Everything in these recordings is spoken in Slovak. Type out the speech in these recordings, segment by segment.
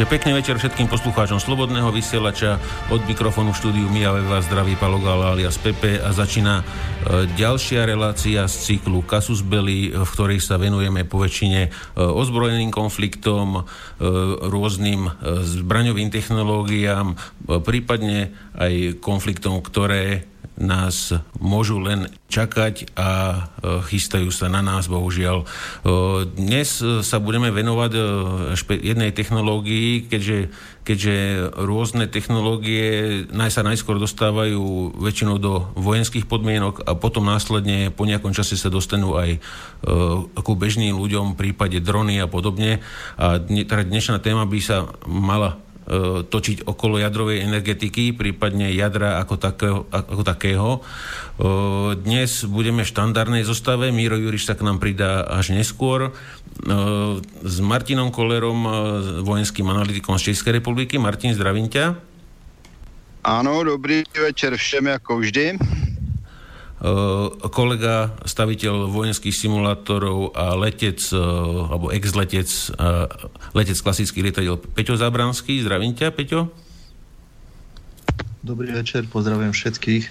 Takže pekný večer všetkým poslucháčom Slobodného vysielača. Od mikrofónu štúdiu Mijave vás zdraví Palo Gala alias Pepe a začína e, ďalšia relácia z cyklu Kasus Belli, v ktorej sa venujeme po väčšine e, ozbrojeným konfliktom, e, rôznym zbraňovým technológiám, prípadne aj konfliktom, ktoré nás môžu len čakať a e, chystajú sa na nás, bohužiaľ. E, dnes sa budeme venovať e, jednej technológii, keďže, keďže rôzne technológie sa najskôr dostávajú väčšinou do vojenských podmienok a potom následne po nejakom čase sa dostanú aj ako bežným ľuďom, v prípade drony a podobne. A teda dnešná téma by sa mala E, točiť okolo jadrovej energetiky, prípadne jadra ako takého. Ako takého. E, dnes budeme v štandardnej zostave, Míro Juriš sa k nám pridá až neskôr. E, s Martinom Kolerom, vojenským analytikom z Českej republiky. Martin, zdravím ťa. Áno, dobrý večer všem, ako vždy. Kolega, staviteľ vojenských simulátorov a letec, alebo ex-letec, letec klasický lietadiel Peťo Zabranský. Zdravím ťa, Peťo. Dobrý večer, pozdravujem všetkých.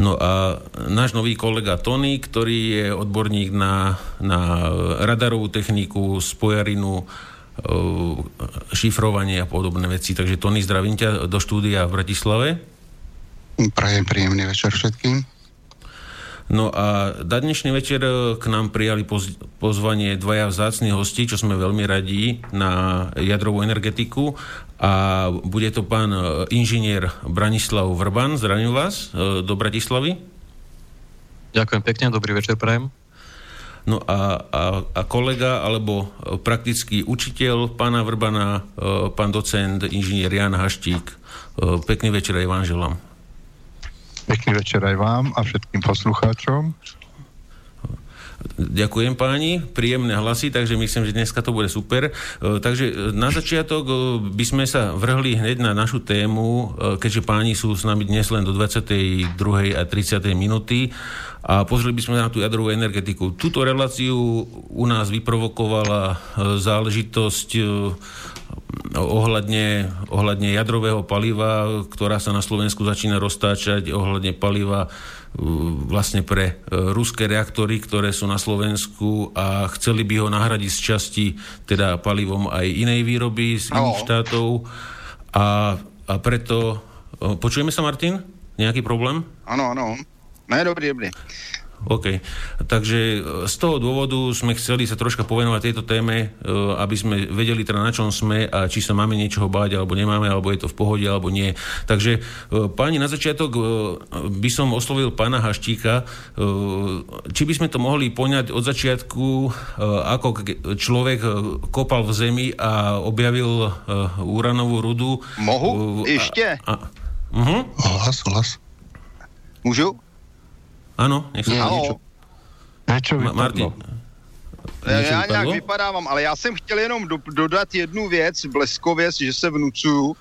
No a náš nový kolega Tony, ktorý je odborník na, na radarovú techniku, spojarinu, šifrovanie a podobné veci. Takže Tony, zdravím ťa do štúdia v Bratislave. Prajem príjemný večer všetkým. No a na dnešný večer k nám prijali poz- pozvanie dvaja vzácni hosti, čo sme veľmi radí na jadrovú energetiku a bude to pán e, inžinier Branislav Vrban. Zdravím vás e, do Bratislavy. Ďakujem pekne, dobrý večer prajem. No a, a, a kolega alebo praktický učiteľ pána Vrbana, e, pán docent, inžinier Jan Haštík. Pekný večer aj vám želám. Pekný večer aj vám a všetkým poslucháčom. Ďakujem páni, príjemné hlasy, takže myslím, že dneska to bude super. E, takže e, na začiatok e, by sme sa vrhli hneď na našu tému, keďže páni sú s nami dnes len do 22. a 30. minúty a pozreli by sme na tú jadrovú energetiku. Túto reláciu u nás vyprovokovala záležitosť ohľadne, ohľadne jadrového paliva, ktorá sa na Slovensku začína roztáčať, ohľadne paliva vlastne pre e, ruské reaktory, ktoré sú na Slovensku a chceli by ho nahradiť z časti teda palivom aj inej výroby z iných štátov a, a preto... Počujeme sa, Martin? Nejaký problém? Áno, áno. Ne, dobrý, dobrý. OK. Takže e, z toho dôvodu sme chceli sa troška povenovať tejto téme, e, aby sme vedeli teda na čom sme a či sa máme niečoho báť, alebo nemáme, alebo je to v pohode, alebo nie. Takže e, páni, na začiatok by som oslovil pána Haštíka. Či by sme to mohli poňať od začiatku, ako človek kopal v zemi a objavil uranovú rudu. Mohu? Ešte? A, a, uh-huh. Hlas, hlas. Môžu? Áno, nech sa. Niečo Ma- Martin. Já, já nějak vypadávám, ale já jsem chtěl jenom do, dodat jednu věc, bleskově, že se vnucuju.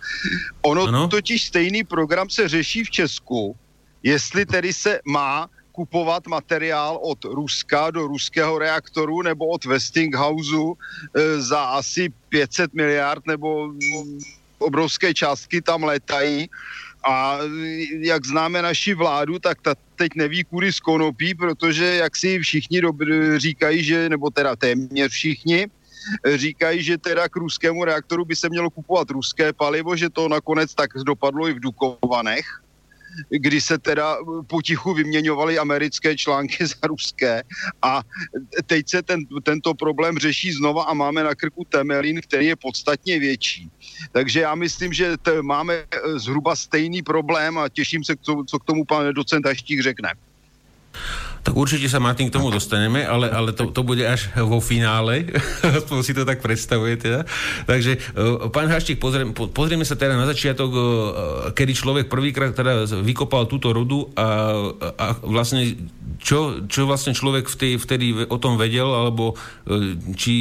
Ono ano? totiž stejný program se řeší v Česku, jestli tedy se má kupovat materiál od Ruska do ruského reaktoru nebo od Westinghouse e, za asi 500 miliard nebo obrovské částky tam letají a jak známe naši vládu, tak ta teď neví kudy z konopí, protože jak si všichni dobr, říkají, že, nebo teda téměř všichni, říkají, že teda k ruskému reaktoru by se mělo kupovat ruské palivo, že to nakonec tak dopadlo i v Dukovanech kdy se teda potichu vyměňovaly americké články za ruské a teď se ten, tento problém řeší znova a máme na krku Temelin, který je podstatně větší. Takže já myslím, že t- máme eh, zhruba stejný problém a těším se, co, co k tomu pan docent Haštík řekne. Tak určite sa, Martin, k tomu dostaneme, ale, ale to, to bude až vo finále. Aspoň si to tak predstavuje teda. Takže, uh, pán Haštík, pozrieme, pozrieme sa teda na začiatok, uh, kedy človek prvýkrát teda vykopal túto rudu a, a vlastne čo, čo vlastne človek vtedy, vtedy o tom vedel, alebo či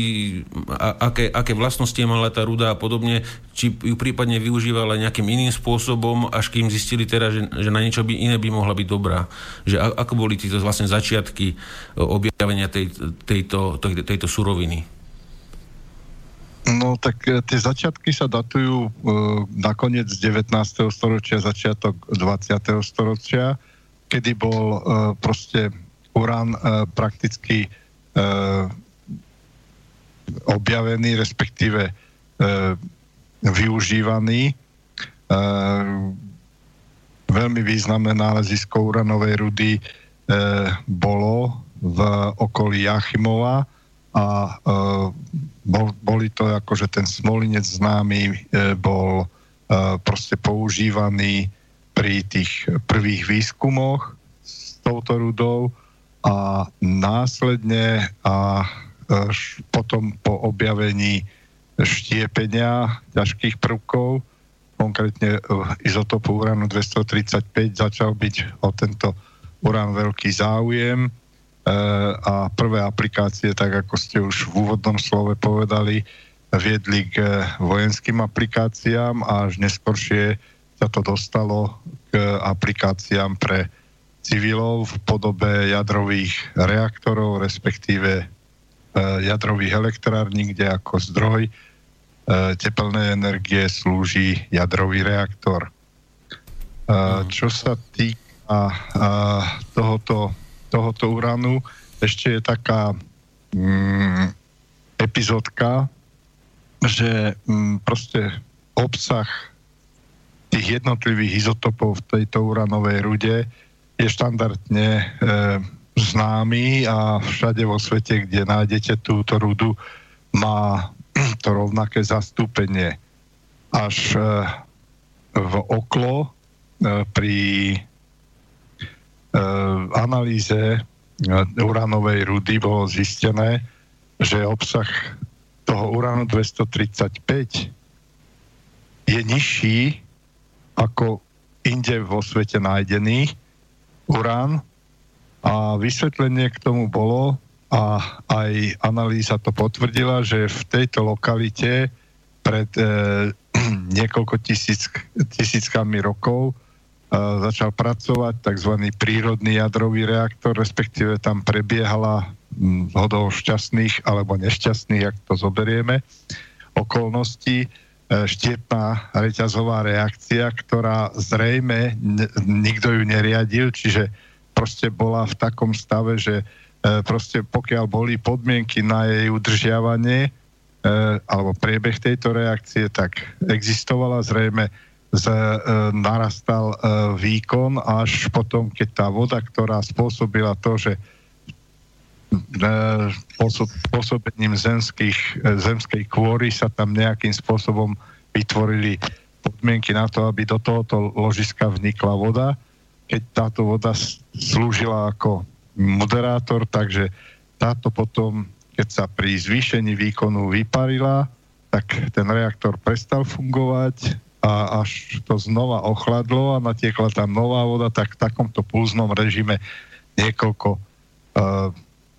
a, aké, aké vlastnosti mala tá ruda a podobne, či ju prípadne využívala nejakým iným spôsobom, až kým zistili teda, že, že na niečo by iné by mohla byť dobrá. Že a, ako boli títo vlastne začiatky e, objavenia tej, tejto, tejto suroviny? No tak e, tie začiatky sa datujú uh, na koniec 19. storočia, začiatok 20. storočia, kedy bol uh, proste urán uh, prakticky uh, objavený, respektíve uh, využívaný. Uh, veľmi významné nálezisko uranovej rudy bolo v okolí Jachimova a uh, bol, boli to akože ten smolinec známy e, bol e, proste používaný pri tých prvých výskumoch s touto rudou a následne a e, potom po objavení štiepenia ťažkých prvkov, konkrétne izotopu uránu 235 začal byť o tento urán veľký záujem a prvé aplikácie, tak ako ste už v úvodnom slove povedali, viedli k vojenským aplikáciám a až neskoršie sa to dostalo k aplikáciám pre civilov v podobe jadrových reaktorov, respektíve e, jadrových elektrární, kde ako zdroj e, teplnej energie slúži jadrový reaktor. E, čo sa týka tohoto tohoto uránu. Ešte je taká mm, epizódka, že mm, proste obsah tých jednotlivých izotopov v tejto uranovej rude je štandardne e, známy a všade vo svete, kde nájdete túto rudu, má to rovnaké zastúpenie. Až e, v oklo e, pri analýze eh, uránovej rudy bolo zistené, že obsah toho uránu 235 je nižší ako inde vo svete nájdený urán. A vysvetlenie k tomu bolo a aj analýza to potvrdila, že v tejto lokalite pred e, niekoľko tisíc, tisíckami rokov začal pracovať tzv. prírodný jadrový reaktor, respektíve tam prebiehala hodou šťastných alebo nešťastných, ak to zoberieme, okolností, e, štiepná reťazová reakcia, ktorá zrejme nikto ju neriadil, čiže proste bola v takom stave, že e, proste pokiaľ boli podmienky na jej udržiavanie e, alebo priebeh tejto reakcie, tak existovala zrejme z, e, narastal e, výkon až potom, keď tá voda, ktorá spôsobila to, že e, pôsobením zemských, e, zemskej kôry sa tam nejakým spôsobom vytvorili podmienky na to, aby do tohoto ložiska vnikla voda. Keď táto voda slúžila ako moderátor, takže táto potom, keď sa pri zvýšení výkonu vyparila, tak ten reaktor prestal fungovať, a až to znova ochladlo a natiekla tam nová voda, tak v takomto pulznom režime niekoľko uh,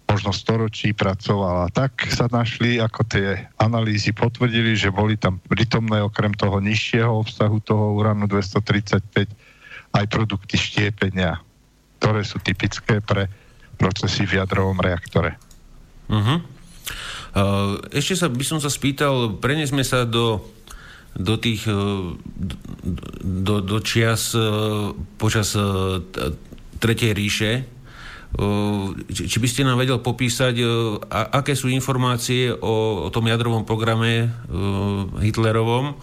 možno storočí pracovala. Tak sa našli, ako tie analýzy potvrdili, že boli tam prítomné okrem toho nižšieho obsahu toho uranu 235 aj produkty štiepenia, ktoré sú typické pre procesy v jadrovom reaktore. Uh-huh. Uh, ešte sa by som sa spýtal, prenesme sa do do tých e, do, do čias e, počas e, Tretej ríše. Či by ste nám vedel popísať, aké sú informácie o, tom jadrovom programe Hitlerovom,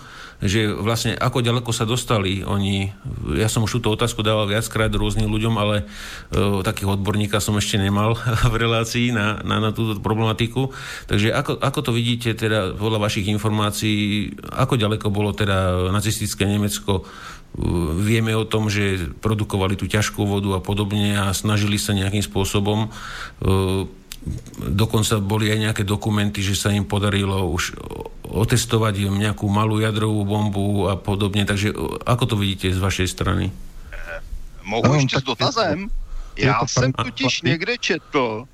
že vlastne ako ďaleko sa dostali oni, ja som už túto otázku dával viackrát rôznym ľuďom, ale uh, takých odborníka som ešte nemal v relácii na, na, na túto problematiku. Takže ako, ako to vidíte teda podľa vašich informácií, ako ďaleko bolo teda nacistické Nemecko Vieme o tom, že produkovali tú ťažkú vodu a podobne a snažili sa nejakým spôsobom dokonca boli aj nejaké dokumenty, že sa im podarilo už otestovať nejakú malú jadrovú bombu a podobne. Takže ako to vidíte z vašej strany? Mohu no, ještě s dotazem? Já jsem totiž někde četl,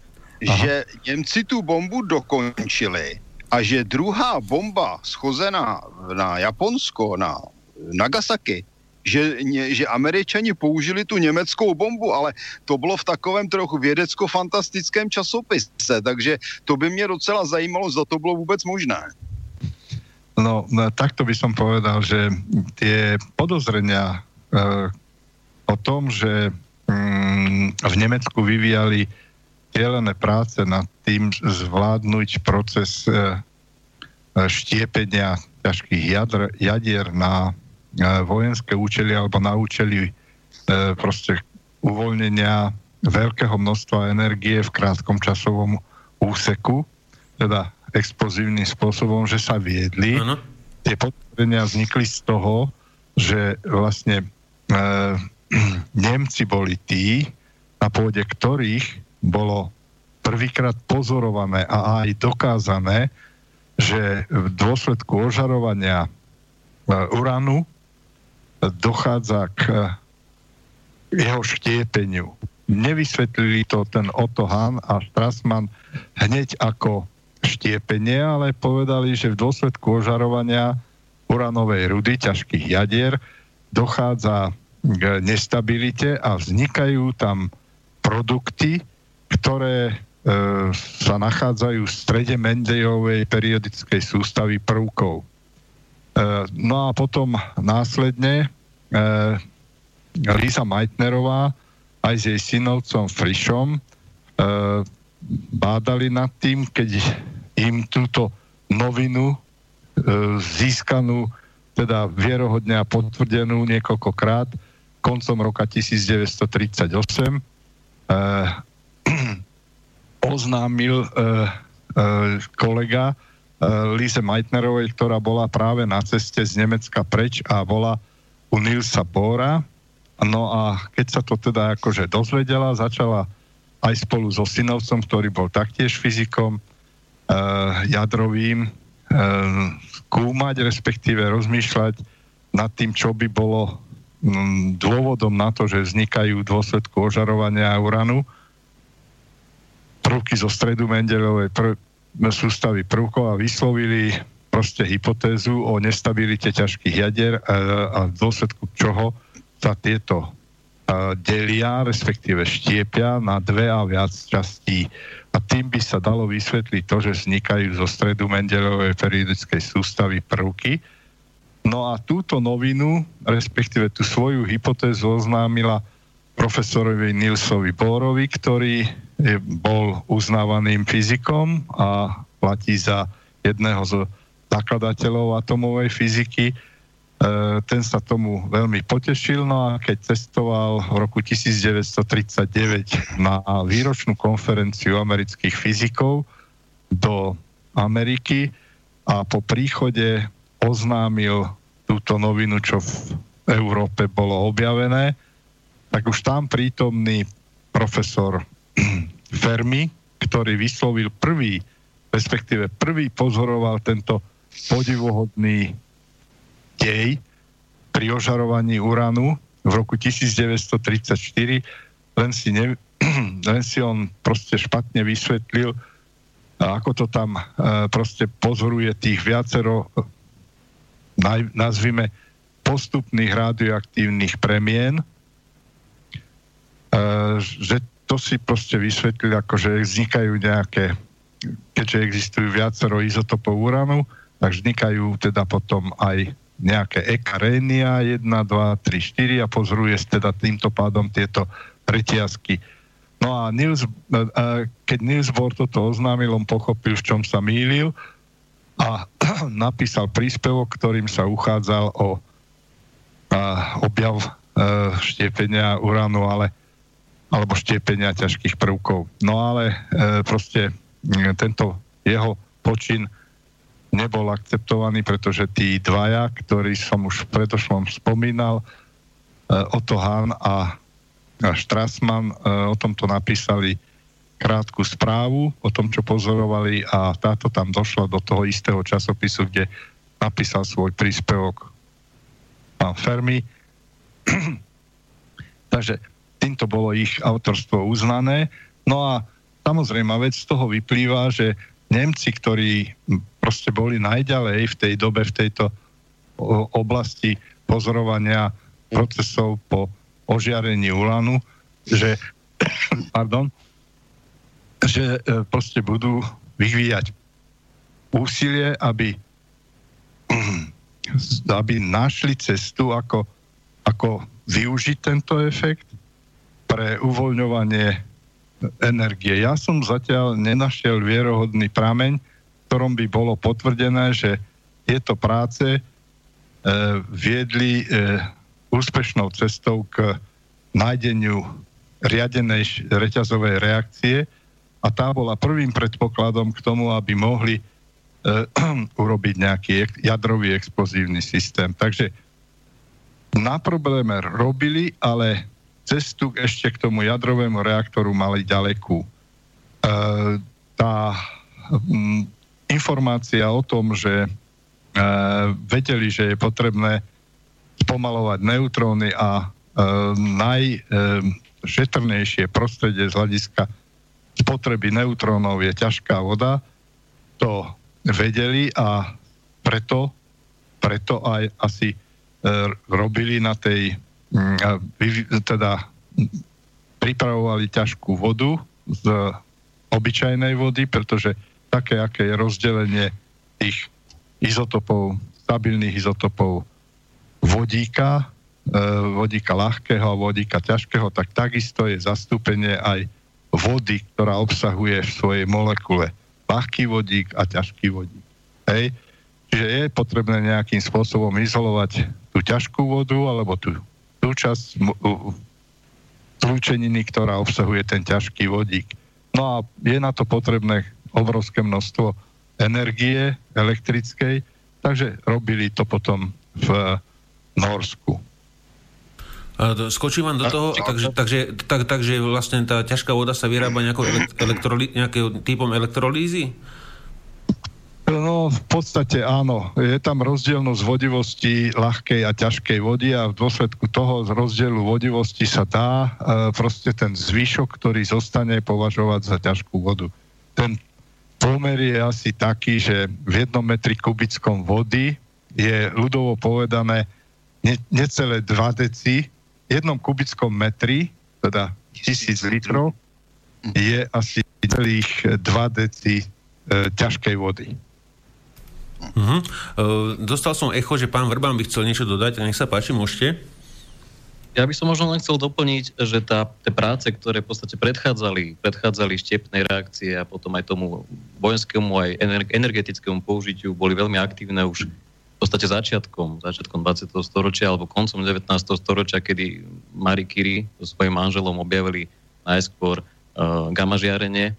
Aha. že Němci tu bombu dokončili a že druhá bomba schozená na Japonsko, na Nagasaki, že, že američani použili tu německou bombu, ale to bylo v takovém trochu vědecko-fantastickém časopise, takže to by mě docela zajímalo, zda to bylo vůbec možné. No, no, takto by som povedal, že tie podozrenia e, o tom, že mm, v Nemecku vyvíjali cieľené práce nad tým zvládnuť proces e, e štiepenia ťažkých jadr, jadier na vojenské účely alebo na účely e, proste uvoľnenia veľkého množstva energie v krátkom časovom úseku, teda explozívnym spôsobom, že sa viedli. Ano. Tie podporenia vznikli z toho, že vlastne e, Nemci boli tí, na pôde ktorých bolo prvýkrát pozorované a aj dokázané, že v dôsledku ožarovania e, uranu dochádza k e, jeho štiepeniu. Nevysvetlili to ten Otto Hahn a Strassmann hneď ako štiepenie, ale povedali, že v dôsledku ožarovania uranovej rudy, ťažkých jadier, dochádza k nestabilite a vznikajú tam produkty, ktoré e, sa nachádzajú v strede Mendejovej periodickej sústavy prvkov. E, no a potom následne e, Lisa Meitnerová aj s jej synovcom Frišom e, bádali nad tým, keď im túto novinu získanú, teda vierohodne a potvrdenú niekoľkokrát koncom roka 1938 e, oznámil kolega e, Lise Meitnerovej, ktorá bola práve na ceste z Nemecka preč a bola u Nilsa Bora. No a keď sa to teda akože dozvedela, začala aj spolu so synovcom, ktorý bol taktiež fyzikom, uh, jadrovým, uh, skúmať, respektíve rozmýšľať nad tým, čo by bolo um, dôvodom na to, že vznikajú v dôsledku ožarovania uranu prvky zo stredu Mendelovej pr- sústavy prvkov a vyslovili proste hypotézu o nestabilite ťažkých jadier a, a v dôsledku čoho sa tieto delia, respektíve štiepia na dve a viac častí. A tým by sa dalo vysvetliť to, že vznikajú zo stredu Mendelovej periodickej sústavy prvky. No a túto novinu, respektíve tú svoju hypotézu oznámila profesorovi Nilsovi Bórovi, ktorý bol uznávaným fyzikom a platí za jedného z zakladateľov atomovej fyziky. E, ten sa tomu veľmi potešil, no a keď cestoval v roku 1939 na výročnú konferenciu amerických fyzikov do Ameriky a po príchode oznámil túto novinu, čo v Európe bolo objavené, tak už tam prítomný profesor Fermi, ktorý vyslovil prvý, respektíve prvý pozoroval tento podivuhodný dej pri ožarovaní uránu v roku 1934, len si, ne, len si on proste špatne vysvetlil, ako to tam e, proste pozoruje tých viacero, nazvime, postupných radioaktívnych premien, e, že to si proste vysvetlil, ako že vznikajú nejaké, keďže existujú viacero izotopov uránu, tak vznikajú teda potom aj nejaké ekarénia 1, 2, 3, 4 a pozoruje teda týmto pádom tieto reťazky. No a Niels, keď Niels Bohr toto oznámil, on pochopil, v čom sa mýlil a napísal príspevok, ktorým sa uchádzal o objav e, štiepenia uránu, ale alebo štiepenia ťažkých prvkov. No ale e, proste tento jeho počin nebol akceptovaný, pretože tí dvaja, ktorí som už v predošlom spomínal, uh, Otto Hahn a, a Strassmann, uh, o tomto napísali krátku správu o tom, čo pozorovali a táto tam došla do toho istého časopisu, kde napísal svoj príspevok pán Fermi. Takže týmto bolo ich autorstvo uznané. No a samozrejme vec z toho vyplýva, že Nemci, ktorí proste boli najďalej v tej dobe, v tejto oblasti pozorovania procesov po ožiarení ulanu, že, pardon, že e, proste budú vyvíjať úsilie, aby aby našli cestu, ako, ako využiť tento efekt pre uvoľňovanie energie. Ja som zatiaľ nenašiel vierohodný prameň, ktorom by bolo potvrdené, že tieto práce e, viedli e, úspešnou cestou k nájdeniu riadenej reťazovej reakcie a tá bola prvým predpokladom k tomu, aby mohli e, urobiť nejaký jadrový explozívny systém. Takže na probléme robili, ale cestu ešte k tomu jadrovému reaktoru mali ďalekú. E, tá m, informácia o tom, že e, vedeli, že je potrebné spomalovať neutróny a e, najšetrnejšie e, prostredie z hľadiska spotreby neutrónov je ťažká voda, to vedeli a preto, preto aj asi e, robili na tej, mm, teda pripravovali ťažkú vodu z obyčajnej vody, pretože také, aké je rozdelenie tých izotopov, stabilných izotopov vodíka, e, vodíka ľahkého a vodíka ťažkého, tak takisto je zastúpenie aj vody, ktorá obsahuje v svojej molekule ľahký vodík a ťažký vodík. Hej? Čiže je potrebné nejakým spôsobom izolovať tú ťažkú vodu alebo tú, tú časť zlúčeniny, ktorá obsahuje ten ťažký vodík. No a je na to potrebné obrovské množstvo energie elektrickej, takže robili to potom v Norsku. Skočím vám do toho, takže, takže, tak, takže vlastne tá ťažká voda sa vyrába nejakou nejakým typom elektrolízy? No, v podstate áno. Je tam rozdielnosť vodivosti ľahkej a ťažkej vody a v dôsledku toho z rozdielu vodivosti sa dá e, proste ten zvyšok, ktorý zostane, považovať za ťažkú vodu. Ten pomer je asi taký, že v jednom metri kubickom vody je ľudovo povedané ne, necelé 2 deci, jednom kubickom metri, teda tisíc litrov, je asi celých 2 deci e, ťažkej vody. Uh-huh. Uh, dostal som echo, že pán Vrbán by chcel niečo dodať, nech sa páči, môžete. Ja by som možno len chcel doplniť, že tá, tie práce, ktoré v podstate predchádzali, predchádzali štepnej reakcie a potom aj tomu vojenskému aj energetickému použitiu, boli veľmi aktívne už v podstate začiatkom, začiatkom 20. storočia alebo koncom 19. storočia, kedy Marie Curie so svojím manželom objavili najskôr uh, gamma žiarenie,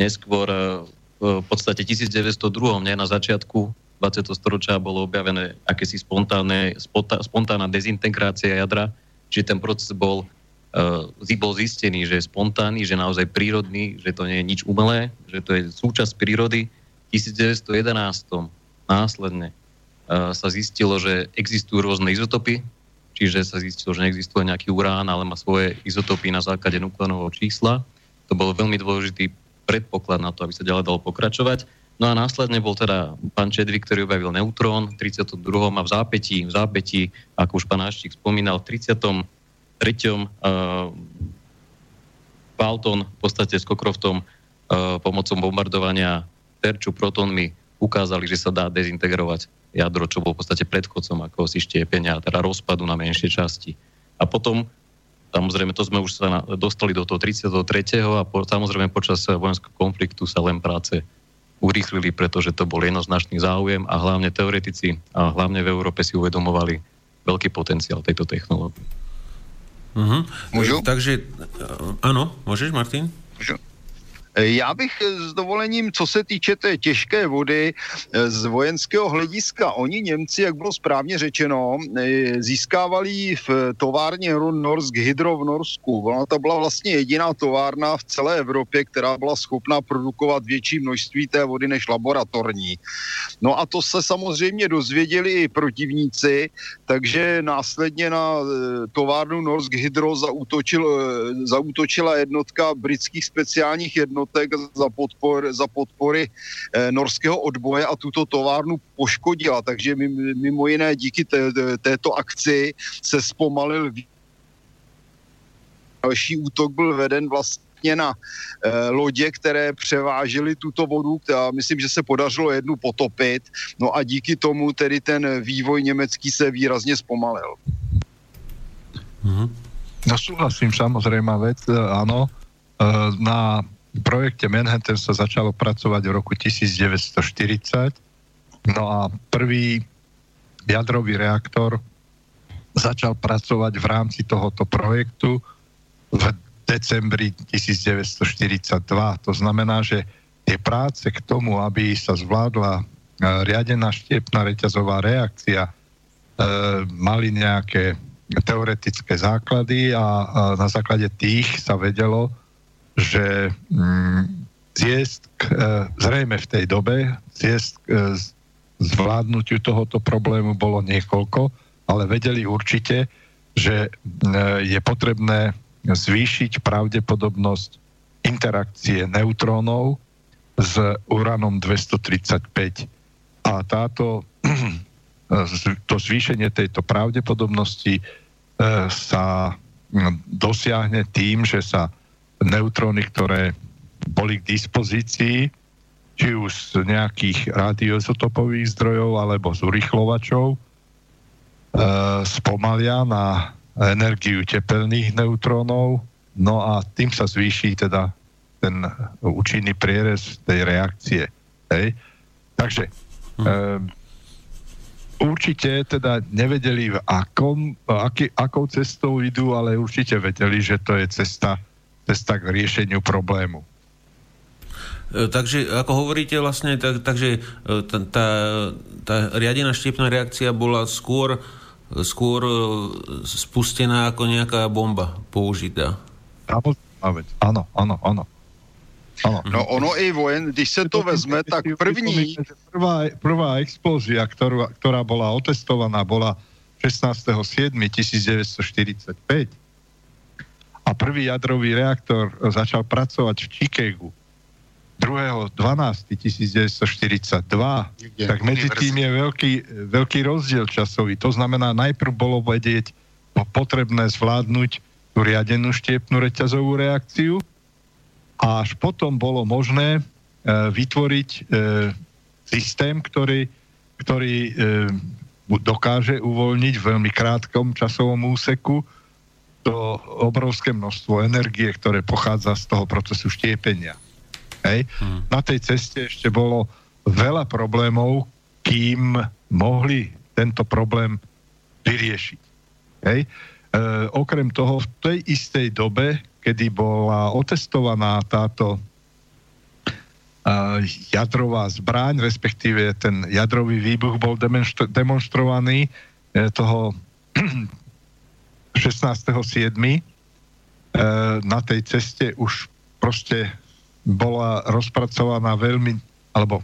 neskôr uh, v podstate 1902, nie na začiatku 20. storočia bolo objavené akési spontánne, spontánna dezintegrácia jadra, čiže ten proces bol, uh, bol zistený, že je spontánny, že naozaj prírodný, že to nie je nič umelé, že to je súčasť prírody. V 1911 následne sa zistilo, že existujú rôzne izotopy, čiže sa zistilo, že neexistuje nejaký urán, ale má svoje izotopy na základe nukleánového čísla. To bol veľmi dôležitý predpoklad na to, aby sa ďalej dalo pokračovať. No a následne bol teda pán Čedvik, ktorý objavil neutrón v 32. a v zápätí, v zápätí, ako už pán Aštík spomínal, v 33. Uh, Balton v podstate s Kokroftom uh, pomocou bombardovania terču protónmi ukázali, že sa dá dezintegrovať jadro, čo bol v podstate predchodcom ako si štiepenia, teda rozpadu na menšie časti. A potom, samozrejme, to sme už sa dostali do toho 33. a po, samozrejme počas vojenského konfliktu sa len práce urýchlili, pretože to bol jednoznačný záujem a hlavne teoretici a hlavne v Európe si uvedomovali veľký potenciál tejto technológie. Uh-huh. Môžu? Takže, áno, môžeš, Martin? Môžu. Já bych s dovolením, co se týče té těžké vody z vojenského hlediska, oni Němci, jak bylo správně řečeno, získávali v továrně Norsk Hydro v Norsku. Ona to byla vlastně jediná továrna v celé Evropě, která byla schopná produkovat větší množství té vody než laboratorní. No a to se samozřejmě dozvěděli i protivníci, takže následně na továrnu Norsk Hydro zautočil, zautočila jednotka britských speciálních jednotek jednotek za, podpor, za podpory eh, norského odboje a tuto továrnu poškodila. Takže mimo jiné díky té, této akci se zpomalil další útok byl veden vlastně na e, lodě, které převážely tuto vodu. A myslím, že se podařilo jednu potopit. No a díky tomu tedy ten vývoj německý se výrazně zpomalil. Mm-hmm. No súhlasím, samozrejme vec, áno. E, na projekte Manhattan sa začalo pracovať v roku 1940. No a prvý jadrový reaktor začal pracovať v rámci tohoto projektu v decembri 1942. To znamená, že tie práce k tomu, aby sa zvládla e, riadená štiepná reťazová reakcia, e, mali nejaké teoretické základy a, a na základe tých sa vedelo, že mm, ciest, e, zrejme v tej dobe, ciest e, zvládnutiu tohoto problému bolo niekoľko, ale vedeli určite, že e, je potrebné zvýšiť pravdepodobnosť interakcie neutrónov s uranom 235. A táto, to zvýšenie tejto pravdepodobnosti sa dosiahne tým, že sa neutróny, ktoré boli k dispozícii, či už z nejakých radioizotopových zdrojov alebo z urychlovačov, e, spomalia na energiu tepelných neutrónov, no a tým sa zvýši teda ten účinný prierez tej reakcie. Hej? Takže hm. e, určite teda nevedeli, v akom, aký, akou cestou idú, ale určite vedeli, že to je cesta, cesta k riešeniu problému. E, takže ako hovoríte vlastne, tak, takže e, tá, tá, tá riadená štiepná reakcia bola skôr skôr e, spustená ako nejaká bomba použitá. Áno, áno, áno. Ano. No ono i vojen, když se to vezme, tak první... Prvá, prvá explózia, ktorá, ktorá bola otestovaná, bola 16.7.1945 a prvý jadrový reaktor začal pracovať v Chicagu. 2.12.1942, tak medzi tým je veľký, veľký rozdiel časový. To znamená, najprv bolo vedieť potrebné zvládnuť tú riadenú štiepnú reťazovú reakciu a až potom bolo možné e, vytvoriť e, systém, ktorý, ktorý e, dokáže uvoľniť v veľmi krátkom časovom úseku to obrovské množstvo energie, ktoré pochádza z toho procesu štiepenia. Hej. Hmm. Na tej ceste ešte bolo veľa problémov, kým mohli tento problém vyriešiť. Hej. E, okrem toho, v tej istej dobe, kedy bola otestovaná táto e, jadrová zbraň, respektíve ten jadrový výbuch bol demonstrovaný e, toho 16.7. E, na tej ceste už proste bola rozpracovaná veľmi, alebo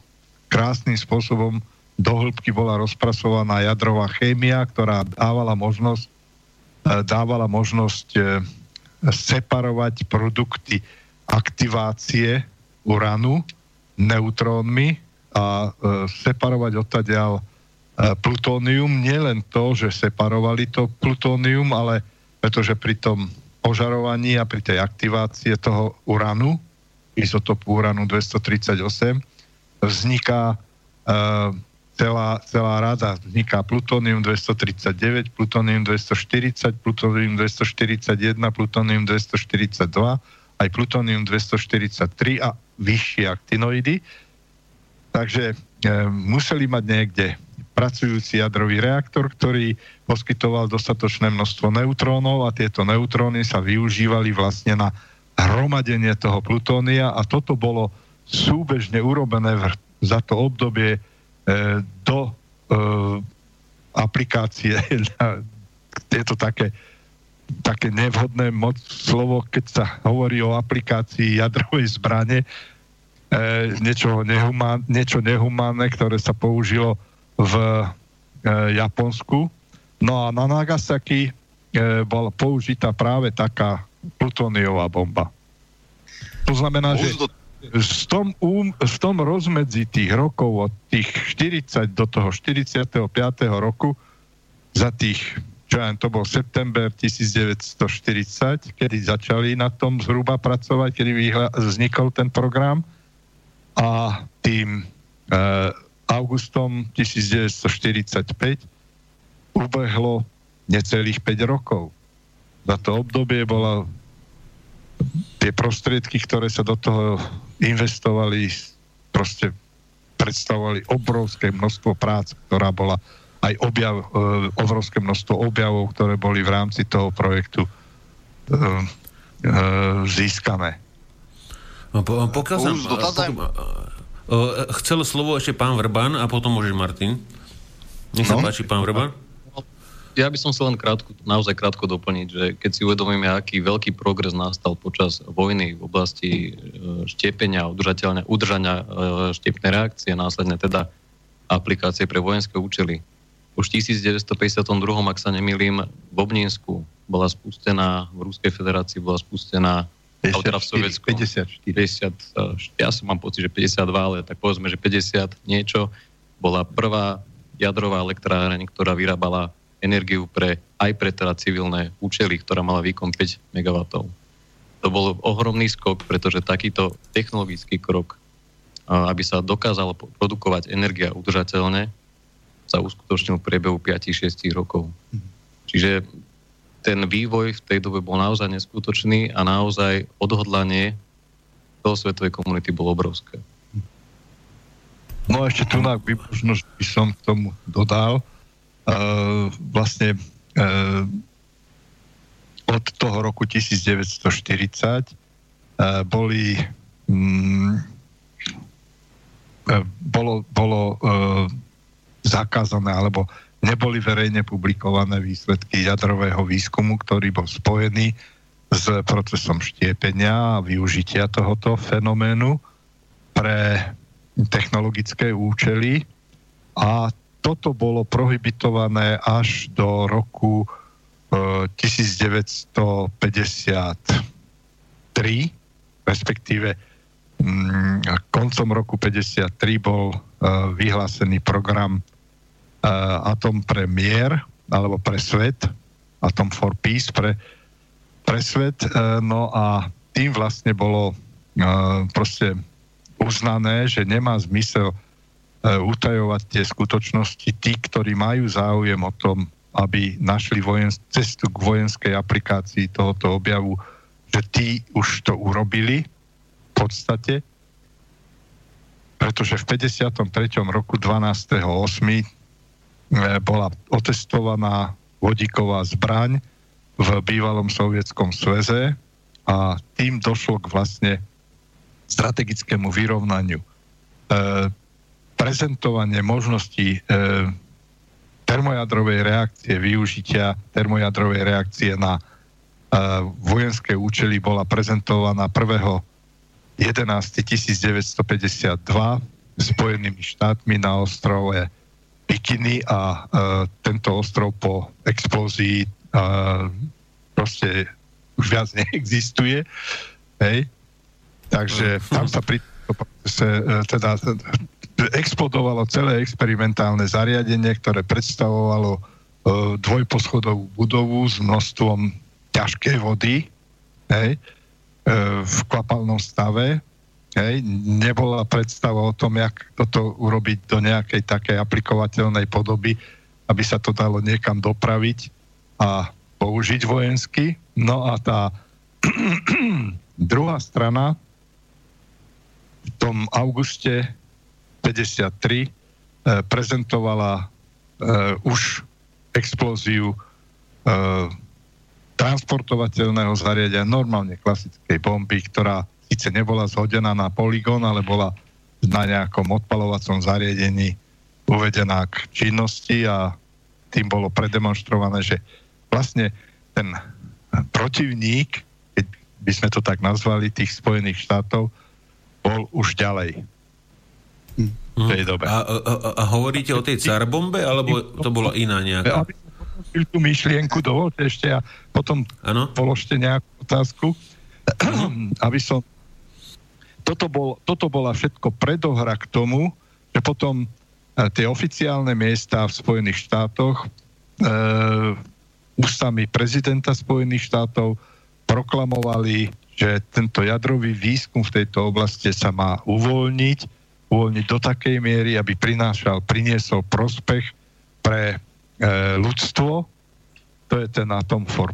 krásnym spôsobom do hĺbky bola rozpracovaná jadrová chémia, ktorá dávala možnosť, e, dávala možnosť e, separovať produkty aktivácie uranu neutrónmi a separovať odtadiaľ plutónium. Nielen to, že separovali to plutónium, ale pretože pri tom požarovaní a pri tej aktivácie toho uranu izotopu uranu 238, vzniká uh, celá, celá rada. Vzniká plutónium 239, plutónium 240, plutónium 241, plutónium 242, aj plutónium 243 a vyššie aktinoidy. Takže e, museli mať niekde pracujúci jadrový reaktor, ktorý poskytoval dostatočné množstvo neutrónov a tieto neutróny sa využívali vlastne na hromadenie toho plutónia a toto bolo súbežne urobené v, za to obdobie e, do e, aplikácie. je to také, také nevhodné moc slovo, keď sa hovorí o aplikácii jadrovej zbrane, e, niečo, nehumán, niečo nehumánne, ktoré sa použilo v e, Japonsku. No a na Nagasaki e, bola použitá práve taká plutóniová bomba. To znamená, že v tom, um, v tom rozmedzi tých rokov od tých 40 do toho 45. roku za tých, čo ja, to bol september 1940, kedy začali na tom zhruba pracovať, kedy vznikol ten program a tým e, augustom 1945 ubehlo necelých 5 rokov. Za to obdobie bola tie prostriedky, ktoré sa do toho investovali, proste predstavovali obrovské množstvo prác, ktorá bola aj objav, e, obrovské množstvo objavov, ktoré boli v rámci toho projektu e, e, získané. No, po, pokiaľ sa... chcel slovo ešte pán Vrban a potom môžeš Martin. Nech sa no? páči, pán Vrban. Ja by som sa len krátko, naozaj krátko doplniť, že keď si uvedomíme, aký veľký progres nastal počas vojny v oblasti štiepenia, udržania, udržania štiepnej reakcie, následne teda aplikácie pre vojenské účely, už v 1952, ak sa nemýlim, v Obnínsku bola spustená, v Ruskej federácii bola spustená 54, teda v Sovietsku, 54. 50, ja som mám pocit, že 52, ale tak povedzme, že 50 niečo, bola prvá jadrová elektráreň, ktorá vyrábala energiu pre, aj pre teda civilné účely, ktorá mala výkon 5 MW. To bol ohromný skok, pretože takýto technologický krok, aby sa dokázalo produkovať energia udržateľne, sa uskutočnil v priebehu 5-6 rokov. Čiže ten vývoj v tej dobe bol naozaj neskutočný a naozaj odhodlanie svetovej komunity bolo obrovské. No ešte tu na výbožnosť by som k tomu dodal. Uh, vlastne uh, od toho roku 1940 uh, boli um, bolo, bolo uh, zakázané alebo neboli verejne publikované výsledky jadrového výskumu, ktorý bol spojený s procesom štiepenia a využitia tohoto fenoménu pre technologické účely. A toto bolo prohibitované až do roku e, 1953, respektíve mm, koncom roku 53 bol e, vyhlásený program Atom pre mier, alebo pre svet, Atom for Peace pre, pre svet. Uh, no a tým vlastne bolo uh, proste uznané, že nemá zmysel utajovať tie skutočnosti tí, ktorí majú záujem o tom, aby našli vojen, cestu k vojenskej aplikácii tohoto objavu, že tí už to urobili v podstate, pretože v 53. roku 12.8. E, bola otestovaná vodíková zbraň v bývalom sovietskom sveze a tým došlo k vlastne strategickému vyrovnaniu. E, prezentovanie možností e, termojadrovej reakcie, využitia termojadrovej reakcie na e, vojenské účely bola prezentovaná 1. 11. 1952 Spojenými štátmi na ostrove Bikiny a uh, tento ostrov po explózii uh, proste už viac neexistuje. Hej? Takže tam sa pri procese uh, teda explodovalo celé experimentálne zariadenie, ktoré predstavovalo dvojposchodovú budovu s množstvom ťažkej vody hej? V kvapalnom stave Hej, nebola predstava o tom, jak toto urobiť do nejakej takej aplikovateľnej podoby, aby sa to dalo niekam dopraviť a použiť vojensky. No a tá druhá strana v tom auguste 53 e, prezentovala e, už explóziu e, transportovateľného zariadenia, normálne klasickej bomby, ktorá síce nebola zhodená na poligón, ale bola na nejakom odpalovacom zariadení uvedená k činnosti a tým bolo predemonstrované, že vlastne ten protivník, keď by sme to tak nazvali, tých Spojených štátov, bol už ďalej. V tej hm. dobe. A, a, a hovoríte o tej carbombe, alebo to bola iná nejaká? Aby som tú myšlienku, dovolte ešte a potom ano? položte nejakú otázku, aby som toto, bol, toto bola všetko predohra k tomu, že potom e, tie oficiálne miesta v Spojených štátoch e, ústami prezidenta Spojených štátov proklamovali, že tento jadrový výskum v tejto oblasti sa má uvoľniť, uvoľniť do takej miery, aby prinášal, priniesol prospech pre e, ľudstvo. To je ten Atom for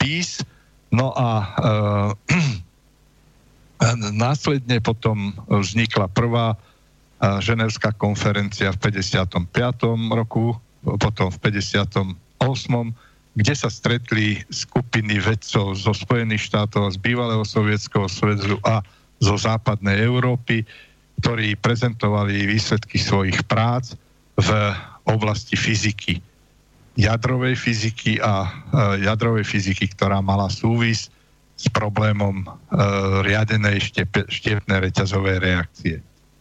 Peace. No a e, následne potom vznikla prvá ženevská konferencia v 55. roku, potom v 58. kde sa stretli skupiny vedcov zo Spojených štátov, z bývalého sovietského svedzu a zo západnej Európy, ktorí prezentovali výsledky svojich prác v oblasti fyziky, jadrovej fyziky a e, jadrovej fyziky, ktorá mala súvis s problémom e, riadenej štep, štepnej reťazovej reakcie.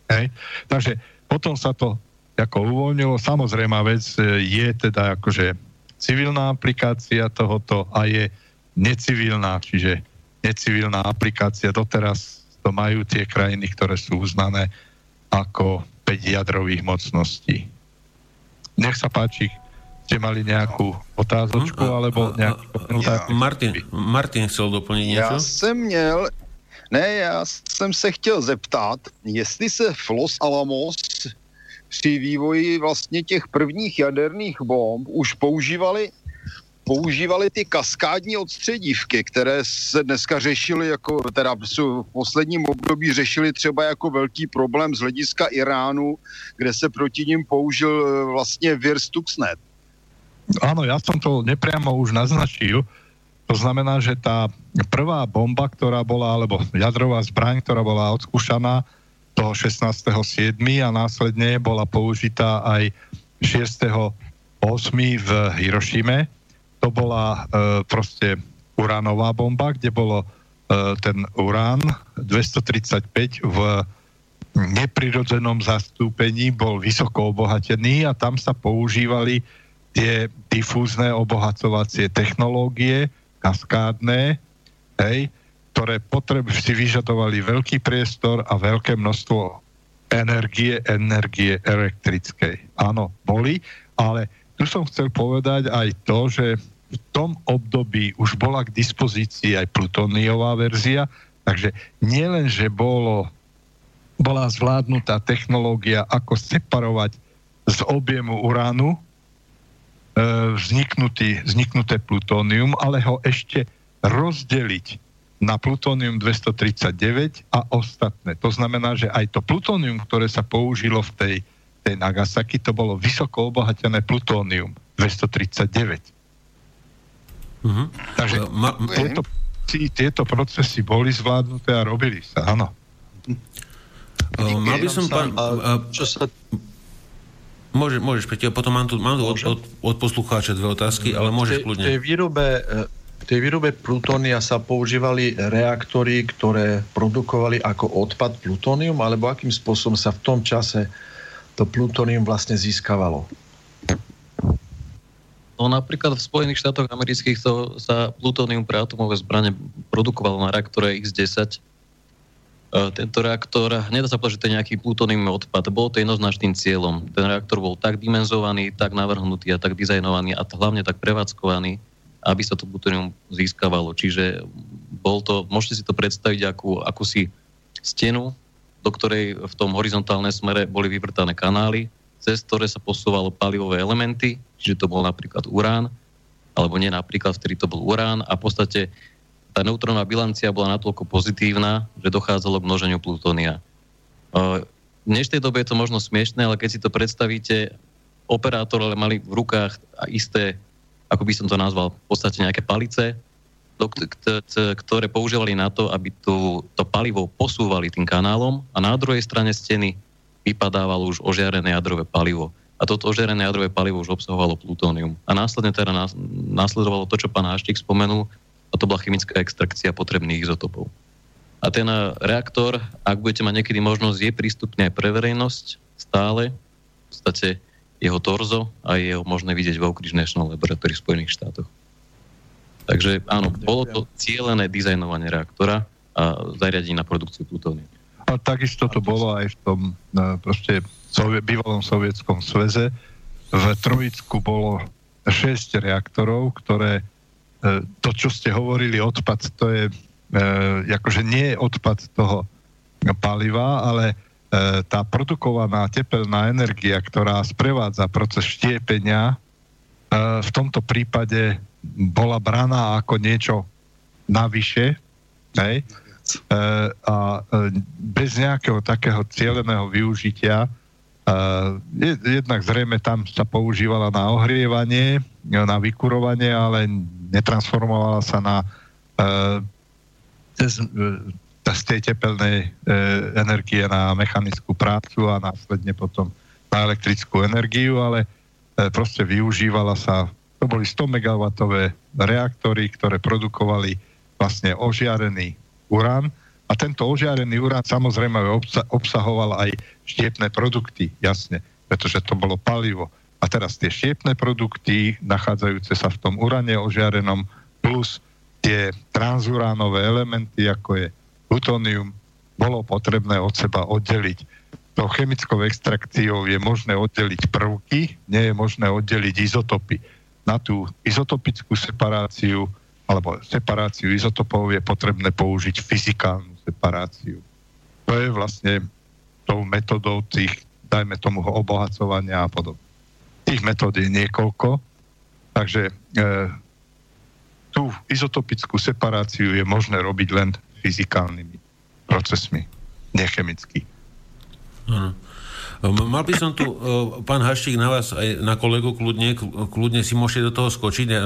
Hej? Takže potom sa to ako uvoľnilo. Samozrejme vec e, je teda akože civilná aplikácia tohoto a je necivilná, čiže necivilná aplikácia. Doteraz to majú tie krajiny, ktoré sú uznané ako 5 jadrových mocností. Nech sa páči, ste mali nejakú otázočku, hm, alebo nejaký... Ja, Martin, Martin chcel doplniť niečo? Ja jsem měl Ne, já jsem se chtěl zeptat, jestli se Flos Alamos při vývoji vlastně těch prvních jaderných bomb už používali používali ty kaskádní odstředívky, které se dneska řešily jako, teda v posledním období řešili třeba jako velký problém z hlediska Iránu, kde se proti ním použil eh, vlastně vir Stuxnet. Áno, ja som to nepriamo už naznačil. To znamená, že tá prvá bomba, ktorá bola, alebo jadrová zbraň, ktorá bola odskúšaná toho 16.7. a následne bola použitá aj 6.8. v Hirošime. To bola e, proste uránová bomba, kde bolo e, ten urán 235 v neprirodzenom zastúpení bol vysoko obohatený a tam sa používali tie difúzne obohacovacie technológie, kaskádne, hej, ktoré potreb si vyžadovali veľký priestor a veľké množstvo energie, energie elektrickej. Áno, boli, ale tu som chcel povedať aj to, že v tom období už bola k dispozícii aj plutóniová verzia, takže nielen, že bolo, bola zvládnutá technológia, ako separovať z objemu uránu vzniknutý, vzniknuté plutónium, ale ho ešte rozdeliť na plutónium 239 a ostatné. To znamená, že aj to plutónium, ktoré sa použilo v tej, tej Nagasaki, to bolo vysoko obohatené plutónium 239. Uh-huh. Takže uh, ma, tieto, tieto procesy boli zvládnuté a robili sa, áno. Uh, mal by som, pán... Uh, čo sa Môže, môžeš, Peťo, potom mám tu, mám tu od, od, od poslucháča dve otázky, ale môžeš kľudne. V tej výrobe, v tej výrobe plutónia sa používali reaktory, ktoré produkovali ako odpad plutónium, alebo akým spôsobom sa v tom čase to plutónium vlastne získavalo? No napríklad v Spojených štátoch amerických to sa plutónium pre atomové zbrane produkovalo na reaktore X-10 E, tento reaktor, nedá sa povedať, že to je nejaký plutóniový odpad, bol to jednoznačným cieľom. Ten reaktor bol tak dimenzovaný, tak navrhnutý a tak dizajnovaný a hlavne tak prevádzkovaný, aby sa to plutónium získavalo. Čiže bol to, môžete si to predstaviť ako akúsi stenu, do ktorej v tom horizontálnej smere boli vyvrtané kanály, cez ktoré sa posúvalo palivové elementy, čiže to bol napríklad urán, alebo nie napríklad, vtedy to bol urán a v podstate tá neutrónová bilancia bola natoľko pozitívna, že dochádzalo k množeniu plutónia. V dnešnej dobe je to možno smiešné, ale keď si to predstavíte, operátor ale mali v rukách isté, ako by som to nazval, v podstate nejaké palice, ktoré používali na to, aby tu, to palivo posúvali tým kanálom a na druhej strane steny vypadávalo už ožiarené jadrové palivo. A toto ožiarené jadrové palivo už obsahovalo plutónium. A následne teda následovalo to, čo pán Haštík spomenul, a to bola chemická extrakcia potrebných izotopov. A ten reaktor, ak budete mať niekedy možnosť, je prístupný aj pre verejnosť stále. V podstate jeho torzo a je ho možné vidieť v Oak Ridge National Laboratory v Spojených štátoch. Takže áno, bolo to cieľené dizajnovanie reaktora a zariadenie na produkciu plutónia. A takisto to bolo aj v tom proste sovie, bývalom sovietskom sveze. V Trojicku bolo 6 reaktorov, ktoré to, čo ste hovorili, odpad, to je akože nie je odpad toho paliva, ale tá produkovaná tepelná energia, ktorá sprevádza proces štiepenia, v tomto prípade bola braná ako niečo navyše, hej? a bez nejakého takého cieľeného využitia jednak zrejme tam sa používala na ohrievanie, na vykurovanie, ale netransformovala sa na z, z tej tepelnej energie na mechanickú prácu a následne potom na elektrickú energiu, ale proste využívala sa, to boli 100 MW reaktory, ktoré produkovali vlastne ožiarený urán a tento ožiarený urán samozrejme obsahoval aj štiepné produkty, jasne, pretože to bolo palivo. A teraz tie štiepné produkty, nachádzajúce sa v tom urane ožiarenom, plus tie transuránové elementy, ako je plutónium, bolo potrebné od seba oddeliť. To chemickou extrakciou je možné oddeliť prvky, nie je možné oddeliť izotopy. Na tú izotopickú separáciu alebo separáciu izotopov je potrebné použiť fyzikálnu separáciu. To je vlastne tou metodou tých, dajme tomu, obohacovania a podobne. Tých metód je niekoľko, takže e, tú izotopickú separáciu je možné robiť len fyzikálnymi procesmi, nechemicky. Hm. Mal by som tu, e, pán Haštík, na vás aj na kolegu kľudne, kľudne si môžete do toho skočiť, e,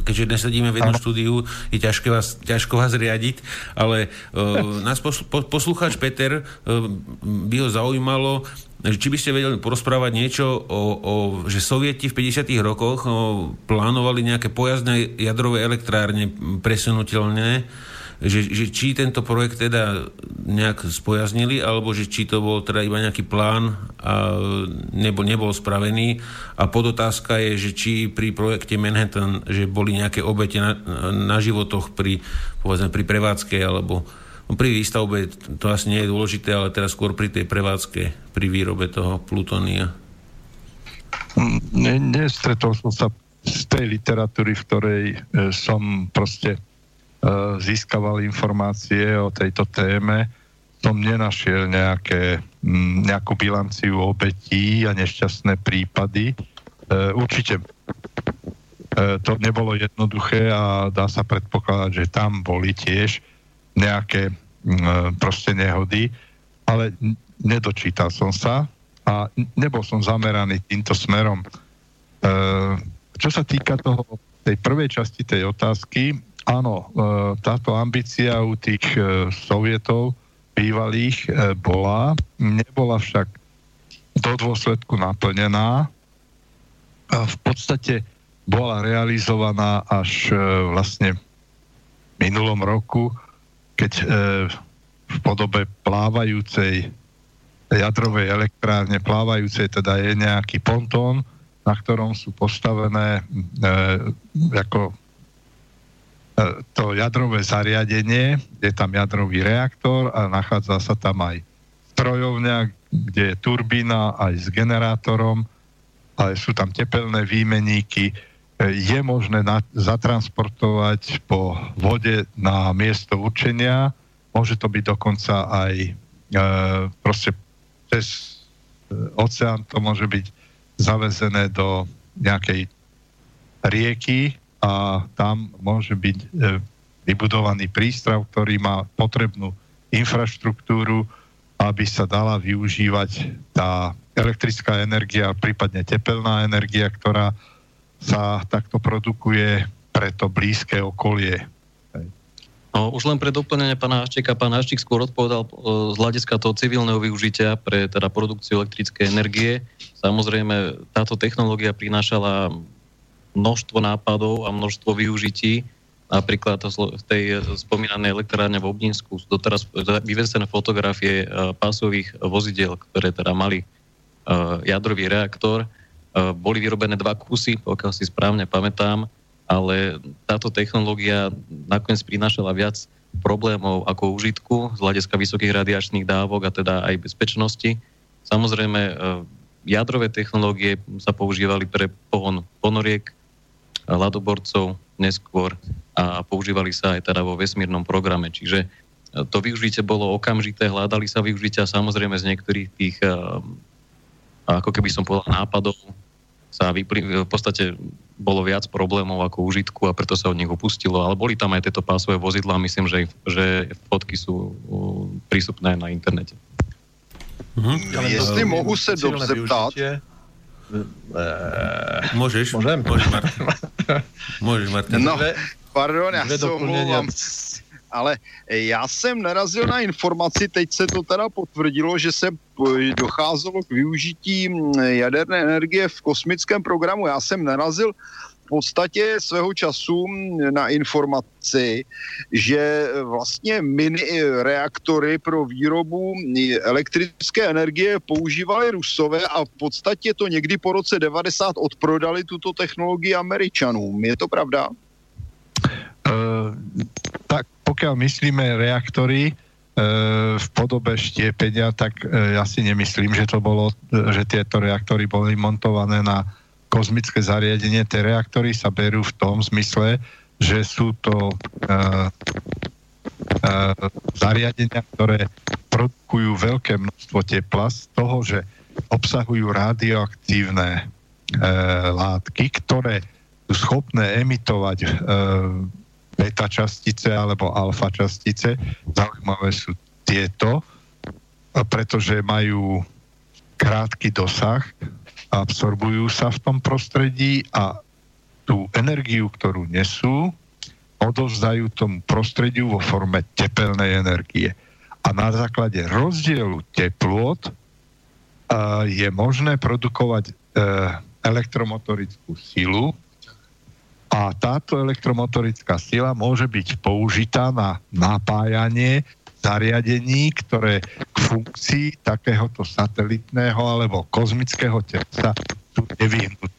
keďže dnes sedíme v jednom štúdiu, je ťažké vás, ťažko vás riadiť, ale uh, nás poslucháč Peter, by ho zaujímalo, či by ste vedeli porozprávať niečo o, o že Sovieti v 50. rokoch o, plánovali nejaké pojazdné jadrové elektrárne presunutelné, že, že či tento projekt teda nejak spojaznili, alebo že či to bol teda iba nejaký plán a nebo nebol spravený. A podotázka je, že či pri projekte Manhattan, že boli nejaké obete na, na životoch pri, povedzme, pri prevádzke, alebo no, pri výstavbe, to asi nie je dôležité, ale teraz skôr pri tej prevádzke, pri výrobe toho plutónia. Nestretol som sa z tej literatúry, v ktorej e, som proste získaval informácie o tejto téme, som nenašiel nejaké, nejakú bilanciu obetí a nešťastné prípady. E, určite e, to nebolo jednoduché a dá sa predpokladať, že tam boli tiež nejaké proste nehody, ale nedočítal som sa a nebol som zameraný týmto smerom. Čo sa týka toho, tej prvej časti tej otázky, Áno, e, táto ambícia u tých e, sovietov bývalých e, bola, nebola však do dôsledku naplnená. V podstate bola realizovaná až vlastne v minulom roku, keď v podobe plávajúcej jadrovej elektrárne, plávajúcej teda je nejaký pontón, na ktorom sú postavené ako to jadrové zariadenie, je tam jadrový reaktor a nachádza sa tam aj strojovňa, kde je turbína aj s generátorom, ale sú tam tepelné výmeníky. Je možné na, zatransportovať po vode na miesto určenia. Môže to byť dokonca aj e, proste cez e, oceán to môže byť zavezené do nejakej rieky, a tam môže byť e, vybudovaný prístrav, ktorý má potrebnú infraštruktúru, aby sa dala využívať tá elektrická energia, prípadne tepelná energia, ktorá sa takto produkuje pre to blízke okolie. No, už len pre doplnenie pána Haščeka, pán Haščík skôr odpovedal e, z hľadiska toho civilného využitia pre teda produkciu elektrickej energie. Samozrejme, táto technológia prinášala množstvo nápadov a množstvo využití. Napríklad v tej spomínanej elektrárne v Obdinsku sú doteraz vyvesené fotografie e, pásových vozidiel, ktoré teda mali jadrový reaktor. Boli vyrobené dva kusy, pokiaľ si správne pamätám, ale táto technológia nakoniec prinášala viac problémov ako užitku z hľadiska vysokých radiačných dávok a teda aj bezpečnosti. Samozrejme, jadrové technológie sa používali pre pohon ponoriek, ladoborcov neskôr a používali sa aj teda vo vesmírnom programe. Čiže to využitie bolo okamžité, hľadali sa využitia samozrejme z niektorých tých ako keby som povedal nápadov sa vypli, v podstate bolo viac problémov ako užitku a preto sa od nich upustilo, ale boli tam aj tieto pásové vozidlá, myslím, že, že fotky sú prístupné na internete. Mhm. Jestli mohu se dobře ptát, Môžeš? Môžem? Môžeš, Martin. Môžeš, Martin. No, pardon, já se omlouvám ale já jsem narazil na informaci, teď se to teda potvrdilo, že se docházelo k využití jaderné energie v kosmickém programu. Já jsem narazil podstatě svého času na informaci, že vlastně mini reaktory pro výrobu elektrické energie používali Rusové a v podstatě to někdy po roce 90 odprodali tuto technologii Američanům. Je to pravda? Uh, tak pokiaľ myslíme reaktory e, v podobe štiepenia, tak e, ja si nemyslím, že to bolo, že tieto reaktory boli montované na kozmické zariadenie. Tie reaktory sa berú v tom zmysle, že sú to e, e, zariadenia, ktoré produkujú veľké množstvo tepla z toho, že obsahujú radioaktívne e, látky, ktoré sú schopné emitovať e, beta častice alebo alfa častice. Zaujímavé sú tieto, pretože majú krátky dosah, absorbujú sa v tom prostredí a tú energiu, ktorú nesú, odovzdajú tomu prostrediu vo forme tepelnej energie. A na základe rozdielu teplôt je možné produkovať e, elektromotorickú silu, a táto elektromotorická sila môže byť použitá na napájanie zariadení, ktoré k funkcii takéhoto satelitného alebo kozmického tela sú nevyhnutné.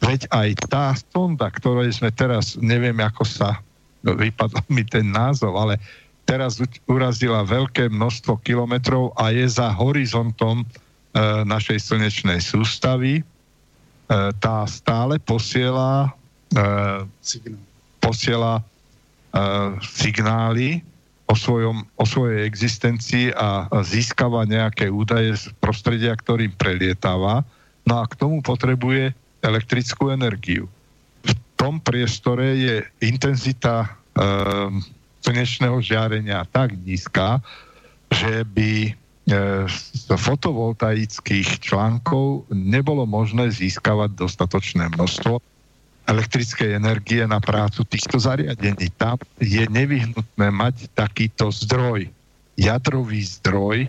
Veď aj tá sonda, ktorej sme teraz, neviem ako sa, no, vypadol mi ten názov, ale teraz urazila veľké množstvo kilometrov a je za horizontom e, našej slnečnej sústavy. E, tá stále posiela posiela signály o, svojom, o svojej existencii a získava nejaké údaje z prostredia, ktorým prelietáva. No a k tomu potrebuje elektrickú energiu. V tom priestore je intenzita e, slnečného žiarenia tak nízka, že by e, z fotovoltaických článkov nebolo možné získavať dostatočné množstvo elektrickej energie na prácu týchto zariadení. Tam je nevyhnutné mať takýto zdroj, jadrový zdroj,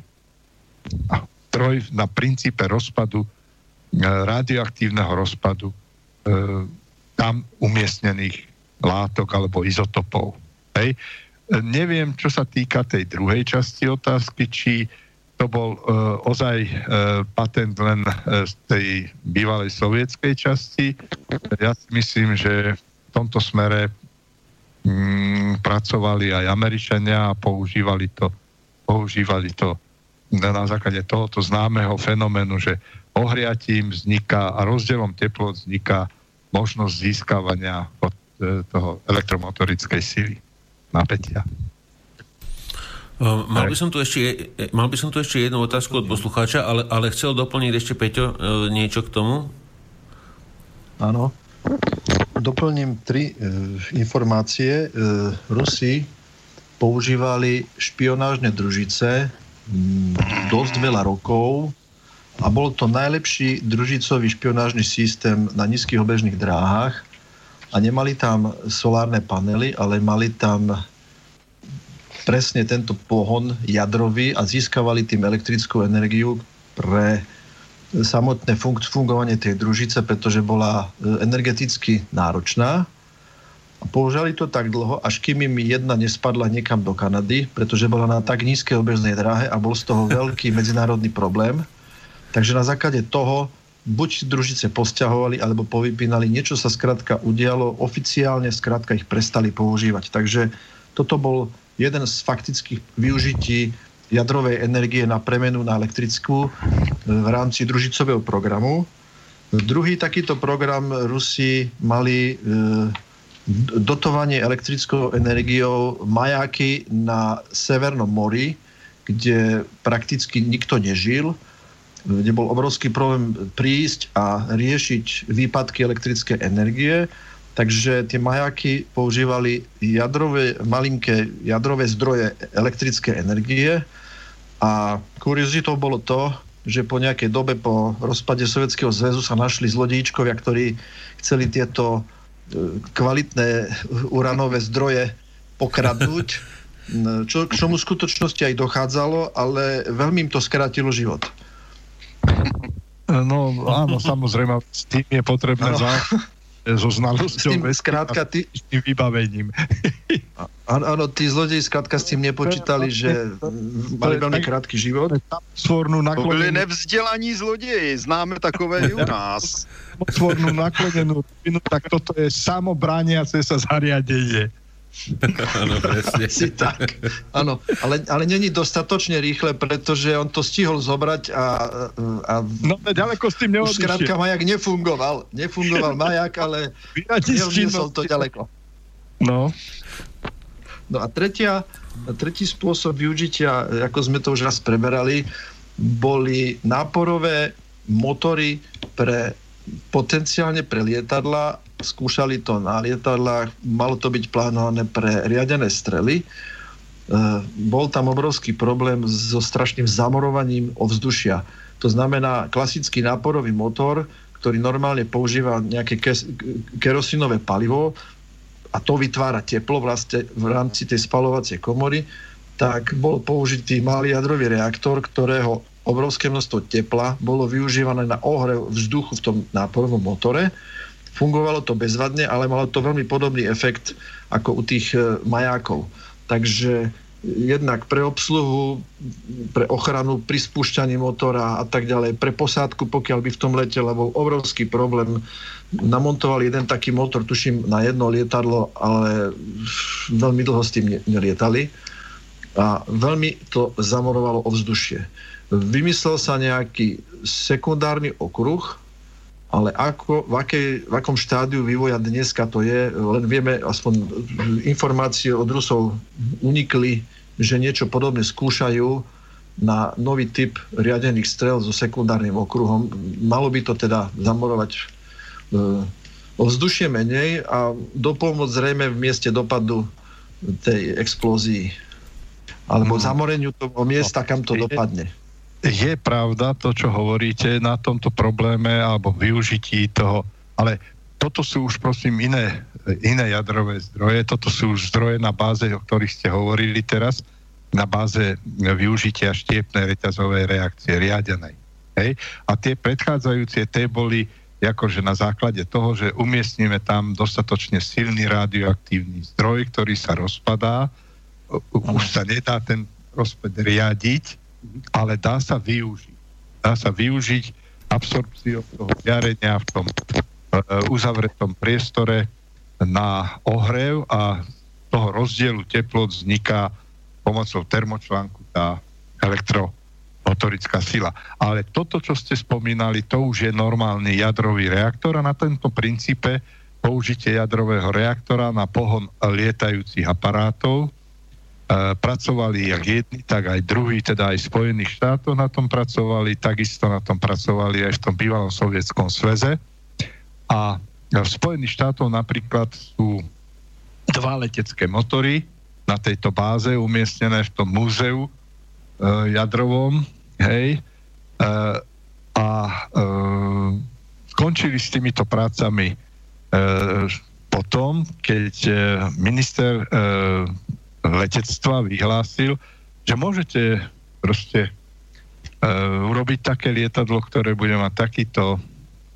zdroj na princípe rozpadu, e, radioaktívneho rozpadu e, tam umiestnených látok alebo izotopov. Hej. E, neviem, čo sa týka tej druhej časti otázky, či to bol uh, ozaj uh, patent len uh, z tej bývalej sovietskej časti. Ja si myslím, že v tomto smere um, pracovali aj Američania a používali to, používali to na základe tohoto známeho fenoménu, že ohriatím vzniká a rozdielom teplot vzniká možnosť získavania od toho elektromotorickej sily napätia. Mal by, som tu ešte, mal by som tu ešte jednu otázku od poslucháča, ale, ale chcel doplniť ešte Peťo niečo k tomu? Áno. Doplním tri e, informácie. E, Rusi používali špionážne družice m, dosť veľa rokov a bol to najlepší družicový špionážny systém na nízkych obežných dráhach a nemali tam solárne panely, ale mali tam presne tento pohon jadrový a získavali tým elektrickú energiu pre samotné fun- fungovanie tej družice, pretože bola e, energeticky náročná. A použali to tak dlho, až kým im jedna nespadla niekam do Kanady, pretože bola na tak nízkej obežnej dráhe a bol z toho veľký medzinárodný problém. Takže na základe toho buď družice posťahovali, alebo povypínali. Niečo sa skrátka udialo, oficiálne skrátka ich prestali používať. Takže toto bol jeden z faktických využití jadrovej energie na premenu na elektrickú e, v rámci družicového programu. Druhý takýto program Rusi mali dotovanie elektrickou energiou majáky na Severnom mori, kde prakticky nikto nežil, kde bol obrovský problém prísť a riešiť výpadky elektrické energie. Takže tie majáky používali jadrové, malinké jadrové zdroje elektrické energie a kuriozitou bolo to, že po nejakej dobe po rozpade Sovjetského zväzu sa našli zlodíčkovia, ktorí chceli tieto e, kvalitné uranové zdroje pokradnúť, čo k čomu v skutočnosti aj dochádzalo, ale veľmi im to skrátilo život. No áno, samozrejme, s tým je potrebné no. za, so znalosťou tým, skrátka, ty... s tým vybavením. Áno, tí zlodeji skrátka s tým nepočítali, že mali veľmi krátky život. Svornú nakloněnú... To byli nevzdelaní zlodeji, známe takové i u nás. Svornú naklonenú tak toto je samobrániace sa zariadenie. Áno, presne. Si tak. Áno, ale, ale není dostatočne rýchle, pretože on to stihol zobrať a... a no, ďaleko s tým neodišiel. Už krátka majak nefungoval. Nefungoval majak, ale neodniesol to ďaleko. No. No a tretia, tretí spôsob využitia, ako sme to už raz preberali, boli náporové motory pre potenciálne pre lietadla skúšali to na lietadlách, malo to byť plánované pre riadené strely. E, bol tam obrovský problém so strašným zamorovaním ovzdušia. To znamená klasický náporový motor, ktorý normálne používa nejaké kerosinové palivo a to vytvára teplo vlastne v rámci tej spalovacej komory, tak bol použitý malý jadrový reaktor, ktorého obrovské množstvo tepla bolo využívané na ohrev vzduchu v tom náporovom motore Fungovalo to bezvadne, ale malo to veľmi podobný efekt ako u tých e, majákov. Takže jednak pre obsluhu, pre ochranu, pri spúšťaní motora a tak ďalej, pre posádku, pokiaľ by v tom letela bol obrovský problém. Namontovali jeden taký motor, tuším, na jedno lietadlo, ale veľmi dlho s tým nelietali. A veľmi to zamorovalo ovzdušie. Vymyslel sa nejaký sekundárny okruh, ale ako, v, akej, v akom štádiu vývoja dneska to je, len vieme, aspoň informácie od Rusov unikli, že niečo podobné skúšajú na nový typ riadených strel so sekundárnym okruhom. Malo by to teda zamorovať e, ovzdušie menej a dopomôcť zrejme v mieste dopadu tej explózii alebo hmm. zamoreniu toho miesta, kam to dopadne je pravda to, čo hovoríte na tomto probléme alebo využití toho, ale toto sú už prosím iné, iné jadrové zdroje, toto sú už zdroje na báze, o ktorých ste hovorili teraz, na báze využitia štiepnej reťazovej reakcie riadenej. Hej? A tie predchádzajúce, tie boli akože na základe toho, že umiestnime tam dostatočne silný radioaktívny zdroj, ktorý sa rozpadá, už sa nedá ten rozpad riadiť, ale dá sa využiť. Dá sa využiť absorpciou toho žiarenia v tom uh, uzavretom priestore na ohrev a toho rozdielu teplot vzniká pomocou termočlánku tá elektromotorická sila. Ale toto, čo ste spomínali, to už je normálny jadrový reaktor a na tento princípe použitie jadrového reaktora na pohon lietajúcich aparátov pracovali jak jedni, tak aj druhí, teda aj Spojených štátov na tom pracovali, takisto na tom pracovali aj v tom bývalom sovietskom sveze. A v Spojených štátov napríklad sú dva letecké motory na tejto báze umiestnené v tom múzeu e, jadrovom, hej, e, a e, skončili s týmito prácami e, potom, keď e, minister e, letectva vyhlásil, že môžete proste uh, urobiť také lietadlo, ktoré bude mať takýto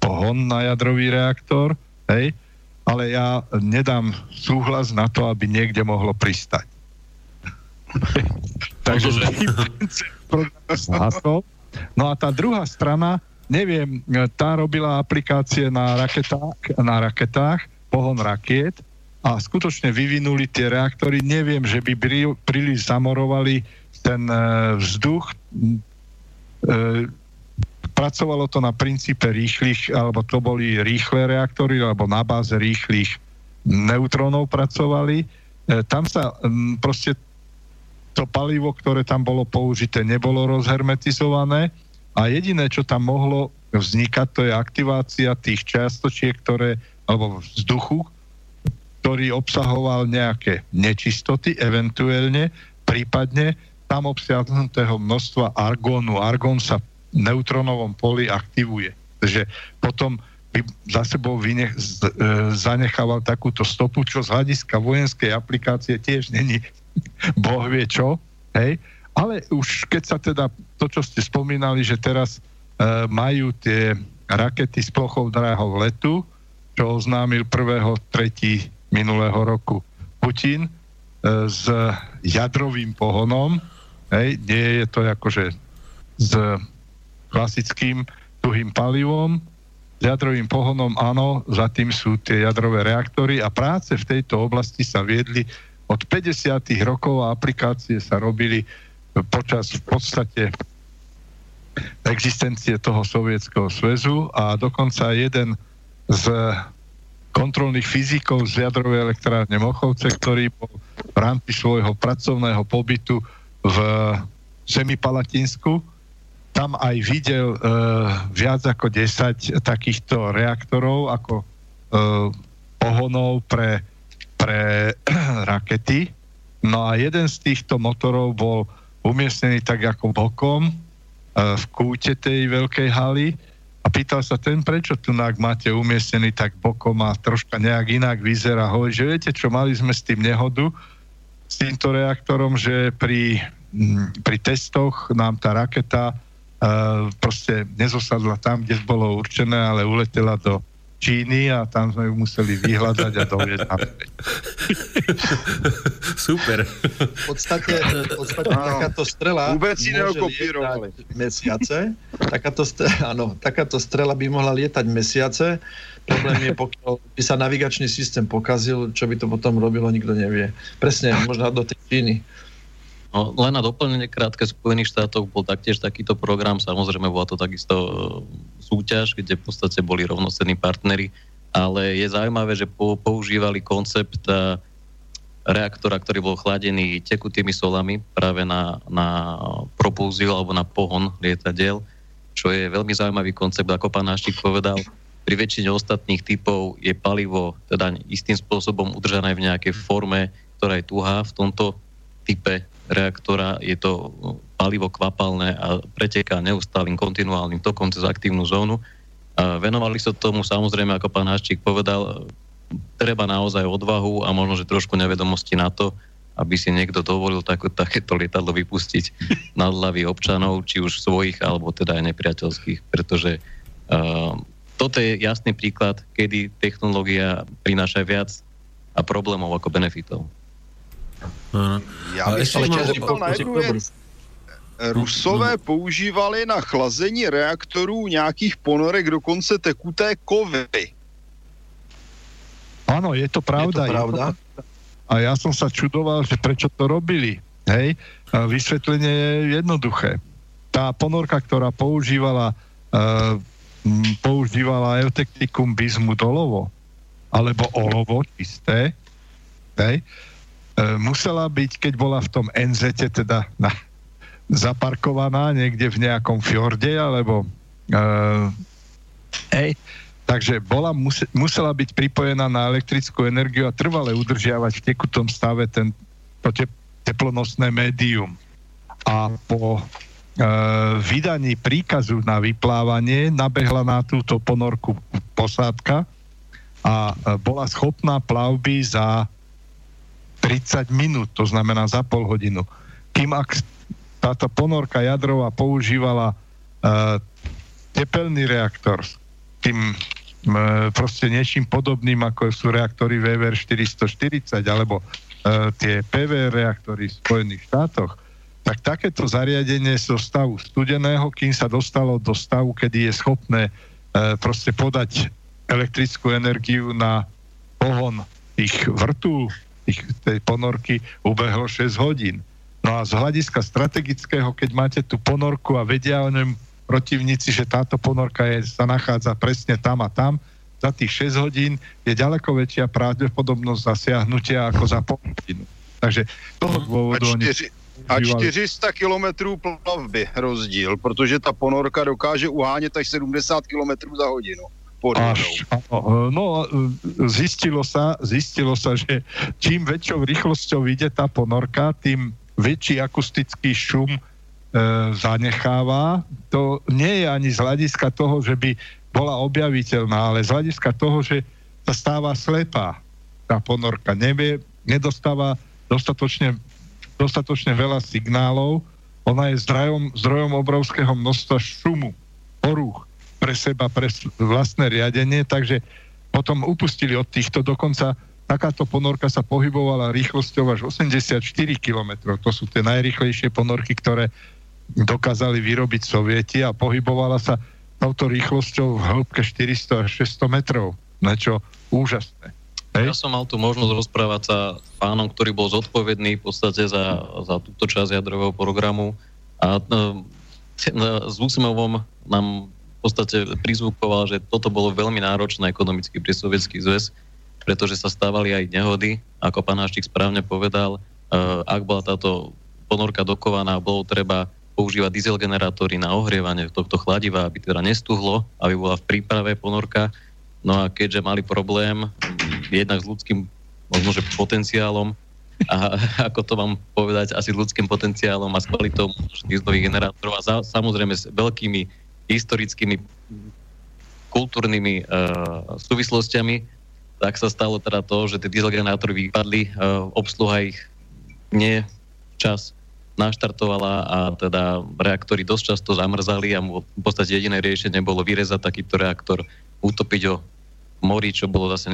pohon na jadrový reaktor, hej, ale ja nedám súhlas na to, aby niekde mohlo pristať. Takže No a tá druhá strana, neviem, tá robila aplikácie na raketách, na raketách, pohon rakiet a skutočne vyvinuli tie reaktory. Neviem, že by príliš zamorovali ten e, vzduch, e, pracovalo to na princípe rýchlych, alebo to boli rýchle reaktory, alebo na báze rýchlych neutrónov pracovali. E, tam sa proste to palivo, ktoré tam bolo použité, nebolo rozhermetizované a jediné, čo tam mohlo vznikať, to je aktivácia tých čiastočiek, ktoré, alebo vzduchu, ktorý obsahoval nejaké nečistoty, eventuálne, prípadne tam obsiahnutého množstva argónu. Argón sa v neutronovom poli aktivuje. Takže potom by za sebou vynech, z, e, zanechával takúto stopu, čo z hľadiska vojenskej aplikácie tiež není boh vie čo, hej, ale už keď sa teda to, čo ste spomínali, že teraz e, majú tie rakety s plochou drahov letu, čo oznámil 1.3. minulého roku Putin e, s jadrovým pohonom, hej, nie je to akože s klasickým tuhým palivom, s jadrovým pohonom, áno, za tým sú tie jadrové reaktory a práce v tejto oblasti sa viedli od 50. rokov a aplikácie sa robili počas v podstate existencie toho sovietského zväzu a dokonca jeden z kontrolných fyzikov z jadrovej elektrárne Mochovce, ktorý bol v rámci svojho pracovného pobytu v Zemi Palatinsku, tam aj videl e, viac ako 10 takýchto reaktorov ako e, pohonov pre pre rakety. No a jeden z týchto motorov bol umiestnený tak ako bokom e, v kúte tej veľkej haly a pýtal sa ten, prečo tu máte umiestnený tak bokom a troška nejak inak vyzerá. Hovorí, že viete čo, mali sme s tým nehodu, s týmto reaktorom, že pri, pri testoch nám tá raketa uh, proste nezosadla tam, kde bolo určené, ale uletela do Číny a tam sme ju museli vyhľadať a doviezť Super. V podstate, v podstate takáto strela Vôbec si neokopírovali. mesiace. Takáto, strela, áno, takáto strela by mohla lietať mesiace. Problém je, pokiaľ by sa navigačný systém pokazil, čo by to potom robilo, nikto nevie. Presne, možno do tej Číny. No, len na doplnenie krátke Spojených štátov bol taktiež takýto program, samozrejme bola to takisto e, súťaž, kde v podstate boli rovnocenní partnery, ale je zaujímavé, že používali koncept e, reaktora, ktorý bol chladený tekutými solami práve na, na propulziu alebo na pohon lietadiel, čo je veľmi zaujímavý koncept, ako pán Naštík povedal. Pri väčšine ostatných typov je palivo teda istým spôsobom udržané v nejakej forme, ktorá je tuhá. V tomto type reaktora je to palivo kvapalné a preteká neustálým kontinuálnym tokom cez aktívnu zónu. A venovali sa tomu samozrejme, ako pán Haščík povedal, treba naozaj odvahu a možno, že trošku nevedomosti na to, aby si niekto dovolil tak, takéto lietadlo vypustiť na hlavy občanov, či už svojich, alebo teda aj nepriateľských, pretože uh, toto je jasný príklad, kedy technológia prináša viac a problémov ako benefitov. Já bych se zeptal na jednu věc. Rusové používali na chlazení reaktorů nějakých ponorek dokonce tekuté kovy. Áno, je to pravda. Je to pravda? Je to, a ja som sa čudoval, že prečo to robili. Hej? A vysvetlenie je jednoduché. Tá ponorka, ktorá používala uh, používala eutektikum bismutolovo alebo olovo čisté, hej? E, musela byť, keď bola v tom NZ, teda na, zaparkovaná niekde v nejakom fjorde, alebo uh, hej, takže bola, muse, musela byť pripojená na elektrickú energiu a trvale udržiavať v tekutom stave ten, to te, teplonosné médium. A po uh, vydaní príkazu na vyplávanie nabehla na túto ponorku posádka a uh, bola schopná plavby za 30 minút, to znamená za pol hodinu. Kým ak táto ponorka jadrová používala uh, tepelný reaktor, tým uh, proste niečím podobným, ako sú reaktory VVR 440 alebo uh, tie PV reaktory v Spojených štátoch, tak takéto zariadenie zo stavu studeného, kým sa dostalo do stavu, kedy je schopné uh, proste podať elektrickú energiu na pohon ich vrtu, tých, tej ponorky ubehlo 6 hodín. No a z hľadiska strategického, keď máte tú ponorku a vedia o ňom protivníci, že táto ponorka je, sa nachádza presne tam a tam, za tých 6 hodín je ďaleko väčšia pravdepodobnosť zasiahnutia ako za pol hodinu. Takže toho dôvodu... A, čtyři, a 400 kilometrů plavby rozdíl, protože ta ponorka dokáže uhánět až 70 kilometrů za hodinu. Až, no, zistilo sa, zistilo sa, že čím väčšou rýchlosťou ide tá ponorka, tým väčší akustický šum e, zanecháva. To nie je ani z hľadiska toho, že by bola objaviteľná, ale z hľadiska toho, že sa stáva slepá tá ponorka, nevie, nedostáva dostatočne, dostatočne veľa signálov, ona je zdrojom, zdrojom obrovského množstva šumu, porúch pre seba, pre vlastné riadenie, takže potom upustili od týchto, dokonca takáto ponorka sa pohybovala rýchlosťou až 84 km. To sú tie najrýchlejšie ponorky, ktoré dokázali vyrobiť sovieti a pohybovala sa touto rýchlosťou v hĺbke 400 až 600 metrov. čo úžasné. Hej? Ja som mal tu možnosť rozprávať sa s pánom, ktorý bol zodpovedný v podstate za, za túto časť jadrového programu a no, no, s úsmevom nám podstate prizvukoval, že toto bolo veľmi náročné ekonomicky pre Sovietský zväz, pretože sa stávali aj nehody, ako pán Haščík správne povedal, uh, ak bola táto ponorka dokovaná, bolo treba používať diesel generátory na ohrievanie tohto chladiva, aby teda nestuhlo, aby bola v príprave ponorka. No a keďže mali problém jednak s ľudským možno, že potenciálom, a ako to mám povedať, asi ľudským potenciálom a s kvalitou dieselových generátorov a za, samozrejme s veľkými historickými kultúrnymi uh, súvislostiami, tak sa stalo teda to, že tie diesel generátory vypadli, uh, obsluha ich nie čas naštartovala a teda reaktory dosť často zamrzali a v podstate jediné riešenie bolo vyrezať takýto reaktor, utopiť ho mori, čo bolo zase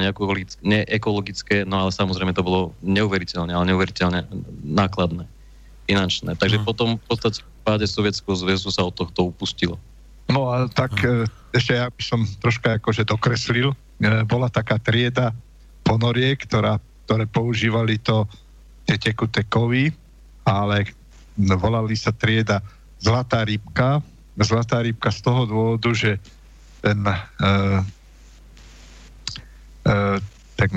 neekologické, no ale samozrejme to bolo neuveriteľne, ale neuveriteľne nákladné, finančné. Takže hmm. potom v podstate v páde Sovietskeho zväzu sa od tohto upustilo. No a tak hmm. ešte ja by som troška akože dokreslil. E, bola taká trieda ponorie, ktorá, ktoré používali to tie tekuté kovy, ale volali sa trieda Zlatá rybka. Zlatá rybka z toho dôvodu, že ten, uh, uh, ten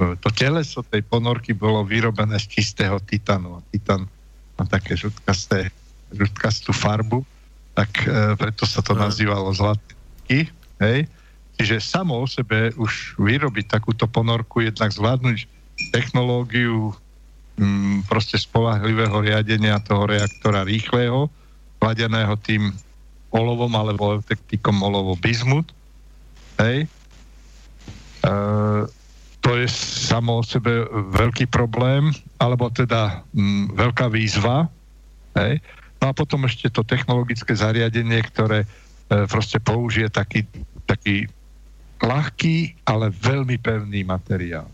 uh, to teleso tej ponorky bolo vyrobené z čistého titanu. A titan má také žutkasté, žutkastú farbu, tak uh, preto sa to nazývalo zlatý. Hej? Čiže samo o sebe už vyrobiť takúto ponorku, jednak zvládnuť technológiu mm, proste spolahlivého riadenia toho reaktora rýchleho, kladeného tým olovom alebo efektikom olovo bizmut. Hej. E, to je samo o sebe veľký problém, alebo teda mm, veľká výzva. Hej. No a potom ešte to technologické zariadenie, ktoré e, proste použije taký, taký ľahký, ale veľmi pevný materiál.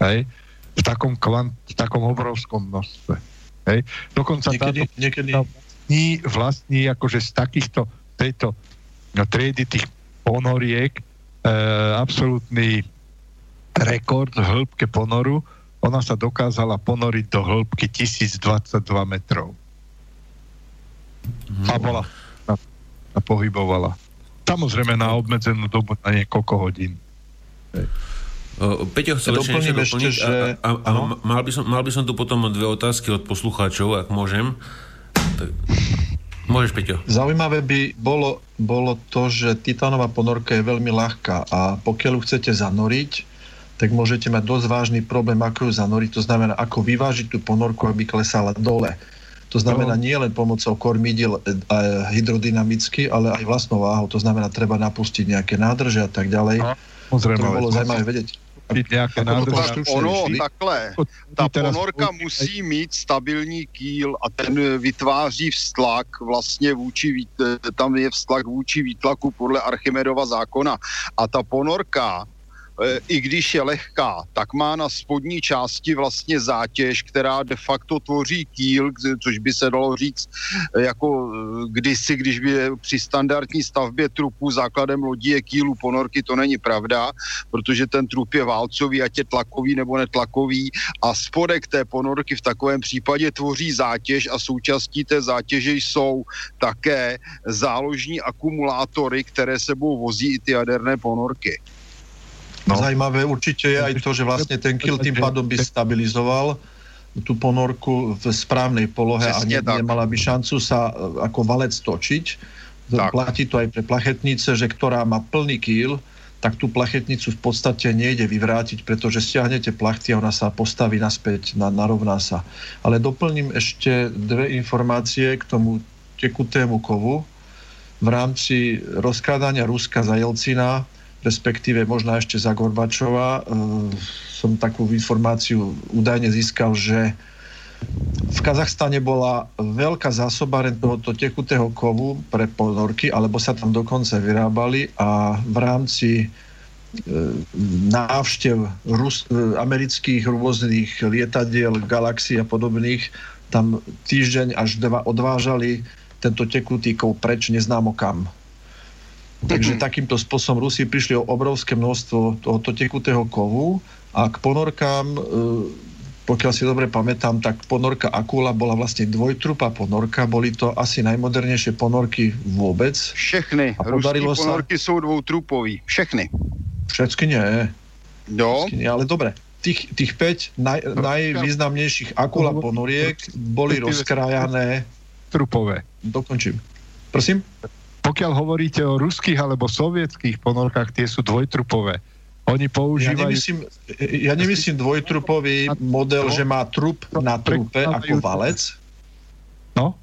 Hej v takom, kvant, v takom obrovskom množstve. Hej. Dokonca niekedy, táto niekedy... Vlastní, vlastní akože z takýchto tejto no, triedy tých ponoriek e, absolútny rekord v hĺbke ponoru. Ona sa dokázala ponoriť do hĺbky 1022 metrov. Hmm. A bola a, a pohybovala. Samozrejme na obmedzenú dobu na niekoľko hodín. Hej. Peťo chcel ešte niečo doplniť ešte, že... a, a, a mal, by som, mal by som tu potom dve otázky od poslucháčov, ak môžem. Tak... Môžeš, Peťo. Zaujímavé by bolo, bolo to, že titánová ponorka je veľmi ľahká a pokiaľ ju chcete zanoriť, tak môžete mať dosť vážny problém, ako ju zanoriť. To znamená, ako vyvážiť tú ponorku, aby klesala dole. To znamená no. nie len pomocou kormidel e, hydrodynamicky, ale aj vlastnou váhou. To znamená, treba napustiť nejaké nádrže a tak ďalej. No. To by bolo zaujímavé vedieť nejaké nádrže. Ono takhle, ta ponorka musí mít stabilní kýl a ten vytváří vztlak vlastně vůči, tam je vztlak vůči výtlaku podle Archimedova zákona. A ta ponorka i když je lehká, tak má na spodní části vlastně zátěž, která de facto tvoří kýl, což by se dalo říct e, jako e, kdysi, když by při standardní stavbě trupu základem lodí je kýlu ponorky, to není pravda, protože ten trup je válcový, ať je tlakový nebo netlakový a spodek té ponorky v takovém případě tvoří zátěž a součástí té zátěže jsou také záložní akumulátory, které sebou vozí i ty jaderné ponorky. No. Zajímavé určite je aj to, že vlastne ten kill tým pádom by stabilizoval tú ponorku v správnej polohe Přesně a ne, nemala by šancu sa e, ako valec točiť. Tak. Platí to aj pre plachetnice, že ktorá má plný kýl, tak tú plachetnicu v podstate nejde vyvrátiť, pretože stiahnete plachty a ona sa postaví naspäť, na, narovná sa. Ale doplním ešte dve informácie k tomu tekutému kovu. V rámci rozkladania Ruska za Jelcina respektíve možno ešte za Gorbačova. E, som takú informáciu údajne získal, že v Kazachstane bola veľká zásoba tohoto tekutého kovu pre ponorky, alebo sa tam dokonca vyrábali a v rámci e, návštev Rus, e, amerických rôznych lietadiel, galaxií a podobných, tam týždeň až dva odvážali tento tekutý kov preč neznámo kam. Takže takýmto spôsobom Rusi prišli o obrovské množstvo tohoto tekutého kovu a k ponorkám, e, pokiaľ si dobre pamätám, tak ponorka Akula bola vlastne dvojtrupa ponorka, boli to asi najmodernejšie ponorky vôbec. Všechny, a ponorky sa... sú dvoutrupový, všechny. Všetky nie. No. Všetky nie, ale dobre. Tých, tých 5 naj, najvýznamnejších Akula ponoriek boli rozkrájané... Trupové. Dokončím. Prosím? Pokiaľ hovoríte o ruských alebo sovietských ponorkách, tie sú dvojtrupové. Oni používajú... Ja nemyslím, ja nemyslím dvojtrupový model, že má trup na trupe ako valec. No?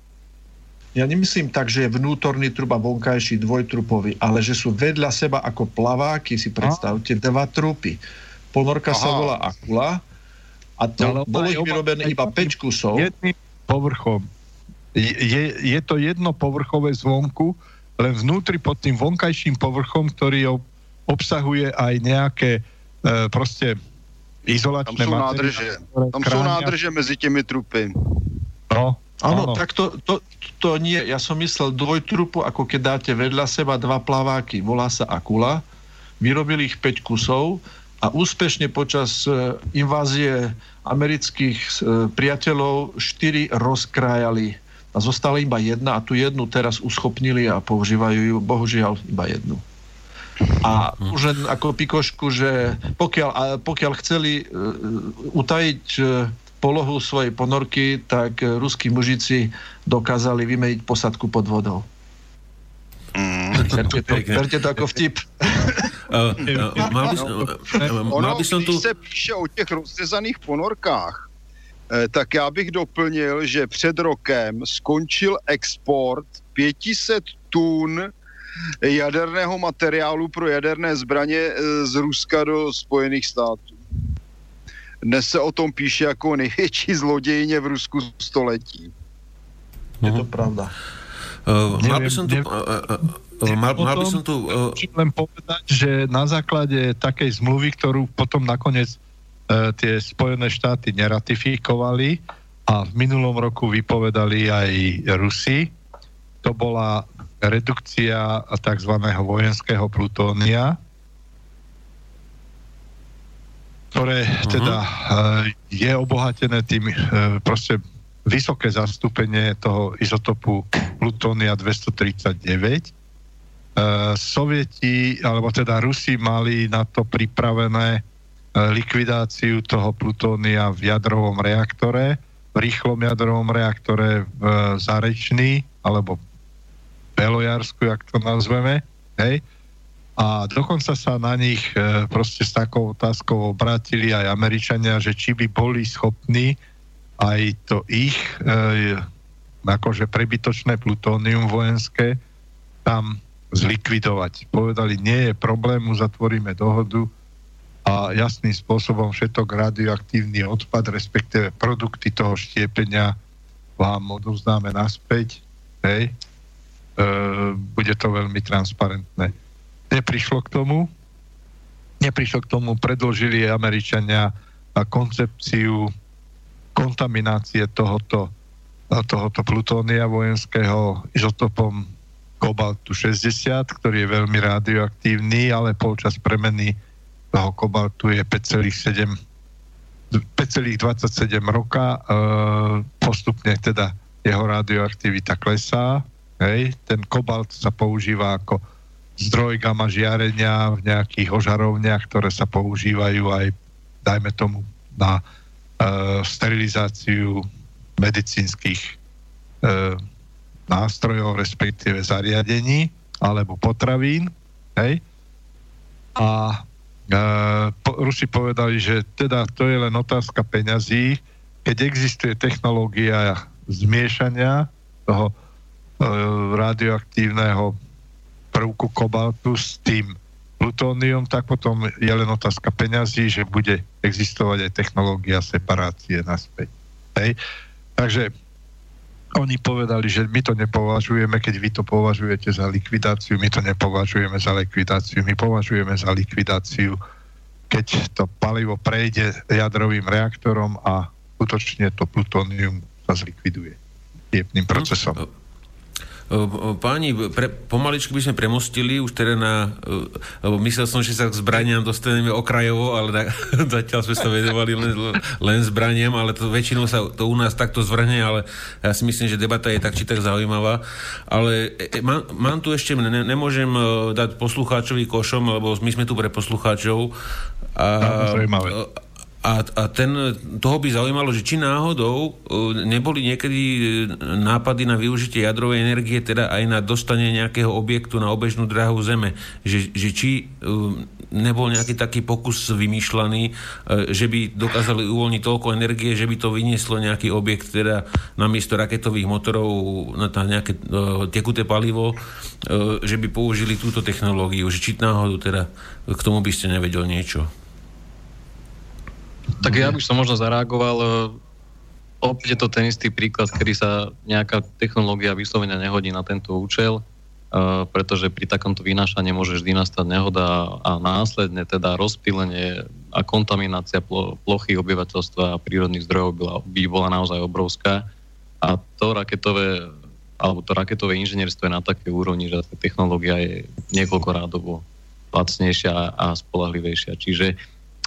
Ja nemyslím tak, že je vnútorný trup a vonkajší dvojtrupový, ale že sú vedľa seba ako plaváky, si predstavte, dva trupy. Ponorka Aha. sa volá Akula a to no, bolo ich vyrobené iba 5 kusov. Jedným povrchom. Je, je to jedno povrchové zvonku, len vnútri pod tým vonkajším povrchom, ktorý obsahuje aj nejaké e, proste izolačné Tam sú nádrže. Tam sú nádrže medzi tými trupy. No, Áno, tak to, to, to nie. Ja som myslel dvojtrupu, ako keď dáte vedľa seba dva plaváky. Volá sa Akula. Vyrobili ich 5 kusov a úspešne počas e, invázie amerických e, priateľov 4 rozkrájali a zostala iba jedna a tu jednu teraz uschopnili a používajú ju, bohužiaľ, iba jednu. A mhm. už len ako pikošku, že pokiaľ, a pokiaľ chceli uh, utajiť uh, polohu svojej ponorky, tak uh, ruskí mužici dokázali vymeniť posadku pod vodou. Mm. Berte, to, berte to ako vtip. Uh, uh, mal by, uh, mal by som tu... Když se píše o těch rozřezaných ponorkách, tak já bych doplnil, že před rokem skončil export 500 tun jaderného materiálu pro jaderné zbraně eh, z Ruska do Spojených států. Dnes se o tom píše jako největší zlodějně v Rusku století. Je to pravda. Uh, mal by som tu... Uh, uh, mal, mal by som tu... Uh, len povedať, že na základe takej zmluvy, ktorú potom nakoniec tie Spojené štáty neratifikovali a v minulom roku vypovedali aj Rusi. To bola redukcia tzv. vojenského plutónia, ktoré uh-huh. teda e, je obohatené tým e, proste vysoké zastúpenie toho izotopu plutónia 239. Sovieti, alebo teda Rusi mali na to pripravené E, likvidáciu toho plutónia v jadrovom reaktore, v rýchlom jadrovom reaktore v Zarečný, alebo Belojarsku, jak to nazveme, hej, a dokonca sa na nich e, proste s takou otázkou obrátili aj Američania, že či by boli schopní aj to ich e, akože prebytočné plutónium vojenské tam zlikvidovať. Povedali, nie je problém, zatvoríme dohodu, a jasným spôsobom všetok radioaktívny odpad, respektíve produkty toho štiepenia vám odovzdáme naspäť. Hej. E, bude to veľmi transparentné. Neprišlo k tomu. neprišlo k tomu, predložili Američania koncepciu kontaminácie tohoto, tohoto plutónia vojenského izotopom kobaltu 60, ktorý je veľmi radioaktívny, ale počas premeny toho kobaltu je 5,7 5,27 roka e, postupne teda jeho radioaktivita klesá. Hej. Ten kobalt sa používa ako zdroj gamma žiarenia v nejakých ožarovniach, ktoré sa používajú aj, dajme tomu, na e, sterilizáciu medicínskych e, nástrojov, respektíve zariadení alebo potravín. Hej. A po, Rusi povedali, že teda to je len otázka peňazí, keď existuje technológia zmiešania toho e, radioaktívneho prvku kobaltu s tým plutónium, tak potom je len otázka peňazí, že bude existovať aj technológia separácie naspäť. Hej. Takže oni povedali, že my to nepovažujeme, keď vy to považujete za likvidáciu, my to nepovažujeme za likvidáciu, my považujeme za likvidáciu, keď to palivo prejde jadrovým reaktorom a skutočne to plutónium sa zlikviduje jedným procesom. Páni, pre, pomaličky by sme premostili už teda na... Lebo myslel som, že sa k zbraniam dostaneme okrajovo, ale da, zatiaľ sme sa vedovali len, len zbraniam, ale to väčšinou sa to u nás takto zvrhne, ale ja si myslím, že debata je tak či tak zaujímavá. Ale e, e mám, mám tu ešte, ne, nemôžem e, dať poslucháčový košom, lebo my sme tu pre poslucháčov. A, zaujímavé a, a ten, toho by zaujímalo, že či náhodou e, neboli niekedy e, nápady na využitie jadrovej energie teda aj na dostanie nejakého objektu na obežnú dráhu Zeme. Že, že či e, nebol nejaký taký pokus vymýšľaný, že by dokázali uvoľniť toľko energie, že by to vynieslo nejaký objekt teda namiesto raketových motorov na nejaké tekuté palivo, že by použili túto technológiu. Že či náhodou teda k tomu by ste nevedel niečo. Tak ja by som možno zareagoval. E, opäť je to ten istý príklad, kedy sa nejaká technológia vyslovene nehodí na tento účel, e, pretože pri takomto vynášaní môže vždy nastať nehoda a následne teda rozpílenie a kontaminácia plochy obyvateľstva a prírodných zdrojov by bola naozaj obrovská. A to raketové alebo to raketové inžinierstvo je na také úrovni, že tá technológia je niekoľko rádovo lacnejšia a spolahlivejšia. Čiže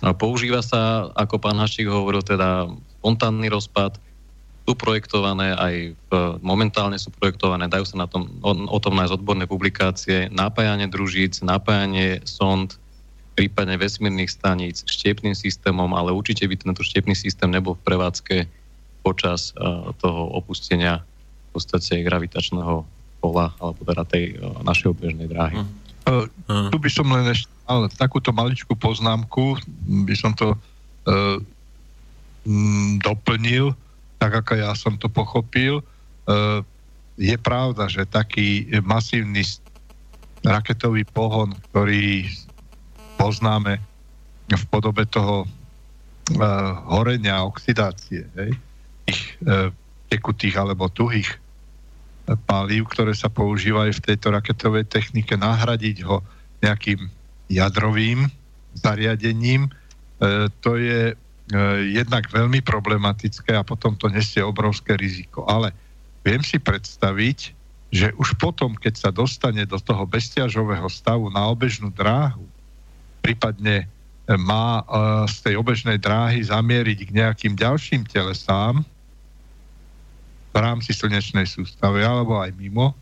Používa sa, ako pán Haščík hovoril, teda spontánny rozpad, sú projektované aj v, momentálne sú projektované, dajú sa na tom, o, o tom nájsť odborné publikácie, napájanie družíc, napájanie sond, prípadne vesmírnych staníc štepným systémom, ale určite by tento štepný systém nebol v prevádzke počas uh, toho opustenia v podstate gravitačného pola, alebo teda tej uh, našej obežnej dráhy. Mm. Uh, tu by som len ešte mal takúto maličkú poznámku, by som to uh, doplnil, tak ako ja som to pochopil. Uh, je pravda, že taký masívny raketový pohon, ktorý poznáme v podobe toho uh, horenia, oxidácie, hej, tých uh, tekutých alebo tuhých palív, ktoré sa používajú v tejto raketovej technike, nahradiť ho nejakým jadrovým zariadením, e, to je e, jednak veľmi problematické a potom to nesie obrovské riziko. Ale viem si predstaviť, že už potom, keď sa dostane do toho bezťažového stavu na obežnú dráhu, prípadne e, má z tej obežnej dráhy zamieriť k nejakým ďalším telesám, v rámci slnečnej sústavy alebo aj mimo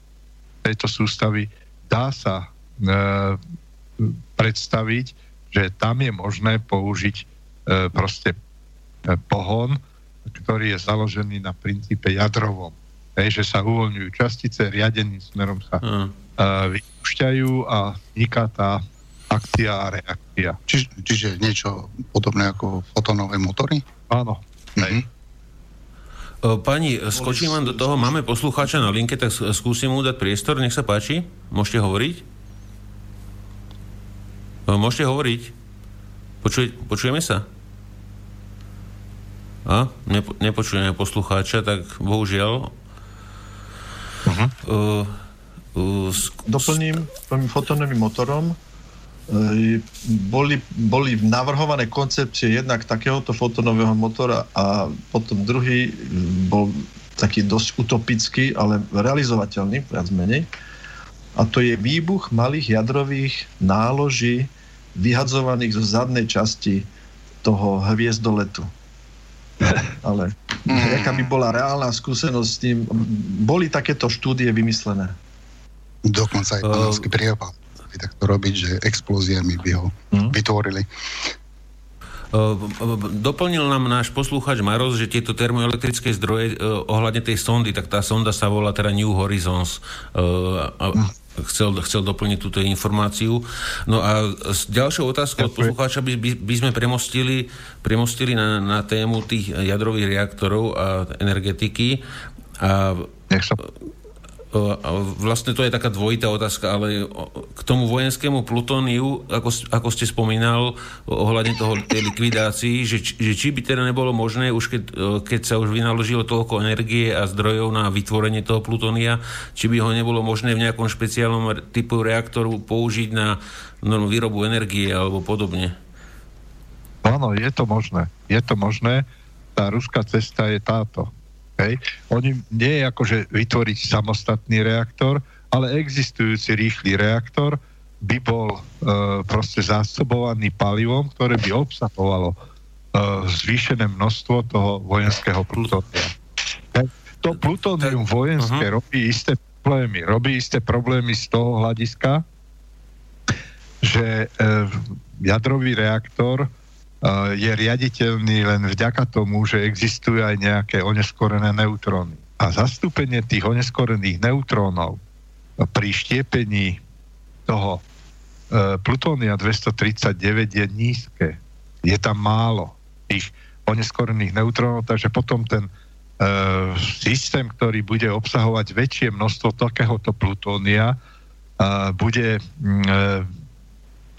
tejto sústavy dá sa e, predstaviť, že tam je možné použiť e, proste e, pohon, ktorý je založený na princípe jadrovom. Hej, že sa uvoľňujú častice, riadeným smerom sa mm. e, vypúšťajú a vzniká tá akcia a reakcia. Čiže, čiže niečo podobné ako fotonové motory? Áno. Mm-hmm. Pani, skočím vám do toho, máme poslucháča na linke, tak skúsim mu dať priestor, nech sa páči, môžete hovoriť. Môžete hovoriť. Počuj, počujeme sa? A? Nepo, nepočujeme poslucháča, tak bohužiaľ. Uh-huh. Uh, uh, sk- Doplním tým fotonovým motorom. Boli, boli navrhované koncepcie jednak takéhoto fotonového motora a potom druhý bol taký dosť utopický, ale realizovateľný, viac menej. A to je výbuch malých jadrových náloží vyhadzovaných zo zadnej časti toho hviezdoletu. Ale aká by bola reálna skúsenosť s tým, boli takéto štúdie vymyslené. Dokonca aj panelský uh, priepad takto robiť, že explóziami by ho hmm. vytvorili. Doplnil nám náš posluchač Maros, že tieto termoelektrické zdroje ohľadne tej sondy, tak tá sonda sa volá teda New Horizons. Hmm. Chcel, chcel doplniť túto informáciu. No a s ďalšou otázkou od poslucháča by, by, by sme premostili, premostili na, na tému tých jadrových reaktorov a energetiky. A, Nech sa vlastne to je taká dvojitá otázka, ale k tomu vojenskému plutóniu, ako, ako ste spomínal ohľadne toho tej likvidácii, že, že či by teda nebolo možné, už keď, keď sa už vynaložilo toľko energie a zdrojov na vytvorenie toho plutónia, či by ho nebolo možné v nejakom špeciálnom typu reaktoru použiť na no, výrobu energie alebo podobne. Áno, je to možné. Je to možné. Tá ruská cesta je táto Hej. Oni nie je akože vytvoriť samostatný reaktor, ale existujúci rýchly reaktor by bol e, proste zásobovaný palivom, ktoré by obsahovalo e, zvýšené množstvo toho vojenského plutónia. To plutónium vojenské uh-huh. robí isté problémy. Robí isté problémy z toho hľadiska, že e, jadrový reaktor je riaditeľný len vďaka tomu, že existujú aj nejaké oneskorené neutróny. A zastúpenie tých oneskorených neutrónov pri štiepení toho e, plutónia 239 je nízke. Je tam málo tých oneskorených neutrónov, takže potom ten e, systém, ktorý bude obsahovať väčšie množstvo takéhoto plutónia, e, bude e,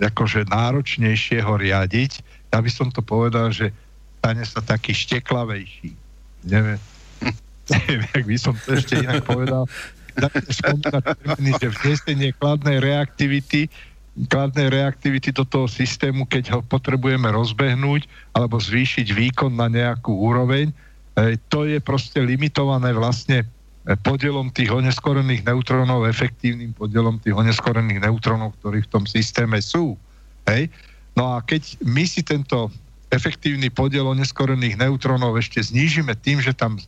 akože náročnejšie ho riadiť, ja by som to povedal, že stane sa taký šteklavejší. Neviem, neviem, ak by som to ešte inak povedal. Termíny, že vnesenie kladnej reaktivity kladnej reaktivity do toho systému, keď ho potrebujeme rozbehnúť alebo zvýšiť výkon na nejakú úroveň, e, to je proste limitované vlastne podielom tých oneskorených neutrónov, efektívnym podielom tých oneskorených neutrónov, ktorí v tom systéme sú. Hej? No a keď my si tento efektívny podiel oneskorených neutrónov ešte znížime tým, že tam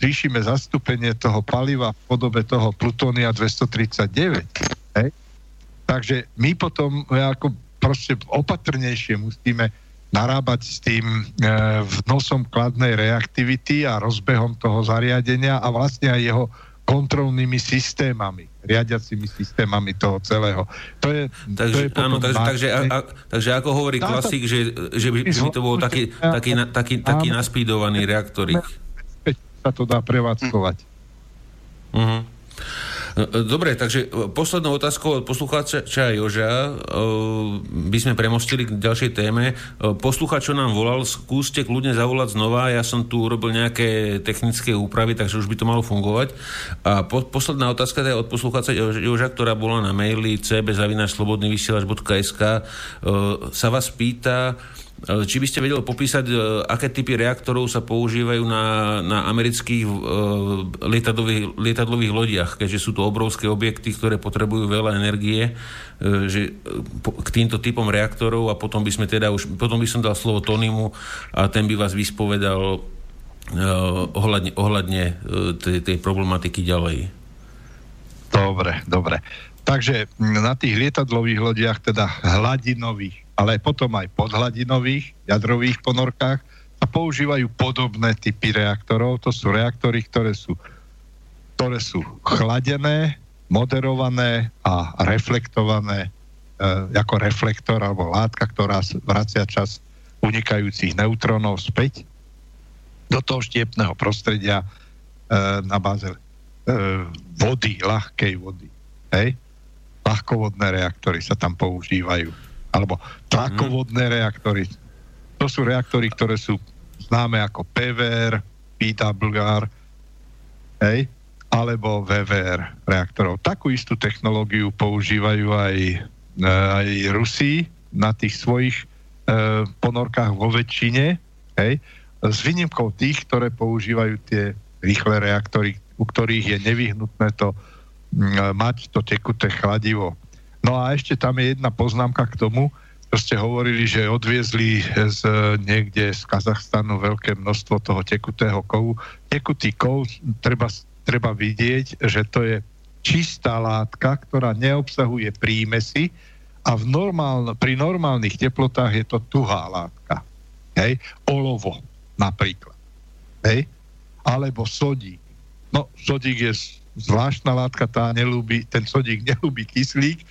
zvýšime zastúpenie toho paliva v podobe toho plutónia 239, hej, takže my potom ako proste opatrnejšie musíme narábať s tým e, vnosom kladnej reaktivity a rozbehom toho zariadenia a vlastne aj jeho kontrolnými systémami, riadiacimi systémami toho celého. To je, takže, to je áno, takže, takže, a, a, takže ako hovorí Dá klasik, že, že by, by to bol taký, taký, taký, taký naspídovaný reaktorik. Sa to dá prevádzkovať. Uh-huh. Dobre, takže e, poslednou otázkou od poslucháča Joža e, by sme premostili k ďalšej téme. E, poslucháč, čo nám volal, skúste kľudne zavolať znova. Ja som tu urobil nejaké technické úpravy, takže už by to malo fungovať. A po, posledná otázka je od poslucháča Joža, ktorá bola na maili cb.slobodnyvysielač.sk sa vás pýta, či by ste vedeli popísať, e, aké typy reaktorov sa používajú na, na amerických uh, lietadlových, lietadlových lodiach, keďže sú to obrovské objekty, ktoré potrebujú veľa energie, uh, že k týmto typom reaktorov a potom by sme teda už, potom by som dal slovo Tonimu a ten by vás vyspovedal uh, ohľadne, ohľadne tej, tej problematiky ďalej. Dobre, dobre. Takže na tých lietadlových lodiach, teda hladinových ale potom aj podhladinových jadrových ponorkách a používajú podobné typy reaktorov. To sú reaktory, ktoré sú, ktoré sú chladené, moderované a reflektované e, ako reflektor alebo látka, ktorá vracia čas unikajúcich neutrónov späť do toho štiepného prostredia e, na báze e, vody, ľahkej vody. Hej? Ľahkovodné reaktory sa tam používajú alebo tlakovodné mm. reaktory. To sú reaktory, ktoré sú známe ako PVR, PWR, hej, alebo VVR reaktorov. Takú istú technológiu používajú aj aj Rusi na tých svojich e, ponorkách vo väčšine, hej, s výnimkou tých, ktoré používajú tie rýchle reaktory, u ktorých je nevyhnutné to mať to tekuté chladivo. No a ešte tam je jedna poznámka k tomu, to ste hovorili, že odviezli z, niekde z Kazachstanu veľké množstvo toho tekutého kovu. Tekutý kov treba, treba vidieť, že to je čistá látka, ktorá neobsahuje prímesy a v normál, pri normálnych teplotách je to tuhá látka. Hej? Olovo napríklad. Hej? Alebo sodík. No, sodík je zvláštna látka, tá nelúbi, ten sodík nelúbi kyslík,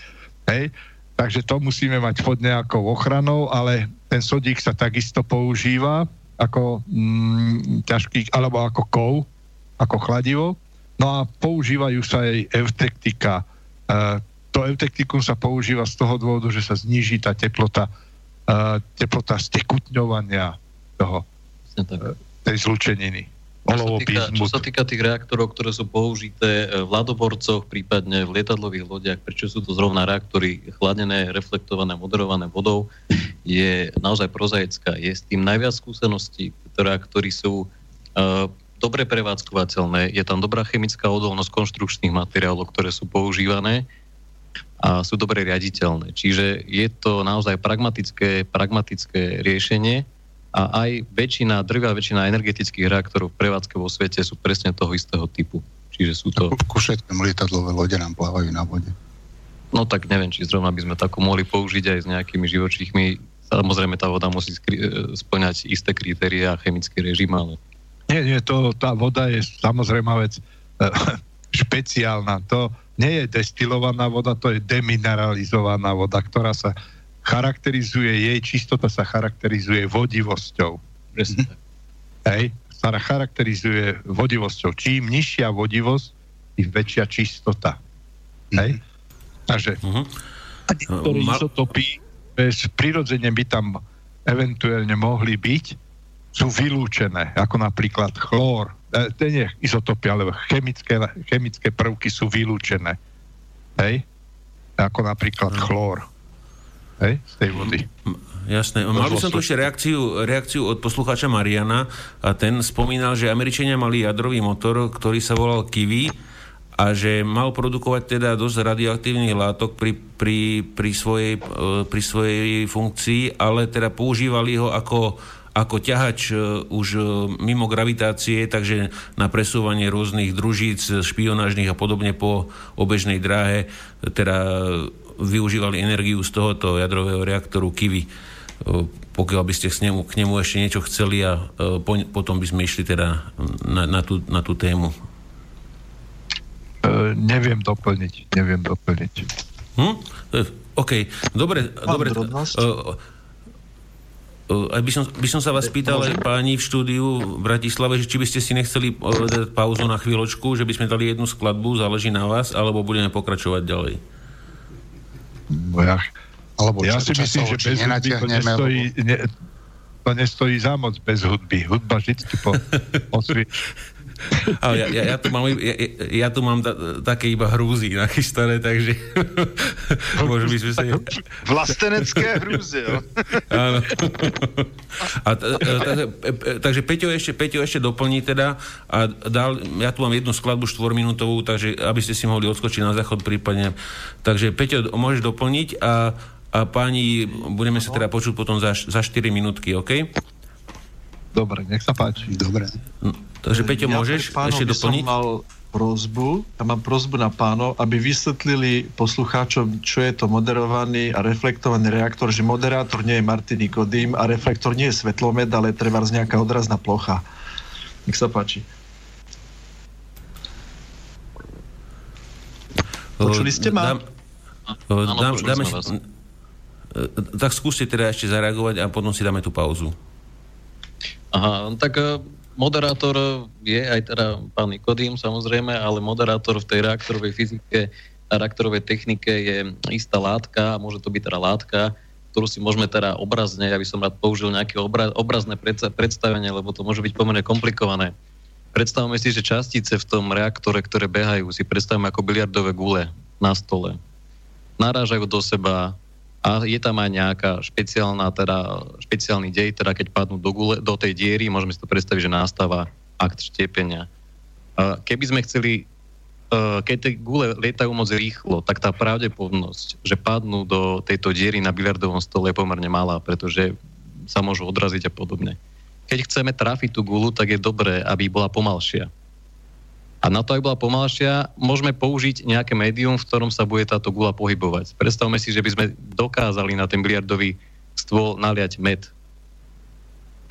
hej? takže to musíme mať pod nejakou ochranou, ale ten sodík sa takisto používa ako mm, ťažký, alebo ako kov, ako chladivo. No a používajú sa aj eutektika. E, to eutektikum sa používa z toho dôvodu, že sa zníži tá teplota, e, teplota stekutňovania toho, e, tej zlučeniny. Čo sa, týka, čo sa týka tých reaktorov, ktoré sú použité v ladoborcoch, prípadne v lietadlových lodiach, prečo sú to zrovna reaktory chladené, reflektované, moderované vodou, je naozaj prozaická. Je s tým najviac skúseností, reaktory sú uh, dobre prevádzkovateľné, je tam dobrá chemická odolnosť konštrukčných materiálov, ktoré sú používané a sú dobre riaditeľné. Čiže je to naozaj pragmatické, pragmatické riešenie a aj väčšina, drvá väčšina energetických reaktorov v prevádzke vo svete sú presne toho istého typu. Čiže sú to... Ku všetkým lietadlové lode nám plávajú na vode. No tak neviem, či zrovna by sme takú mohli použiť aj s nejakými živočíchmi. Samozrejme, tá voda musí skri- splňať isté kritéria a chemický režim, ale nie, nie, to, tá voda je samozrejme vec eh, špeciálna. To nie je destilovaná voda, to je demineralizovaná voda, ktorá sa charakterizuje, jej čistota sa charakterizuje vodivosťou. Presne. Hej, sa charakterizuje vodivosťou. Čím nižšia vodivosť, tým väčšia čistota. Hej? Takže uh-huh. niektoré Mar- izotopy bez, prirodzene by tam eventuálne mohli byť, sú vylúčené, ako napríklad chlór, e, to nie izotopy, ale chemické, chemické prvky sú vylúčené. Hej? Ako napríklad no. chlór. Hej? Z tej vody. Jasné. Mal by som tu ešte reakciu, reakciu od poslucháča Mariana a ten spomínal, že Američania mali jadrový motor, ktorý sa volal Kiwi a že mal produkovať teda dosť radioaktívnych látok pri, pri, pri, svojej, e, pri svojej funkcii, ale teda používali ho ako ako ťahač e, už e, mimo gravitácie, takže na presúvanie rôznych družíc, špionážnych a podobne po obežnej dráhe, teda využívali energiu z tohoto jadrového reaktoru Kiwi. E, pokiaľ by ste k nemu, k nemu ešte niečo chceli a po, potom by sme išli teda na, na, tú, na tú tému. Uh, neviem doplniť, neviem doplniť. Hm? OK, dobre, dobre. Uh, aj by som, by som sa vás pýtal aj páni v štúdiu v Bratislave, že či by ste si nechceli dať pauzu na chvíľočku, že by sme dali jednu skladbu, záleží na vás, alebo budeme pokračovať ďalej. Ja, alebo ja si myslím, že bez hudby to nestojí, ne, to nestojí za moc bez hudby. Hudba vždy po, osvieč. Ale ja, ja, ja, tu mám, ja, ja tu mám ta, také iba hrúzy nachystané, takže by sme sa... Ne... Vlastenecké hrúzy, jo. Áno. A t- takže, takže Peťo ešte, Peťo ešte doplní teda a dal, ja tu mám jednu skladbu štvorminútovú, takže aby ste si mohli odskočiť na záchod prípadne. Takže Peťo, môžeš doplniť a, a páni, budeme sa teda počuť potom za, za 4 minútky, OK? Dobre, nech sa páči. Dobre. No, takže Peťo, ja môžeš ešte doplniť? Som mal prozbu, ja mám prozbu na pánov, aby vysvetlili poslucháčom, čo je to moderovaný a reflektovaný reaktor, že moderátor nie je Martin Nikodým a reflektor nie je svetlomed, ale treba z nejaká odrazná plocha. Nech sa páči. Počuli ste ma? Dám, dám, dáme, tak skúste teda ešte zareagovať a potom si dáme tú pauzu. Aha, tak eh, moderátor je aj teda pán Nikodým samozrejme, ale moderátor v tej reaktorovej fyzike a reaktorovej technike je istá látka, a môže to byť teda látka, ktorú si môžeme teda obrazne, ja by som rád použil nejaké obra, obrazné predstavenie, lebo to môže byť pomerne komplikované. Predstavme si, že častice v tom reaktore, ktoré behajú, si predstavíme ako biliardové gule na stole. narážajú do seba a je tam aj nejaká špeciálna, teda, špeciálny dej, teda keď padnú do, gule, do tej diery, môžeme si to predstaviť, že nastáva akt štiepenia. Keby sme chceli, keď tie gule lietajú moc rýchlo, tak tá pravdepodobnosť, že padnú do tejto diery na biliardovom stole je pomerne malá, pretože sa môžu odraziť a podobne. Keď chceme trafiť tú gulu, tak je dobré, aby bola pomalšia a na to, aby bola pomalšia, môžeme použiť nejaké médium, v ktorom sa bude táto gula pohybovať. Predstavme si, že by sme dokázali na ten biliardový stôl naliať med.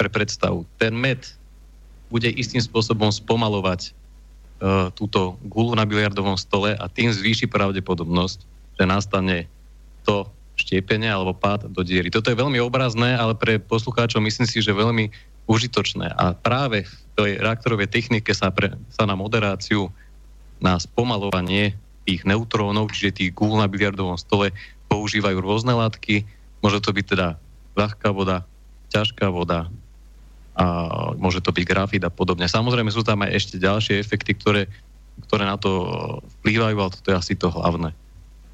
Pre predstavu. Ten med bude istým spôsobom spomalovať uh, túto gulu na biliardovom stole a tým zvýši pravdepodobnosť, že nastane to štiepenie alebo pád do diery. Toto je veľmi obrazné, ale pre poslucháčov myslím si, že veľmi užitočné. A práve v tej reaktorovej technike sa, pre, sa na moderáciu, na spomalovanie tých neutrónov, čiže tých gúl na biliardovom stole, používajú rôzne látky. Môže to byť teda ľahká voda, ťažká voda, a môže to byť grafit a podobne. Samozrejme sú tam aj ešte ďalšie efekty, ktoré, ktoré na to vplývajú, ale toto je asi to hlavné.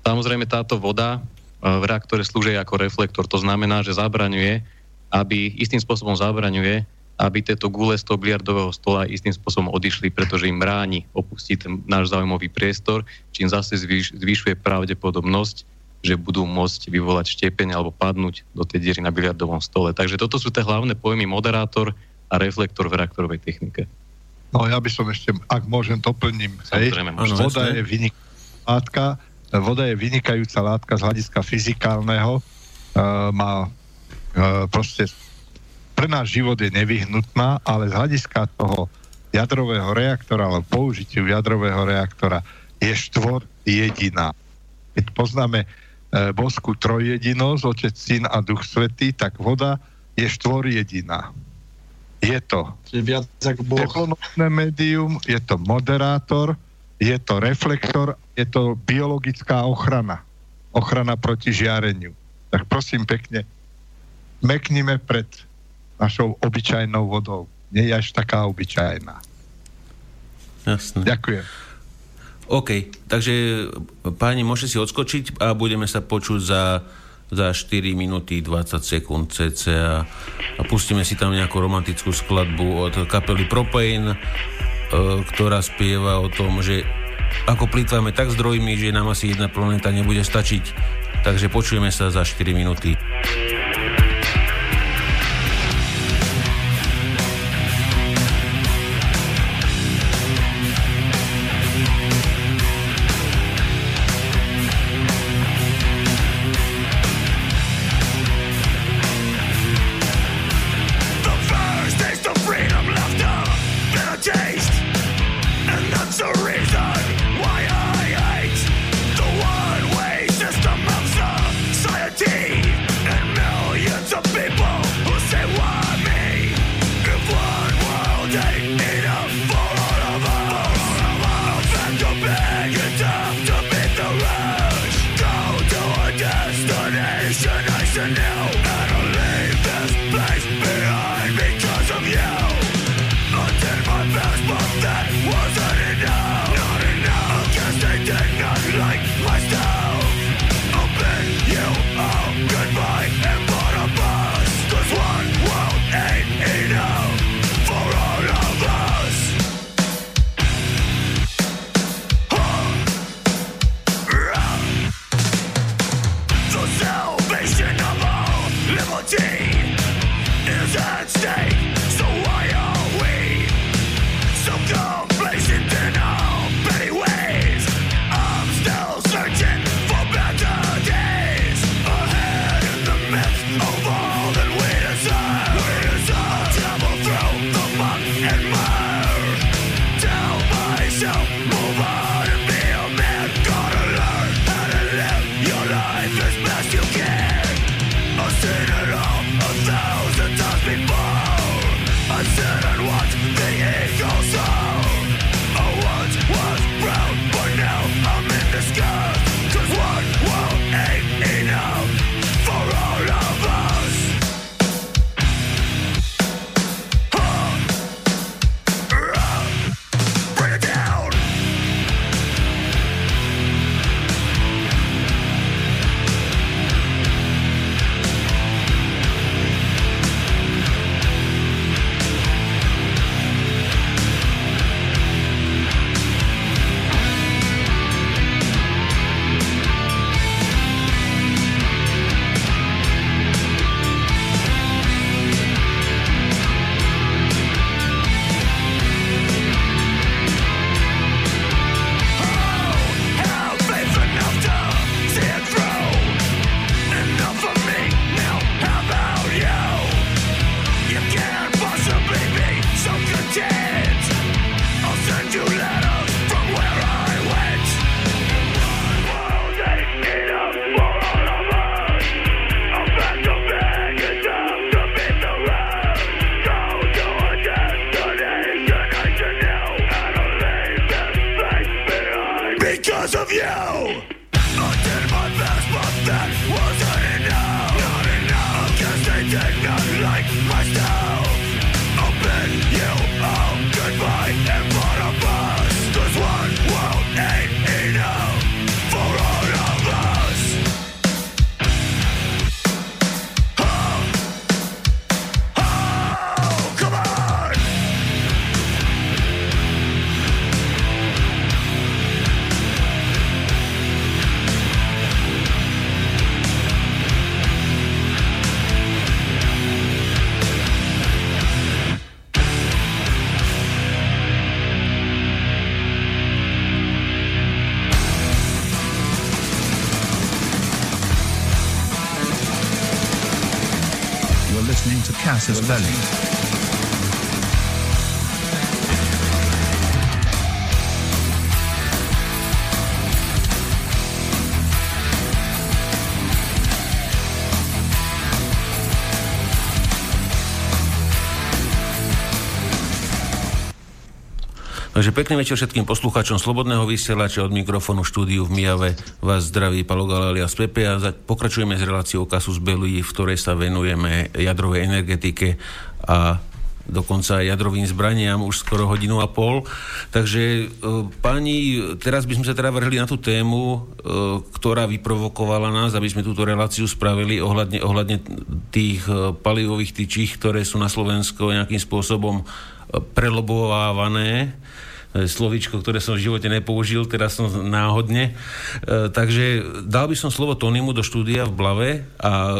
Samozrejme táto voda v reaktore slúži ako reflektor, to znamená, že zabraňuje aby istým spôsobom zabraňuje, aby tieto gule z toho biliardového stola istým spôsobom odišli, pretože im bráni opustiť ten náš zaujímavý priestor, čím zase zvýš, zvyšuje pravdepodobnosť, že budú môcť vyvolať štiepenie alebo padnúť do tej diery na biliardovom stole. Takže toto sú tie hlavné pojmy moderátor a reflektor v reaktorovej technike. No ja by som ešte, ak môžem, doplním. Hej, voda je vynikajúca látka, voda je vynikajúca látka z hľadiska fyzikálneho, uh, má E, proste pre náš život je nevyhnutná, ale z hľadiska toho jadrového reaktora alebo použitiu jadrového reaktora je štvor jediná. Keď poznáme e, bosku trojjedinosť, otec, syn a duch svetý, tak voda je štvor jediná. Je to ako médium, je to moderátor, je to reflektor, je to biologická ochrana. Ochrana proti žiareniu. Tak prosím pekne, meknime pred našou obyčajnou vodou. Nie je až taká obyčajná. Jasne. Ďakujem. OK, takže páni, môžete si odskočiť a budeme sa počuť za, za 4 minúty 20 sekúnd cca a pustíme si tam nejakú romantickú skladbu od kapely Propane, e, ktorá spieva o tom, že ako plýtvame tak zdrojmi, že nám asi jedna planéta nebude stačiť. Takže počujeme sa za 4 minúty. Nacional. Takže pekný večer všetkým poslucháčom Slobodného vysielača od mikrofónu štúdiu v Mijave. Vás zdraví Palo Galelia z Pepe a pokračujeme s reláciou Kasus Belli, v ktorej sa venujeme jadrovej energetike a dokonca aj jadrovým zbraniam už skoro hodinu a pol. Takže e, páni, teraz by sme sa teda vrhli na tú tému, e, ktorá vyprovokovala nás, aby sme túto reláciu spravili ohľadne, ohľadne tých e, palivových tyčích, ktoré sú na Slovensku nejakým spôsobom prelobovávané E, slovíčko, ktoré som v živote nepoužil, teraz som náhodne. E, takže dal by som slovo Tonymu do štúdia v Blave a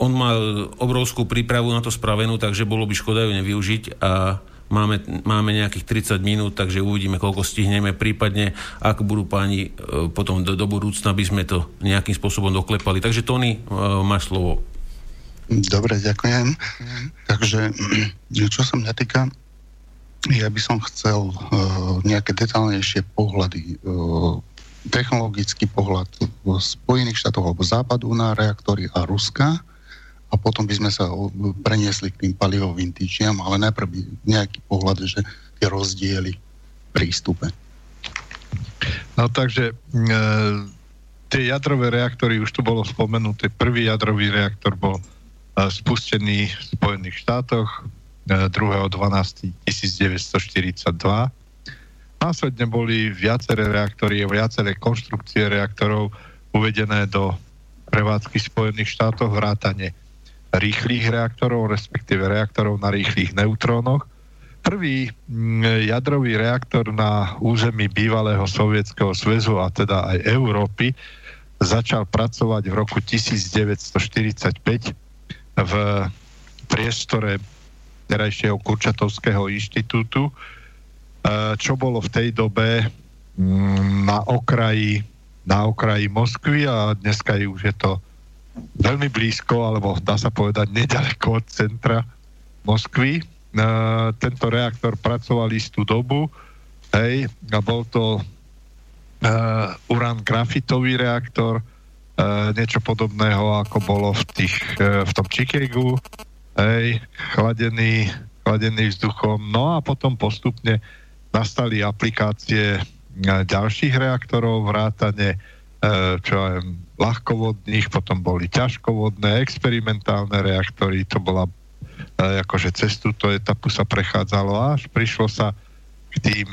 on má obrovskú prípravu na to spravenú, takže bolo by škoda ju nevyužiť a máme, máme nejakých 30 minút, takže uvidíme, koľko stihneme, prípadne ak budú páni e, potom do, do budúcna, by sme to nejakým spôsobom doklepali. Takže Tony, máš slovo. Dobre, ďakujem. Takže, čo sa mňa týka, ja by som chcel uh, nejaké detálnejšie pohľady, uh, technologický pohľad Spojených štátov alebo Západu na reaktory a Ruska a potom by sme sa preniesli k tým palivovým týčiam, ale najprv by nejaký pohľad, že tie rozdiely prístupe. No takže e, tie jadrové reaktory, už tu bolo spomenuté, prvý jadrový reaktor bol e, spustený v Spojených štátoch 2.12.1942. Následne boli viaceré reaktory, viaceré konštrukcie reaktorov uvedené do prevádzky Spojených štátov vrátane rýchlych reaktorov, respektíve reaktorov na rýchlych neutrónoch. Prvý mm, jadrový reaktor na území bývalého Sovietskeho zväzu a teda aj Európy začal pracovať v roku 1945 v priestore terajšieho Kurčatovského inštitútu, e, čo bolo v tej dobe mm, na okraji, na okraji Moskvy a dneska je už je to veľmi blízko, alebo dá sa povedať nedaleko od centra Moskvy. E, tento reaktor pracoval istú dobu, hej, a bol to uh, urán grafitový reaktor, uh, niečo podobného, ako bolo v, tých, uh, v tom Chicagu, hej, chladený, chladený vzduchom. No a potom postupne nastali aplikácie ďalších reaktorov, vrátane čo aj ľahkovodných, potom boli ťažkovodné, experimentálne reaktory, to bola akože cez túto etapu sa prechádzalo až prišlo sa k tým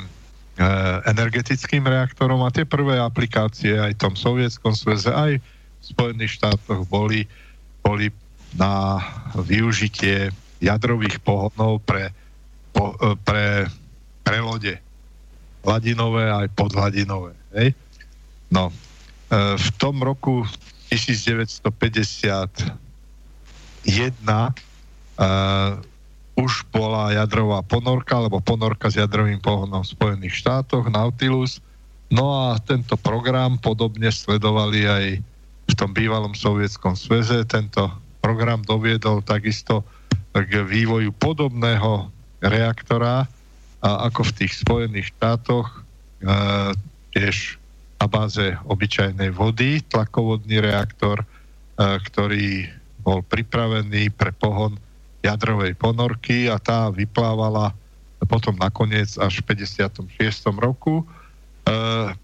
energetickým reaktorom a tie prvé aplikácie aj v tom sovietskom sveze, aj v Spojených štátoch boli, boli na využitie jadrových pohonov pre, po, pre, pre lode. Hladinové aj podhladinové. Hej? No, v tom roku 1951 uh, už bola jadrová ponorka, alebo ponorka s jadrovým pohonom v Spojených štátoch, Nautilus. No a tento program podobne sledovali aj v tom bývalom sovietskom sveze. Tento program doviedol takisto k vývoju podobného reaktora a ako v tých Spojených štátoch e, tiež na báze obyčajnej vody, tlakovodný reaktor, e, ktorý bol pripravený pre pohon jadrovej ponorky a tá vyplávala potom nakoniec až v 56. roku. E,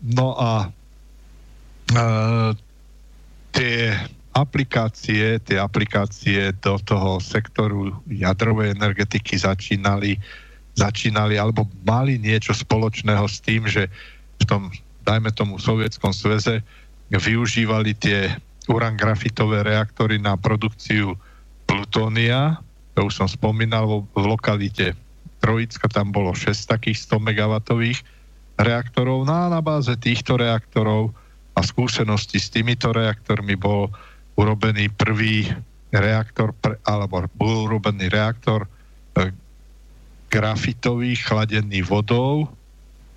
no a tie aplikácie, tie aplikácie do toho sektoru jadrovej energetiky začínali, začínali alebo mali niečo spoločného s tým, že v tom, dajme tomu, Sovietskom sveze využívali tie urangrafitové reaktory na produkciu plutónia, to už som spomínal, v, lokalite Trojicka tam bolo 6 takých 100 MW reaktorov. No a na báze týchto reaktorov a skúsenosti s týmito reaktormi bol urobený prvý reaktor, pre, alebo bol urobený reaktor e, grafitový, chladený vodou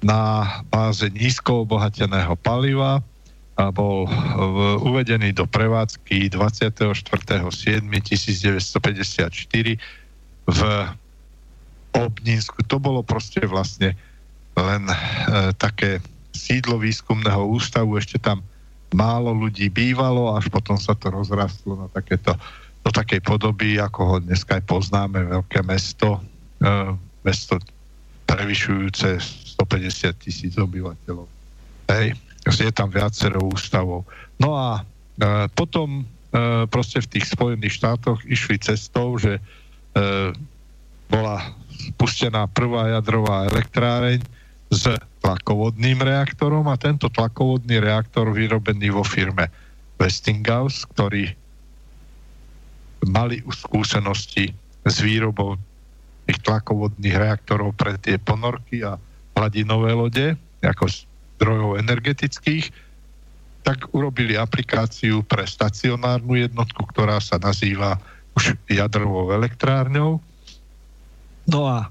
na báze nízko obohateného paliva a bol v, uvedený do prevádzky 24.7.1954 v Obnínsku. To bolo proste vlastne len e, také sídlo výskumného ústavu, ešte tam málo ľudí bývalo, až potom sa to rozrastlo na takéto, do takej podoby, ako ho dneska aj poznáme, veľké mesto, e, mesto prevyšujúce 150 tisíc obyvateľov. Hej, je tam viacero ústavov. No a e, potom e, proste v tých Spojených štátoch išli cestou, že e, bola spustená prvá jadrová elektráreň s tlakovodným reaktorom a tento tlakovodný reaktor vyrobený vo firme Westinghouse, ktorý mali už skúsenosti s výrobou tých tlakovodných reaktorov pre tie ponorky a hladinové lode, ako zdrojov energetických, tak urobili aplikáciu pre stacionárnu jednotku, ktorá sa nazýva už jadrovou elektrárňou. No a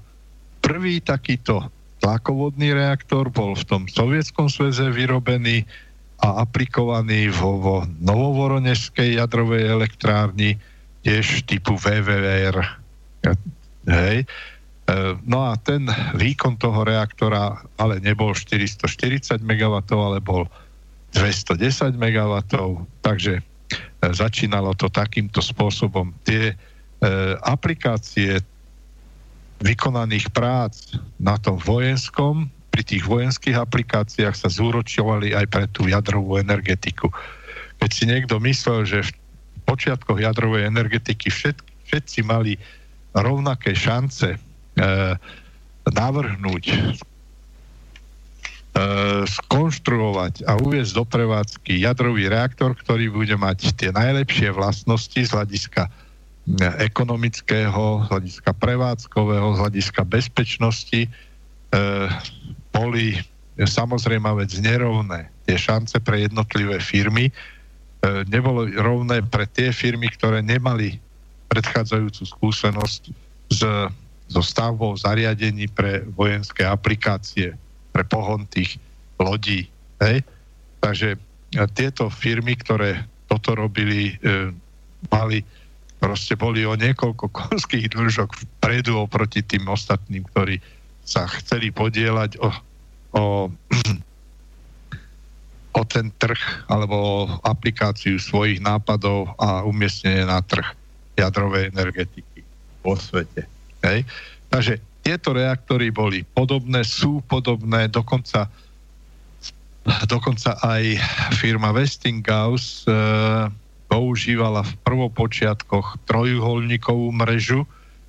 prvý takýto tlakovodný reaktor bol v tom sovietskom sveze vyrobený a aplikovaný vo, vo novovoronežskej jadrovej elektrárni tiež typu VVR. Hej. E, no a ten výkon toho reaktora ale nebol 440 MW, ale bol 210 MW, takže e, začínalo to takýmto spôsobom. Tie e, aplikácie vykonaných prác na tom vojenskom, pri tých vojenských aplikáciách sa zúročovali aj pre tú jadrovú energetiku. Keď si niekto myslel, že v počiatkoch jadrovej energetiky všet, všetci mali rovnaké šance e, navrhnúť, e, skonštruovať a uviezť do prevádzky jadrový reaktor, ktorý bude mať tie najlepšie vlastnosti z hľadiska ekonomického, z hľadiska prevádzkového, z hľadiska bezpečnosti e, boli samozrejme vec nerovné. Tie šance pre jednotlivé firmy e, nebolo rovné pre tie firmy, ktoré nemali predchádzajúcu skúsenosť s, so stavbou zariadení pre vojenské aplikácie, pre pohon tých lodí. Hej? Takže e, tieto firmy, ktoré toto robili, e, mali proste boli o niekoľko konských dĺžok vpredu oproti tým ostatným, ktorí sa chceli podielať o, o, o ten trh alebo aplikáciu svojich nápadov a umiestnenie na trh jadrovej energetiky vo svete. Hej? Takže tieto reaktory boli podobné, sú podobné, dokonca dokonca aj firma Westinghouse e, používala v prvopočiatkoch trojuholníkovú mrežu.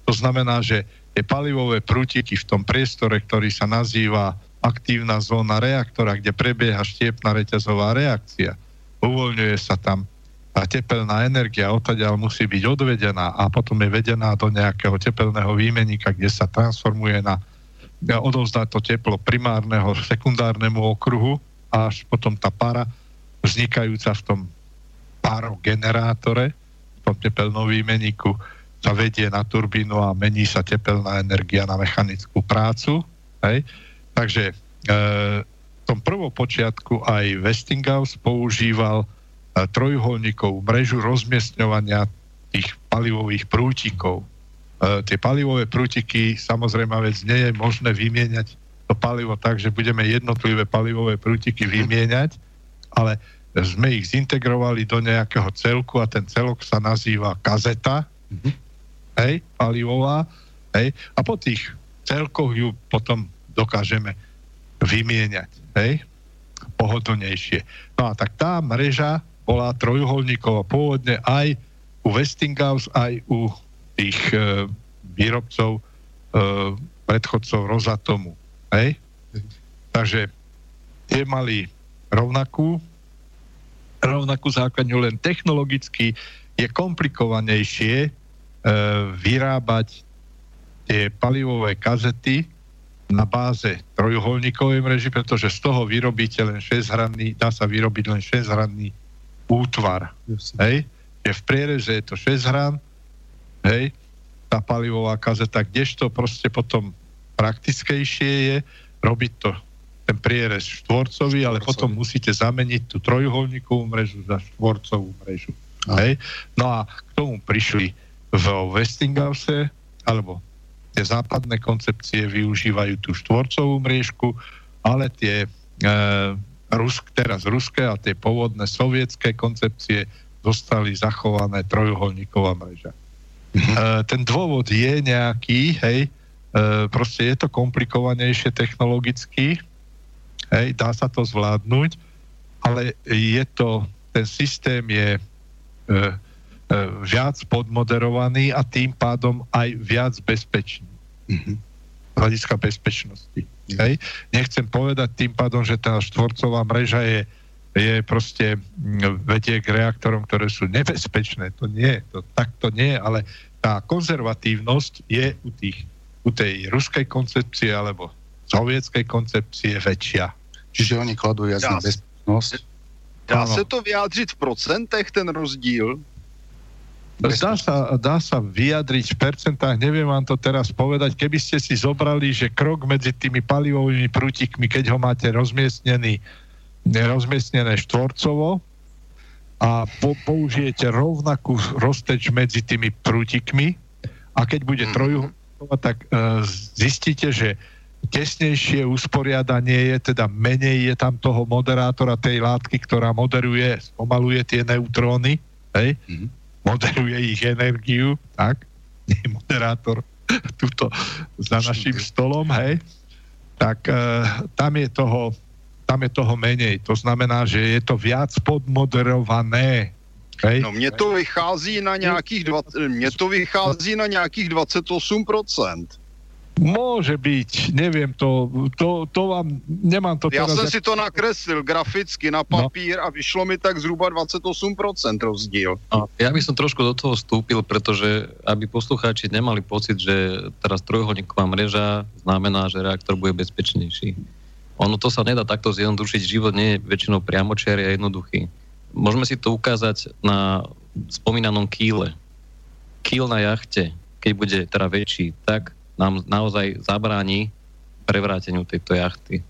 To znamená, že tie palivové prútiky v tom priestore, ktorý sa nazýva aktívna zóna reaktora, kde prebieha štiepná reťazová reakcia, uvoľňuje sa tam tá tepelná energia odtiaľ musí byť odvedená a potom je vedená do nejakého tepelného výmenika, kde sa transformuje na odovzdá to teplo primárneho sekundárnemu okruhu a až potom tá para vznikajúca v tom parogenerátore, tom tepelnom výmeniku sa vedie na turbínu a mení sa tepelná energia na mechanickú prácu. Hej? Takže e, v tom prvom počiatku aj Westinghouse používal e, trojuholníkovú mrežu rozmiestňovania tých palivových prútikov. E, tie palivové prútiky, samozrejme vec, nie je možné vymieňať to palivo tak, že budeme jednotlivé palivové prútiky vymieňať, ale sme ich zintegrovali do nejakého celku a ten celok sa nazýva kazeta, mm-hmm. hej, palivová, hej, a po tých celkoch ju potom dokážeme vymieňať, hej. pohodlnejšie. No a tak tá mreža bola trojuholníková pôvodne aj u Westinghouse, aj u tých e, výrobcov, e, predchodcov Rozatomu. Hej? Takže tie mali rovnakú, rovnakú základňu, len technologicky je komplikovanejšie e, vyrábať tie palivové kazety na báze trojuholníkovej mreži, pretože z toho vyrobíte len 6 hranný, dá sa vyrobiť len 6 hranný útvar. Hej? Je v priereze je to 6 hran, hej, tá palivová kazeta, kdežto proste potom praktickejšie je robiť to ten prierez štvorcový, ale štvorcový. potom musíte zameniť tú trojuholníkovú mrežu za štvorcovú mrežu. Hej? No a k tomu prišli v Westinghouse, alebo tie západné koncepcie využívajú tú štvorcovú mriežku, ale tie e, rusk, teraz ruské a tie pôvodné sovietské koncepcie dostali zachované trojuholníková mreža. Mm-hmm. E, ten dôvod je nejaký, hej, e, proste je to komplikovanejšie technologicky, hej, dá sa to zvládnuť, ale je to, ten systém je e, E, viac podmoderovaný a tým pádom aj viac bezpečný. Mm-hmm. Hľadiska bezpečnosti. Mm-hmm. Hej? Nechcem povedať tým pádom, že tá štvorcová mreža je, je proste vedie k reaktorom, ktoré sú nebezpečné. To nie, to, tak to nie, ale tá konzervatívnosť je u, tých, u tej ruskej koncepcie alebo sovietskej koncepcie väčšia. Čiže oni kladú viac na bezpečnosť? Dá sa to vyjádřiť v procentech, ten rozdíl? Dá sa, dá sa vyjadriť v percentách, neviem vám to teraz povedať, keby ste si zobrali, že krok medzi tými palivovými prútikmi, keď ho máte rozmiestnený, rozmiestnené štvorcovo a po, použijete rovnakú rozteč medzi tými prútikmi a keď bude mm. troju, tak uh, zistíte, že tesnejšie usporiadanie je, teda menej je tam toho moderátora tej látky, ktorá moderuje, spomaluje tie neutróny, hej? Mm moderuje ich energiu, tak? Nie moderátor tuto za našim stolom, hej? Tak e, tam je toho tam je toho menej. To znamená, že je to viac podmoderované. Okay? No mne to vychází na nějakých, 20, mne to vychází na nějakých 28%. Môže byť, neviem to, to, to vám, nemám to Ja teraz... som si to nakreslil graficky na no. papír no. a vyšlo mi tak zhruba 28% rozdíl. No, ja by som trošku do toho vstúpil, pretože aby poslucháči nemali pocit, že teraz trojuholníková mreža znamená, že reaktor bude bezpečnejší. Ono to sa nedá takto zjednodušiť, život nie je väčšinou priamočiary a jednoduchý. Môžeme si to ukázať na spomínanom kýle. Kýl na jachte, keď bude teda väčší, tak nám naozaj zabráni prevráteniu tejto jachty.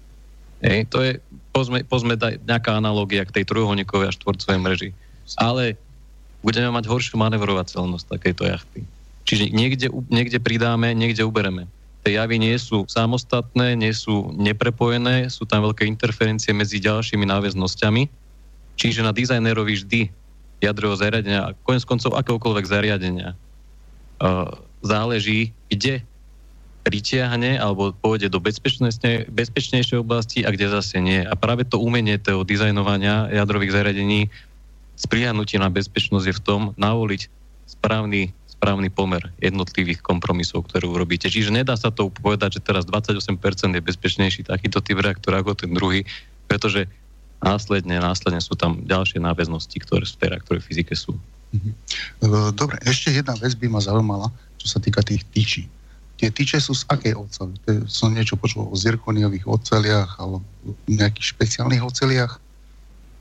Hej, to je, pozme, pozme nejaká analogia k tej trojuholníkovej a štvorcovej mreži. Ale budeme mať horšiu manevrovateľnosť takejto jachty. Čiže niekde, niekde pridáme, niekde ubereme. Tie javy nie sú samostatné, nie sú neprepojené, sú tam veľké interferencie medzi ďalšími náväznosťami. Čiže na dizajnerovi vždy jadrového zariadenia a konec koncov akéhokoľvek zariadenia uh, záleží, kde pritiahne alebo pôjde do bezpečnejšej oblasti a kde zase nie. A práve to umenie toho dizajnovania jadrových zariadení prihľadnutím na bezpečnosť je v tom navoliť správny, správny pomer jednotlivých kompromisov, ktoré urobíte. Čiže nedá sa to povedať, že teraz 28% je bezpečnejší takýto typ reaktor ako ten druhý, pretože následne, následne sú tam ďalšie náväznosti, ktoré v tej reaktorovej fyzike sú. Mhm. Dobre, ešte jedna vec by ma zaujímala, čo sa týka tých tyčí. Tie tyče sú z akej oceli? Som niečo počul o zirkoniových oceliach alebo nejakých špeciálnych oceliach?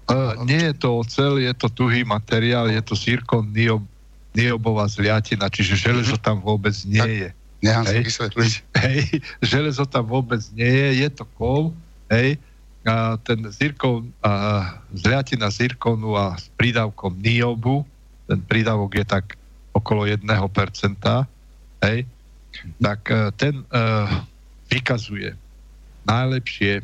Uh, nie je to ocel, je to tuhý materiál, je to zirkon niob, niobová zliatina, čiže železo tam vôbec nie je. Nechám hej, vysvetliť. Hej, železo tam vôbec nie je, je to kov, hej, a ten zirkon, a zliatina zirkonu a s prídavkom niobu, ten prídavok je tak okolo 1%, hej, tak e, ten vykazuje najlepšie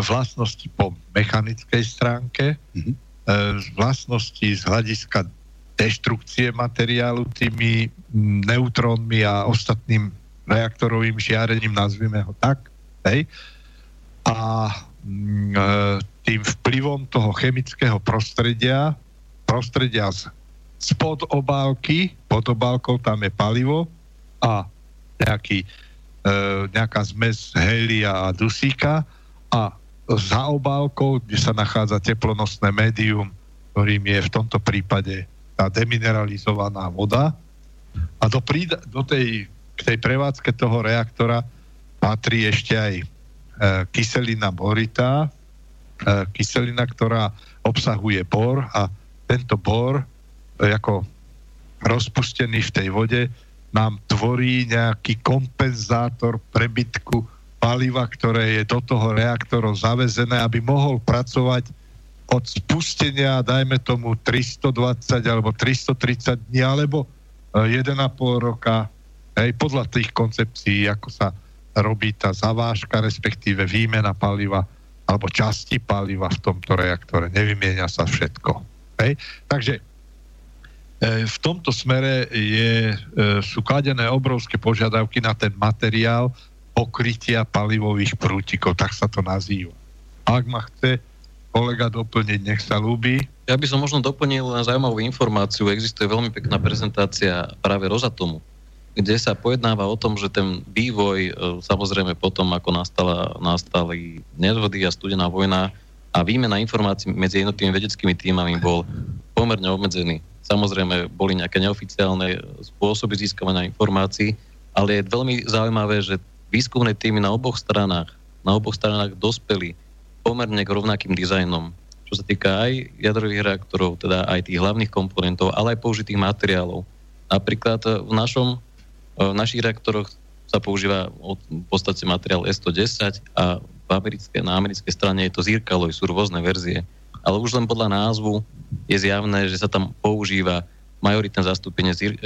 vlastnosti po mechanickej stránke, mm-hmm. uh, vlastnosti z hľadiska deštrukcie materiálu tými neutrónmi a ostatným reaktorovým žiarením, nazvime ho tak. Hej? A tým vplyvom toho chemického prostredia, prostredia z, spod obálky, pod obálkou tam je palivo a nejaký, e, nejaká zmes helia a dusíka a za obálkou, kde sa nachádza teplonosné médium, ktorým je v tomto prípade tá demineralizovaná voda. A do, prída, do tej, k tej prevádzke toho reaktora patrí ešte aj e, kyselina boritá, e, kyselina, ktorá obsahuje bor a tento bor e, ako rozpustený v tej vode nám tvorí nejaký kompenzátor prebytku paliva, ktoré je do toho reaktoru zavezené, aby mohol pracovať od spustenia, dajme tomu 320 alebo 330 dní, alebo 1,5 roka, hej, podľa tých koncepcií, ako sa robí tá zavážka, respektíve výmena paliva alebo časti paliva v tomto reaktore. Nevymienia sa všetko. Hej? Takže e, v tomto smere je, e, sú kladené obrovské požiadavky na ten materiál pokrytia palivových prútikov, tak sa to nazýva. Ak ma chce kolega doplniť, nech sa ľúbi. Ja by som možno doplnil na zaujímavú informáciu. Existuje veľmi pekná prezentácia práve Rozatomu, kde sa pojednáva o tom, že ten vývoj, e, samozrejme potom, ako nastala, nastali nezhody a studená vojna a výmena informácií medzi jednotými vedeckými týmami bol pomerne obmedzený. Samozrejme, boli nejaké neoficiálne spôsoby získavania informácií, ale je veľmi zaujímavé, že výskumné týmy na oboch stranách, na oboch stranách dospeli pomerne k rovnakým dizajnom, čo sa týka aj jadrových reaktorov, teda aj tých hlavných komponentov, ale aj použitých materiálov. Napríklad v našom v našich reaktoroch sa používa v podstate materiál S110 a v americké, na americkej strane je to zirkaloj, sú rôzne verzie. Ale už len podľa názvu je zjavné, že sa tam používa majoritné zastúpenie zir, e,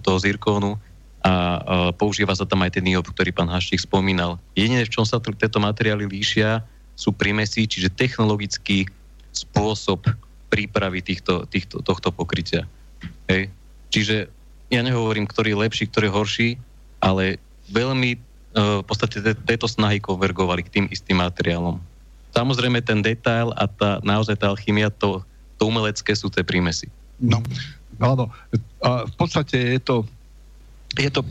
toho zirkónu a e, používa sa tam aj ten niob, ktorý pán Haščík spomínal. Jediné, v čom sa tieto materiály líšia, sú primesy, čiže technologický spôsob prípravy týchto, týchto, tohto pokrytia. Hej. Čiže ja nehovorím, ktorý je lepší, ktorý je horší, ale veľmi uh, v podstate tieto snahy konvergovali k tým istým materiálom. Samozrejme ten detail a tá, naozaj tá alchymia, to, to umelecké sú tie prímesy. No, áno. A v podstate je to, je to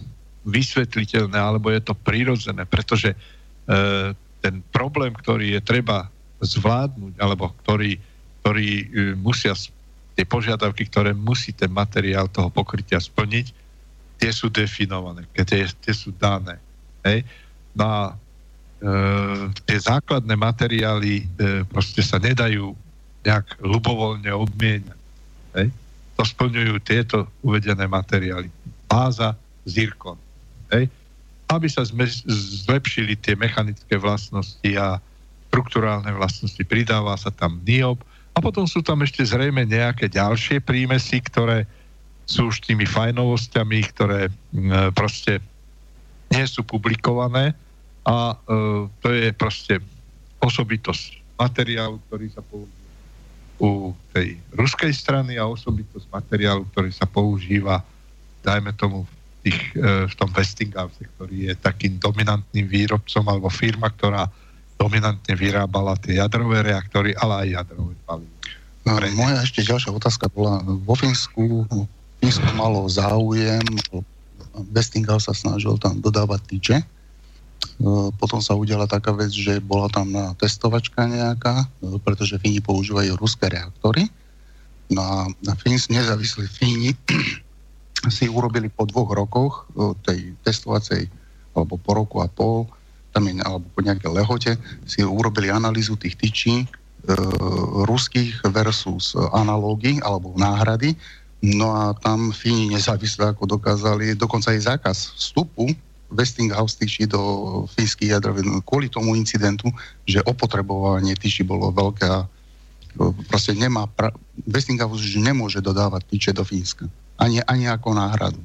vysvetliteľné, alebo je to prirodzené, pretože e, ten problém, ktorý je treba zvládnuť, alebo ktorý, ktorý e, musia tie požiadavky, ktoré musí ten materiál toho pokrytia splniť, tie sú definované, tie, tie sú dané. Hej? No a tie základné materiály e, proste sa nedajú nejak ľubovoľne odmieniať. Hej? To splňujú tieto uvedené materiály. Báza, zirkon. Hej? Aby sa zlepšili tie mechanické vlastnosti a strukturálne vlastnosti, pridáva sa tam niob, a potom sú tam ešte zrejme nejaké ďalšie prímesy, ktoré sú už tými fajnovosťami, ktoré proste nie sú publikované a e, to je proste osobitosť materiálu, ktorý sa používa u tej ruskej strany a osobitosť materiálu, ktorý sa používa, dajme tomu, v, tých, e, v tom Westinghouse, ktorý je takým dominantným výrobcom alebo firma, ktorá dominantne vyrábala tie jadrové reaktory, ale aj jadrové palivo. No, moja ešte ďalšia otázka bola, vo Fínsku, Fínsko malo záujem, Westinghouse sa snažil tam dodávať tyče, potom sa udiala taká vec, že bola tam testovačka nejaká, e, pretože Fíni používajú ruské reaktory. No a na Fíns, nezávislí Fíni si urobili po dvoch rokoch e, tej testovacej, alebo po roku a pol, tam je, alebo po nejakej lehote, si urobili analýzu tých tyčí e, ruských versus analógy alebo náhrady. No a tam Fíni nezávisle ako dokázali, dokonca aj zákaz vstupu Westinghouse tyčí do fínskych jadrových kvôli tomu incidentu, že opotrebovanie tyčí bolo veľké a e, proste nemá, pra- Westinghouse už nemôže dodávať tyče do Fínska. Ani, ani ako náhradu.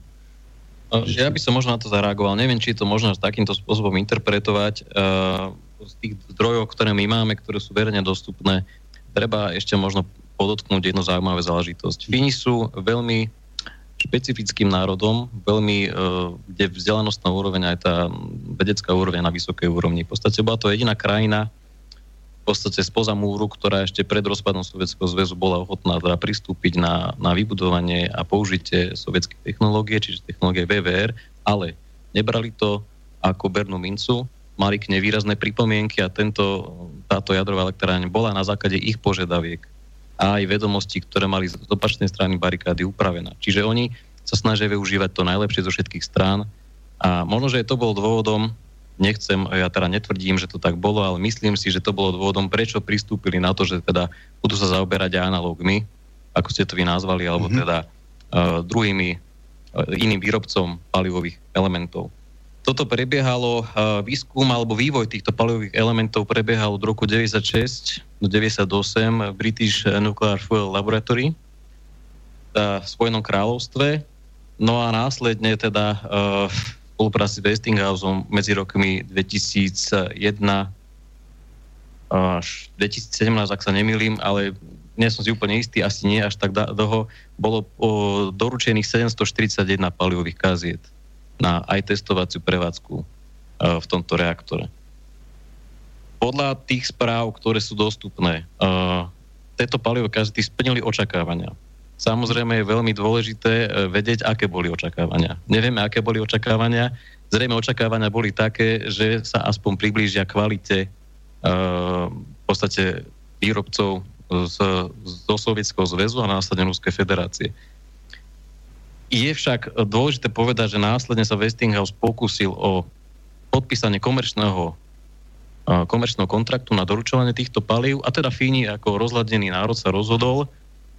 Ja by som možno na to zareagoval. Neviem, či je to možno takýmto spôsobom interpretovať. Uh, z tých zdrojov, ktoré my máme, ktoré sú verejne dostupné, treba ešte možno podotknúť jednu zaujímavú záležitosť. Fíni sú veľmi špecifickým národom, veľmi, uh, kde vzdelanostná úroveň aj tá vedecká úroveň na vysokej úrovni. V podstate bola to jediná krajina v podstate spoza múru, ktorá ešte pred rozpadom Sovietskeho zväzu bola ochotná teda pristúpiť na, na vybudovanie a použitie sovietskej technológie, čiže technológie VVR, ale nebrali to ako Bernú mincu, mali k nej výrazné pripomienky a tento, táto jadrová elektráň bola na základe ich požiadaviek a aj vedomostí, ktoré mali z opačnej strany barikády upravená. Čiže oni sa snažia využívať to najlepšie zo všetkých strán a možno, že to bol dôvodom, nechcem, ja teda netvrdím, že to tak bolo, ale myslím si, že to bolo dôvodom, prečo pristúpili na to, že teda budú sa zaoberať aj analógmi, ako ste to vy nazvali, alebo mm-hmm. teda uh, druhými, uh, iným výrobcom palivových elementov. Toto prebiehalo, výskum alebo vývoj týchto palivových elementov prebiehal od roku 96 do 98 v British Nuclear Fuel Laboratory v Spojenom kráľovstve. No a následne teda uh, spolupráci s Westinghouseom medzi rokmi 2001 až 2017, ak sa nemýlim, ale nie som si úplne istý, asi nie až tak dlho, bolo doručených 741 palivových kaziet na aj testovaciu prevádzku uh, v tomto reaktore. Podľa tých správ, ktoré sú dostupné, uh, tieto palivové kazety splnili očakávania. Samozrejme je veľmi dôležité e, vedieť, aké boli očakávania. Nevieme, aké boli očakávania. Zrejme očakávania boli také, že sa aspoň priblížia kvalite v podstate výrobcov zo Sovietskeho zväzu a následne Ruskej federácie. Je však dôležité povedať, že následne sa Westinghouse pokúsil o podpísanie komerčného, uh, komerčného kontraktu na doručovanie týchto palív a teda Fíni ako rozladený národ sa rozhodol,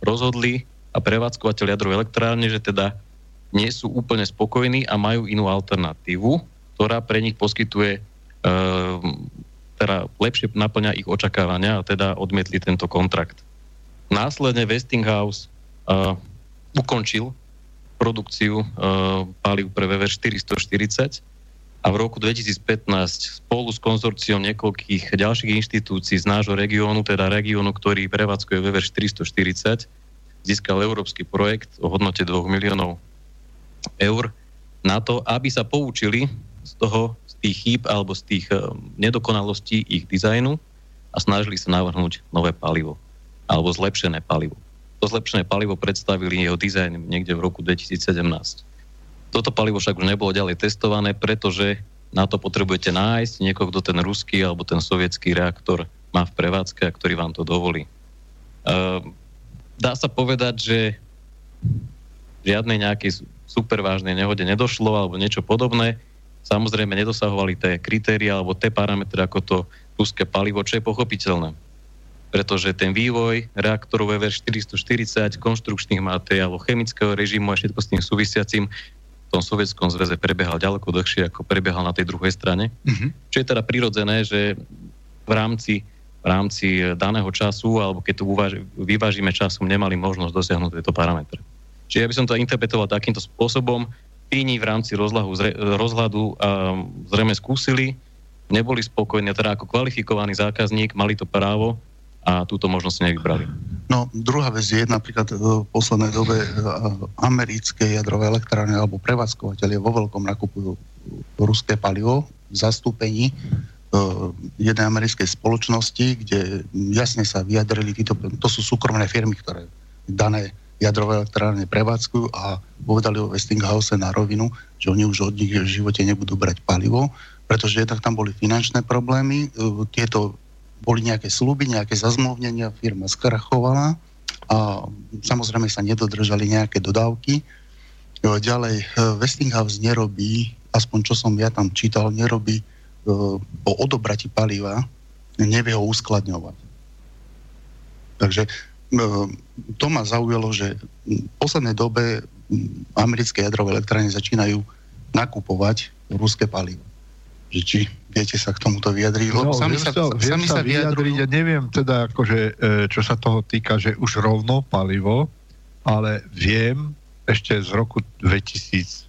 rozhodli a prevádzkovateľ jadrovej elektrárne, že teda nie sú úplne spokojní a majú inú alternatívu, ktorá pre nich poskytuje e, teda lepšie naplňa ich očakávania a teda odmietli tento kontrakt. Následne Westinghouse e, ukončil produkciu e, palív pre VV 440 a v roku 2015 spolu s konzorciom niekoľkých ďalších inštitúcií z nášho regiónu, teda regiónu, ktorý prevádzkuje VV 440, získal európsky projekt o hodnote 2 miliónov eur na to, aby sa poučili z toho, z tých chýb alebo z tých uh, nedokonalostí ich dizajnu a snažili sa navrhnúť nové palivo alebo zlepšené palivo. To zlepšené palivo predstavili jeho dizajn niekde v roku 2017. Toto palivo však už nebolo ďalej testované, pretože na to potrebujete nájsť niekoho, kto ten ruský alebo ten sovietský reaktor má v prevádzke a ktorý vám to dovolí. Uh, dá sa povedať, že žiadnej nejakej super vážnej nehode nedošlo alebo niečo podobné. Samozrejme nedosahovali tie kritéria alebo tie parametre ako to ruské palivo, čo je pochopiteľné. Pretože ten vývoj reaktorov VVR 440, konštrukčných materiálov, chemického režimu a všetko s tým súvisiacím v tom sovietskom zväze prebiehal ďaleko dlhšie, ako prebiehal na tej druhej strane. Mm-hmm. Čo je teda prirodzené, že v rámci v rámci daného času, alebo keď to uvaž- vyvážime časom, nemali možnosť dosiahnuť tieto parametre. Čiže ja by som to interpretoval takýmto spôsobom. Píni v rámci rozhľadu, zre, rozhľadu um, zrejme skúsili, neboli spokojní, teda ako kvalifikovaný zákazník mali to právo a túto možnosť nevybrali. No, druhá vec je napríklad v poslednej dobe uh, americké jadrové elektrárne alebo prevádzkovateľe vo veľkom nakupujú ruské palivo v zastúpení jednej americkej spoločnosti, kde jasne sa vyjadrili, títo, to sú súkromné firmy, ktoré dané jadrové elektrárne prevádzkujú a povedali o Westinghouse na rovinu, že oni už od nich v živote nebudú brať palivo, pretože jednak tam boli finančné problémy, tieto boli nejaké sluby, nejaké zazmluvnenia, firma skrachovala a samozrejme sa nedodržali nejaké dodávky. Ďalej, Westinghouse nerobí, aspoň čo som ja tam čítal, nerobí po odobrati paliva nevie ho uskladňovať. Takže to ma zaujalo, že v poslednej dobe americké jadrové elektrárne začínajú nakupovať ruské palivo. Že či viete sa k tomuto vyjadriť? No, sami sa, sa, viem sa, sa vyjadriť, ja neviem teda, akože, e, čo sa toho týka, že už rovno palivo, ale viem ešte z roku 2001,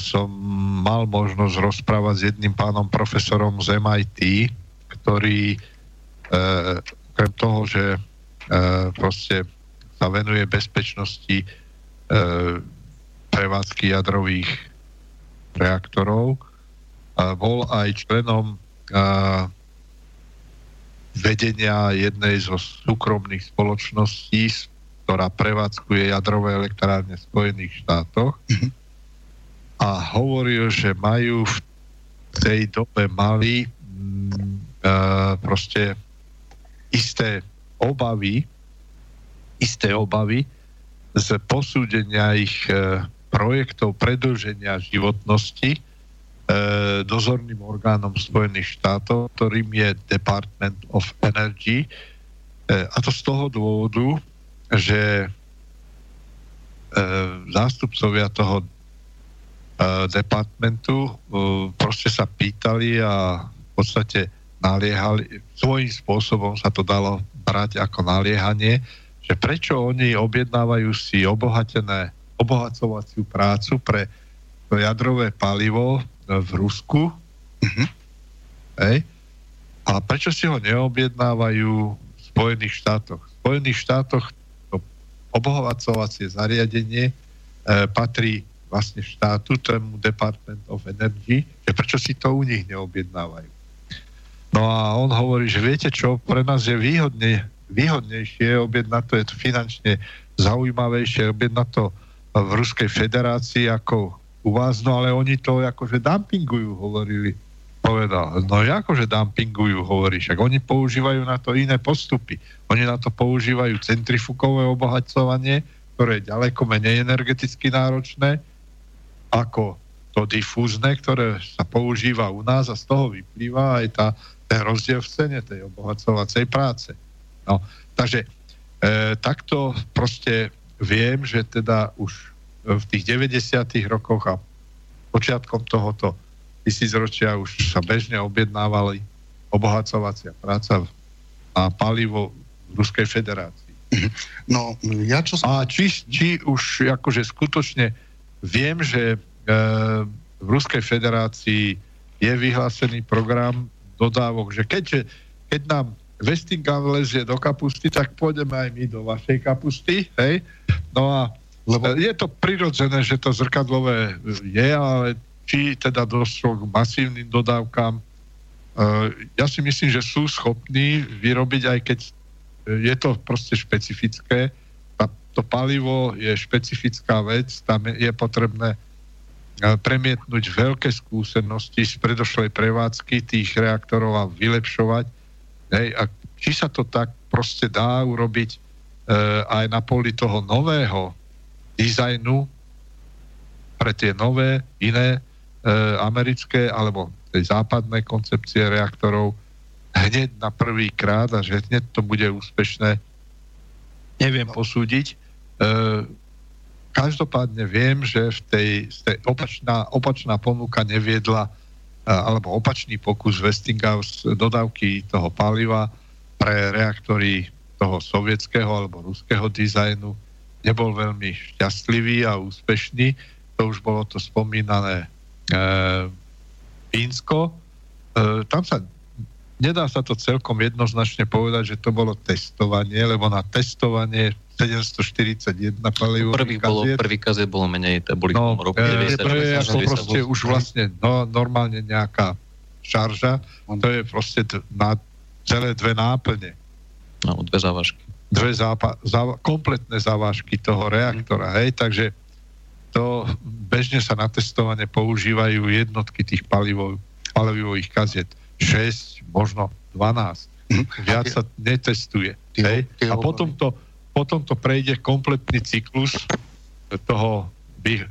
som mal možnosť rozprávať s jedným pánom profesorom z MIT, ktorý e, okrem toho, že e, proste sa venuje bezpečnosti e, prevádzky jadrových reaktorov, bol aj členom vedenia jednej zo súkromných spoločností, ktorá prevádzkuje jadrové elektrárne v Spojených štátoch mm-hmm. a hovoril, že majú v tej dobe mali mm, uh, proste isté obavy, isté obavy z posúdenia ich uh, projektov predlženia životnosti uh, dozorným orgánom Spojených štátov, ktorým je Department of Energy. Uh, a to z toho dôvodu, že e, zástupcovia toho e, departmentu e, proste sa pýtali a v podstate naliehali, svojím spôsobom sa to dalo brať ako naliehanie, že prečo oni objednávajú si obohatené, obohacovaciu prácu pre to jadrové palivo v Rusku. Mm-hmm. Hej? A prečo si ho neobjednávajú v Spojených štátoch? V Spojených štátoch obohacovacie zariadenie e, patrí vlastne štátu, tomu Department of Energy, že prečo si to u nich neobjednávajú. No a on hovorí, že viete čo, pre nás je výhodne, výhodnejšie objednať to, je to finančne zaujímavejšie objednať to v Ruskej federácii ako u vás, no ale oni to akože dumpingujú, hovorili povedal, no akože dumpingujú, hovorí, však oni používajú na to iné postupy. Oni na to používajú centrifugové obohacovanie, ktoré je ďaleko menej energeticky náročné, ako to difúzne, ktoré sa používa u nás a z toho vyplýva aj tá, ten rozdiel v cene tej obohacovacej práce. No, takže e, takto proste viem, že teda už v tých 90. rokoch a počiatkom tohoto tisícročia už sa bežne objednávali obohacovacia práca a palivo v Ruskej federácii. No, ja čo som... A či, či už akože skutočne viem, že e, v Ruskej federácii je vyhlásený program dodávok, že keď, keď nám Westinghouse lezie do kapusty, tak pôjdeme aj my do vašej kapusty, hej? No a Lebo... je to prirodzené, že to zrkadlové je, ale či teda došlo k masívnym dodávkam. E, ja si myslím, že sú schopní vyrobiť, aj keď je to proste špecifické. To palivo je špecifická vec, tam je potrebné e, premietnúť veľké skúsenosti z predošlej prevádzky tých reaktorov a vylepšovať. Hej, a či sa to tak proste dá urobiť e, aj na poli toho nového dizajnu pre tie nové, iné E, americké alebo tej západné koncepcie reaktorov hneď na prvý krát a že hneď to bude úspešné, neviem posúdiť. E, každopádne viem, že v tej, tej opačná, opačná ponuka neviedla alebo opačný pokus Westinghouse dodávky toho paliva pre reaktory toho sovietského alebo ruského dizajnu nebol veľmi šťastlivý a úspešný. To už bolo to spomínané e, e, tam sa nedá sa to celkom jednoznačne povedať, že to bolo testovanie, lebo na testovanie 741 palivových prvý bolo, Prvý kazet bolo menej, to boli no, roku 90, e, to je ako proste už vlastne no, normálne nejaká šarža, to je proste na celé dve náplne. No, dve závažky. Dve zápa- záva- kompletné závažky toho reaktora, hej, takže to bežne sa na testovanie používajú jednotky tých palivov, palivových kaziet. 6, možno 12. Hm. Viac sa netestuje. Hej? A potom to, potom to prejde kompletný cyklus toho vy,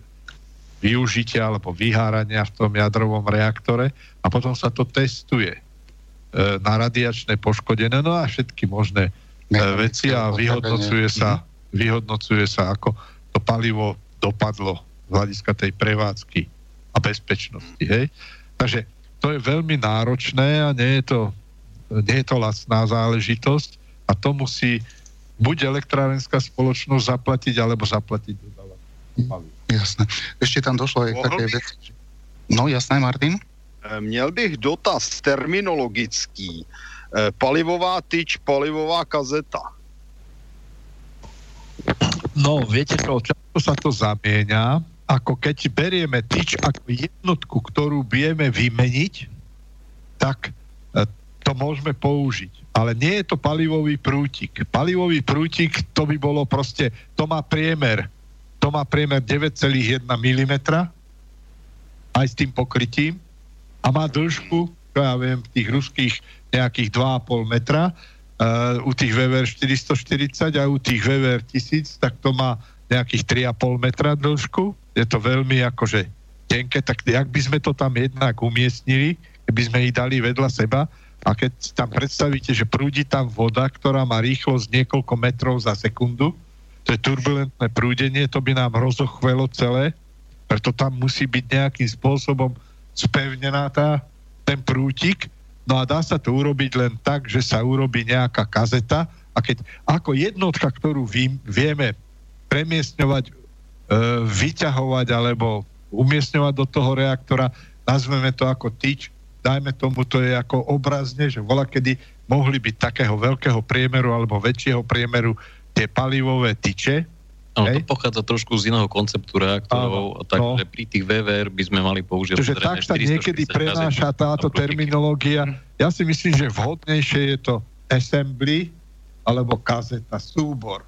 využitia alebo vyhárania v tom jadrovom reaktore a potom sa to testuje e, na radiačné poškodené, no a všetky možné e, veci a vyhodnocuje sa, mhm. vyhodnocuje sa, ako to palivo dopadlo z hľadiska tej prevádzky a bezpečnosti. Hej? Takže to je veľmi náročné a nie je to, nie je to lacná záležitosť a to musí buď elektrárenská spoločnosť zaplatiť, alebo zaplatiť dodávateľ. Jasné. Ešte tam došlo aj také veci. No jasné, Martin? Eh, měl bych dotaz terminologický. Eh, palivová tyč, palivová kazeta. No, viete čo, často sa to zamieňa, ako keď berieme tyč ako jednotku, ktorú vieme vymeniť, tak e, to môžeme použiť. Ale nie je to palivový prútik. Palivový prútik, to by bolo proste, to má priemer, to má priemer 9,1 mm aj s tým pokrytím a má dĺžku, ja viem, tých ruských nejakých 2,5 metra, uh, u tých VVR 440 a u tých VVR 1000, tak to má nejakých 3,5 metra dĺžku. Je to veľmi akože tenké, tak jak by sme to tam jednak umiestnili, keby sme ich dali vedľa seba a keď tam predstavíte, že prúdi tam voda, ktorá má rýchlosť niekoľko metrov za sekundu, to je turbulentné prúdenie, to by nám rozochvelo celé, preto tam musí byť nejakým spôsobom spevnená tá, ten prútik, no a dá sa to urobiť len tak, že sa urobí nejaká kazeta a keď ako jednotka, ktorú vy, vieme premiestňovať, vyťahovať alebo umiestňovať do toho reaktora, nazveme to ako tyč, dajme tomu, to je ako obrazne, že vola kedy mohli byť takého veľkého priemeru alebo väčšieho priemeru tie palivové tyče. Áno, to pochádza trošku z iného konceptu reaktorov, takže no. pri tých VVR by sme mali použiť... Takže tak sa niekedy prenáša táto terminológia. Ja si myslím, že vhodnejšie je to assembly alebo kazeta, súbor.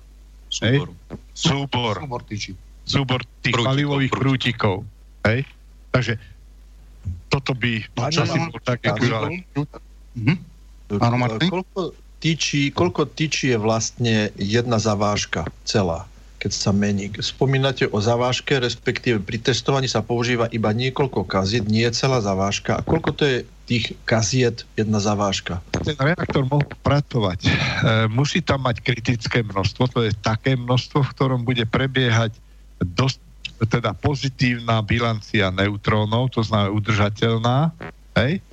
Súbor. Hej? Súbor. Súbor, súbor tých prútikov, palivových prútikov. Hej? Takže toto by asi bol tak mhm. Áno, Martin? Koľko tyčí, koľko tyčí je vlastne jedna zavážka celá, keď sa mení? Spomínate o zavážke, respektíve pri testovaní sa používa iba niekoľko kaziet, nie celá zavážka. A koľko to je tých kaziet jedna zavážka? Ten reaktor mohol pracovať. E, musí tam mať kritické množstvo, to je také množstvo, v ktorom bude prebiehať dosť teda pozitívna bilancia neutrónov, to znamená udržateľná, hej?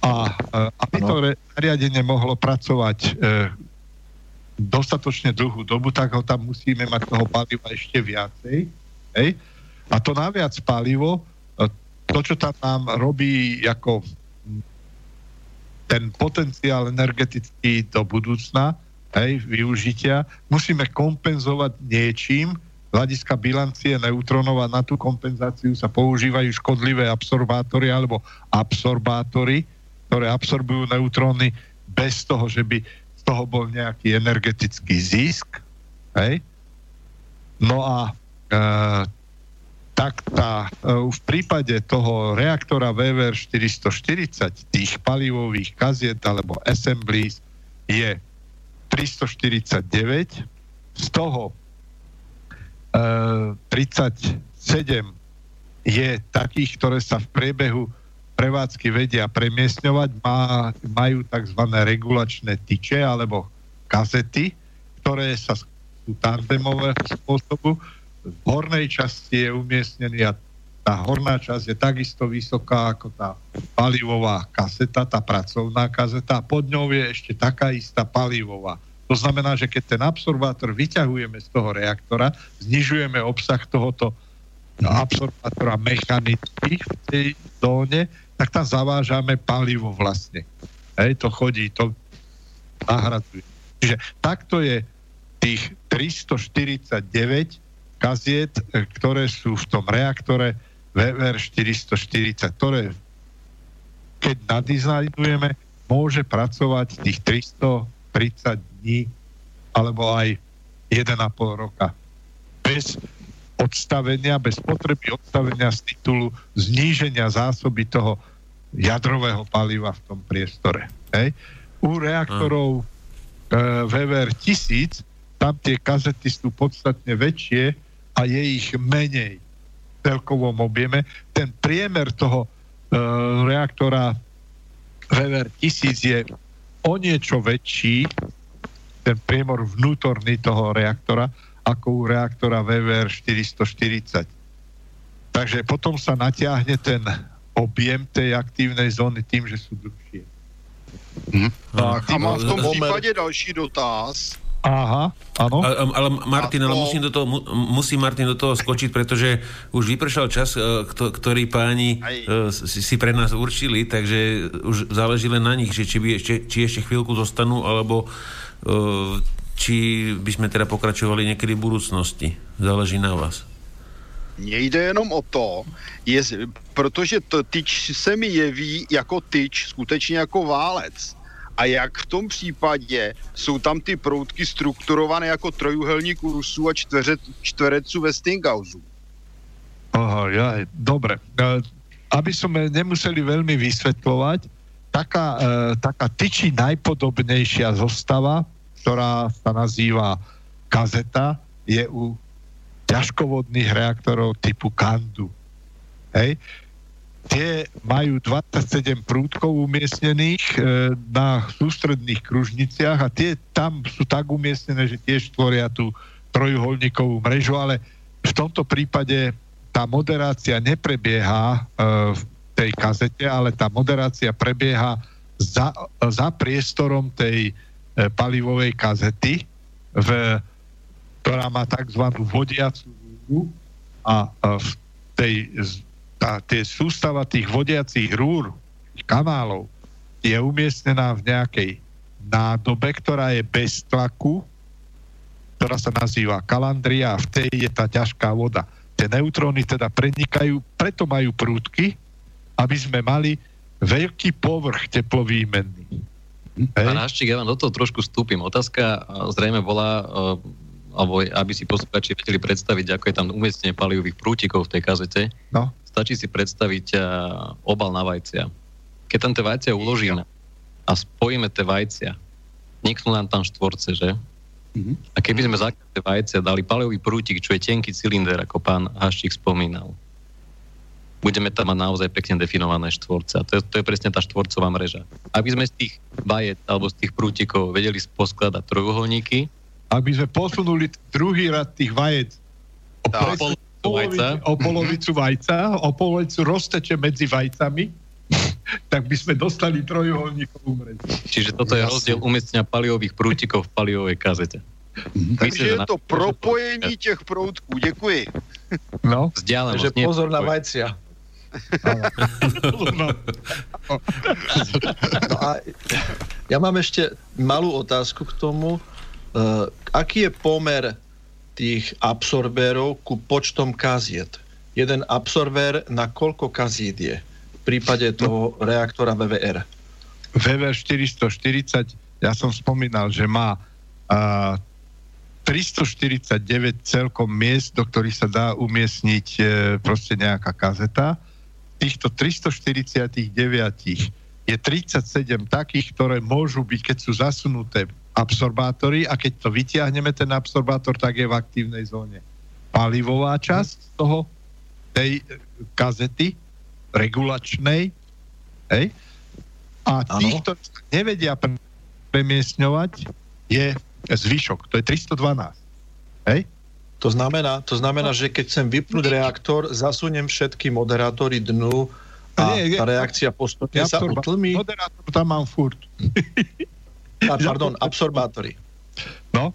A aby to zariadenie mohlo pracovať e, dostatočne dlhú dobu, tak ho tam musíme mať toho paliva ešte viacej. Hej? A to naviac palivo, e, to, čo tam nám robí ako ten potenciál energetický do budúcna, hej, využitia, musíme kompenzovať niečím, hľadiska bilancie neutrónov a na tú kompenzáciu sa používajú škodlivé absorbátory alebo absorbátory, ktoré absorbujú neutróny bez toho, že by z toho bol nejaký energetický zisk. Hej? No a e, tak tá, e, v prípade toho reaktora VVR 440 tých palivových kaziet alebo assemblies je 349, z toho 37 je takých, ktoré sa v priebehu prevádzky vedia premiesňovať, má, majú tzv. regulačné tyče alebo kazety, ktoré sa sú tandemového spôsobu. V hornej časti je umiestnený a tá horná časť je takisto vysoká ako tá palivová kaseta, tá pracovná kazeta a pod ňou je ešte taká istá palivová. To znamená, že keď ten absorbátor vyťahujeme z toho reaktora, znižujeme obsah tohoto absorbátora mechanicky v tej zóne, tak tam zavážame palivo vlastne. Hej, to chodí, to nahradzuje. Čiže takto je tých 349 kaziet, e, ktoré sú v tom reaktore VVR 440, ktoré keď nadizajnujeme, môže pracovať tých 330 dní alebo aj 1,5 roka. Bez odstavenia, bez potreby odstavenia z titulu zníženia zásoby toho jadrového paliva v tom priestore. Hej. U reaktorov e, VVR 1000 tam tie kazety sú podstatne väčšie a je ich menej v celkovom objeme. Ten priemer toho e, reaktora VVR 1000 je o niečo väčší ten priemor vnútorný toho reaktora ako u reaktora VVR 440. Takže potom sa natiahne ten objem tej aktívnej zóny tým, že sú dlhšie. Hmm. Tak, a mám v tom případě další dotaz. Aha, áno. Ale Martin, ale musím do toho, musí Martin do toho skočiť, pretože už vypršal čas, e, ktorý páni e, si, si pre nás určili, takže už záleží len na nich, že či, by ešte, či ešte chvíľku zostanú, alebo či by jsme teda pokračovali někdy v budoucnosti. Záleží na vás. Mně jde jenom o to, je, protože to tyč se mi jeví jako tyč, skutečně jako válec. a jak v tom případě jsou tam ty proutky strukturované jako trojuhelník u Rusů a čtvere, čtverecu Westinghausu. Aha, ja, dobre. Aby sme nemuseli veľmi vysvetľovať, taká, e, taká tyči najpodobnejšia zostava, ktorá sa nazýva kazeta, je u ťažkovodných reaktorov typu Kandu. Hej? Tie majú 27 prúdkov umiestnených e, na sústredných kružniciach a tie tam sú tak umiestnené, že tiež tvoria tú trojuholníkovú mrežu, ale v tomto prípade tá moderácia neprebieha e, v tej kazete, ale tá moderácia prebieha za, za priestorom tej e, palivovej kazety, v, ktorá má tzv. vodiacu a, a v tej tá, tie sústava tých vodiacich rúr, kanálov, je umiestnená v nejakej nádobe, ktorá je bez tlaku, ktorá sa nazýva kalandria a v tej je tá ťažká voda. Tie neutróny teda prenikajú, preto majú prúdky, aby sme mali veľký povrch teplovýmenný. Pán Haščík, ja vám do toho trošku vstúpim. Otázka zrejme bola, alebo aby si posluchači vedeli predstaviť, ako je tam umiestnenie palivových prútikov v tej kazete. No. Stačí si predstaviť obal na vajcia. Keď tam tie vajcia uložíme a spojíme tie vajcia, niknú nám tam štvorce, že? Mm-hmm. A keby sme za tie vajcia dali palivový prútik, čo je tenký cylinder, ako pán Haščík spomínal, budeme tam mať naozaj pekne definované štvorce. A to je, to je presne tá štvorcová mreža. Aby sme z tých vajec alebo z tých prútikov vedeli poskladať trojuholníky. Aby sme posunuli druhý rad tých vajec o, polovicu, o polovicu vajca, o polovicu rozteče medzi vajcami, tak by sme dostali trojuholníkovú mrežu. Čiže toto je rozdiel umiestnenia paliových prútikov v paliovej kazete. Mhm. Takže je to propojení těch proudků. Děkuji. No, Vzdialenosť. Takže pozor na vajcia. no a ja mám ešte malú otázku k tomu. Uh, aký je pomer tých absorbérov ku počtom kaziet. Jeden absorbér na koľko kaziet je v prípade toho reaktora VVR? VVR 440, ja som spomínal, že má uh, 349 celkom miest, do ktorých sa dá umiestniť e, proste nejaká kazeta. Týchto 349 je 37 takých, ktoré môžu byť, keď sú zasunuté absorbátory a keď to vytiahneme, ten absorbátor, tak je v aktívnej zóne. Palivová časť toho, tej kazety, regulačnej, hej? A tých, ktorí nevedia premiesňovať, je zvyšok. To je 312. Hej? To znamená, to znamená, že keď chcem vypnúť reaktor, zasuniem všetky moderátory dnu a nie, tá reakcia postupne sa utlmí. Moderátor tam mám furt. A, pardon, absorbátory. No.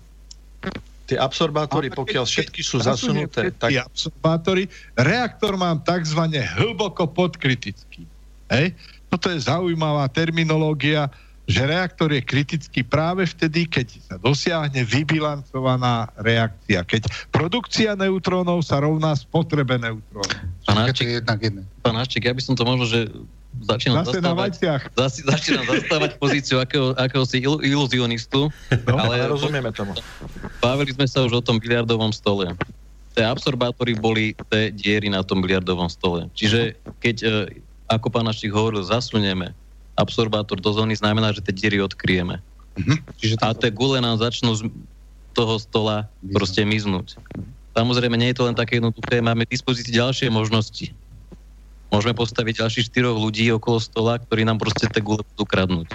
Tie absorbátory, pokiaľ všetky sú zasunuté, tak... absorbátory, reaktor mám takzvané hlboko podkritický. Hej? Toto je zaujímavá terminológia, že reaktor je kritický práve vtedy, keď sa dosiahne vybilancovaná reakcia. Keď produkcia neutrónov sa rovná spotrebe neutrónov. Pán Hačík, pán Hačík, ja by som to možno, že začínam Zase zastávať, zasi, začínam zastávať pozíciu akého, akéhosi il, iluzionistu. No, ale rozumieme tomu. Bavili sme sa už o tom biliardovom stole. Tie absorbátory boli tie diery na tom biliardovom stole. Čiže keď, e, ako pán Našik hovoril, zasunieme absorbátor do zóny, znamená, že tie diery odkryjeme. Uh-huh. Čiže a tie gule nám začnú z toho stola proste miznúť. Samozrejme, nie je to len také jednoduché, máme k dispozícii ďalšie možnosti môžeme postaviť ďalších štyroch ľudí okolo stola, ktorí nám proste tie gule budú kradnúť.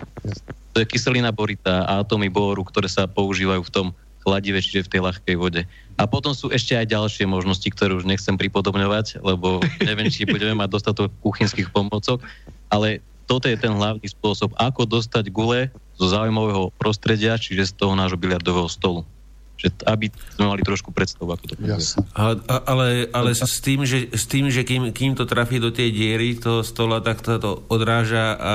To je kyselina borita a atómy boru, ktoré sa používajú v tom chladive, čiže v tej ľahkej vode. A potom sú ešte aj ďalšie možnosti, ktoré už nechcem pripodobňovať, lebo neviem, či budeme mať dostatok kuchynských pomocok, ale toto je ten hlavný spôsob, ako dostať gule zo zaujímavého prostredia, čiže z toho nášho biliardového stolu že aby sme mali trošku predstavu, ako to Jasne. A, a, ale, ale s tým, že, s tým, že kým, kým to trafí do tej diery toho stola, tak to, to odráža a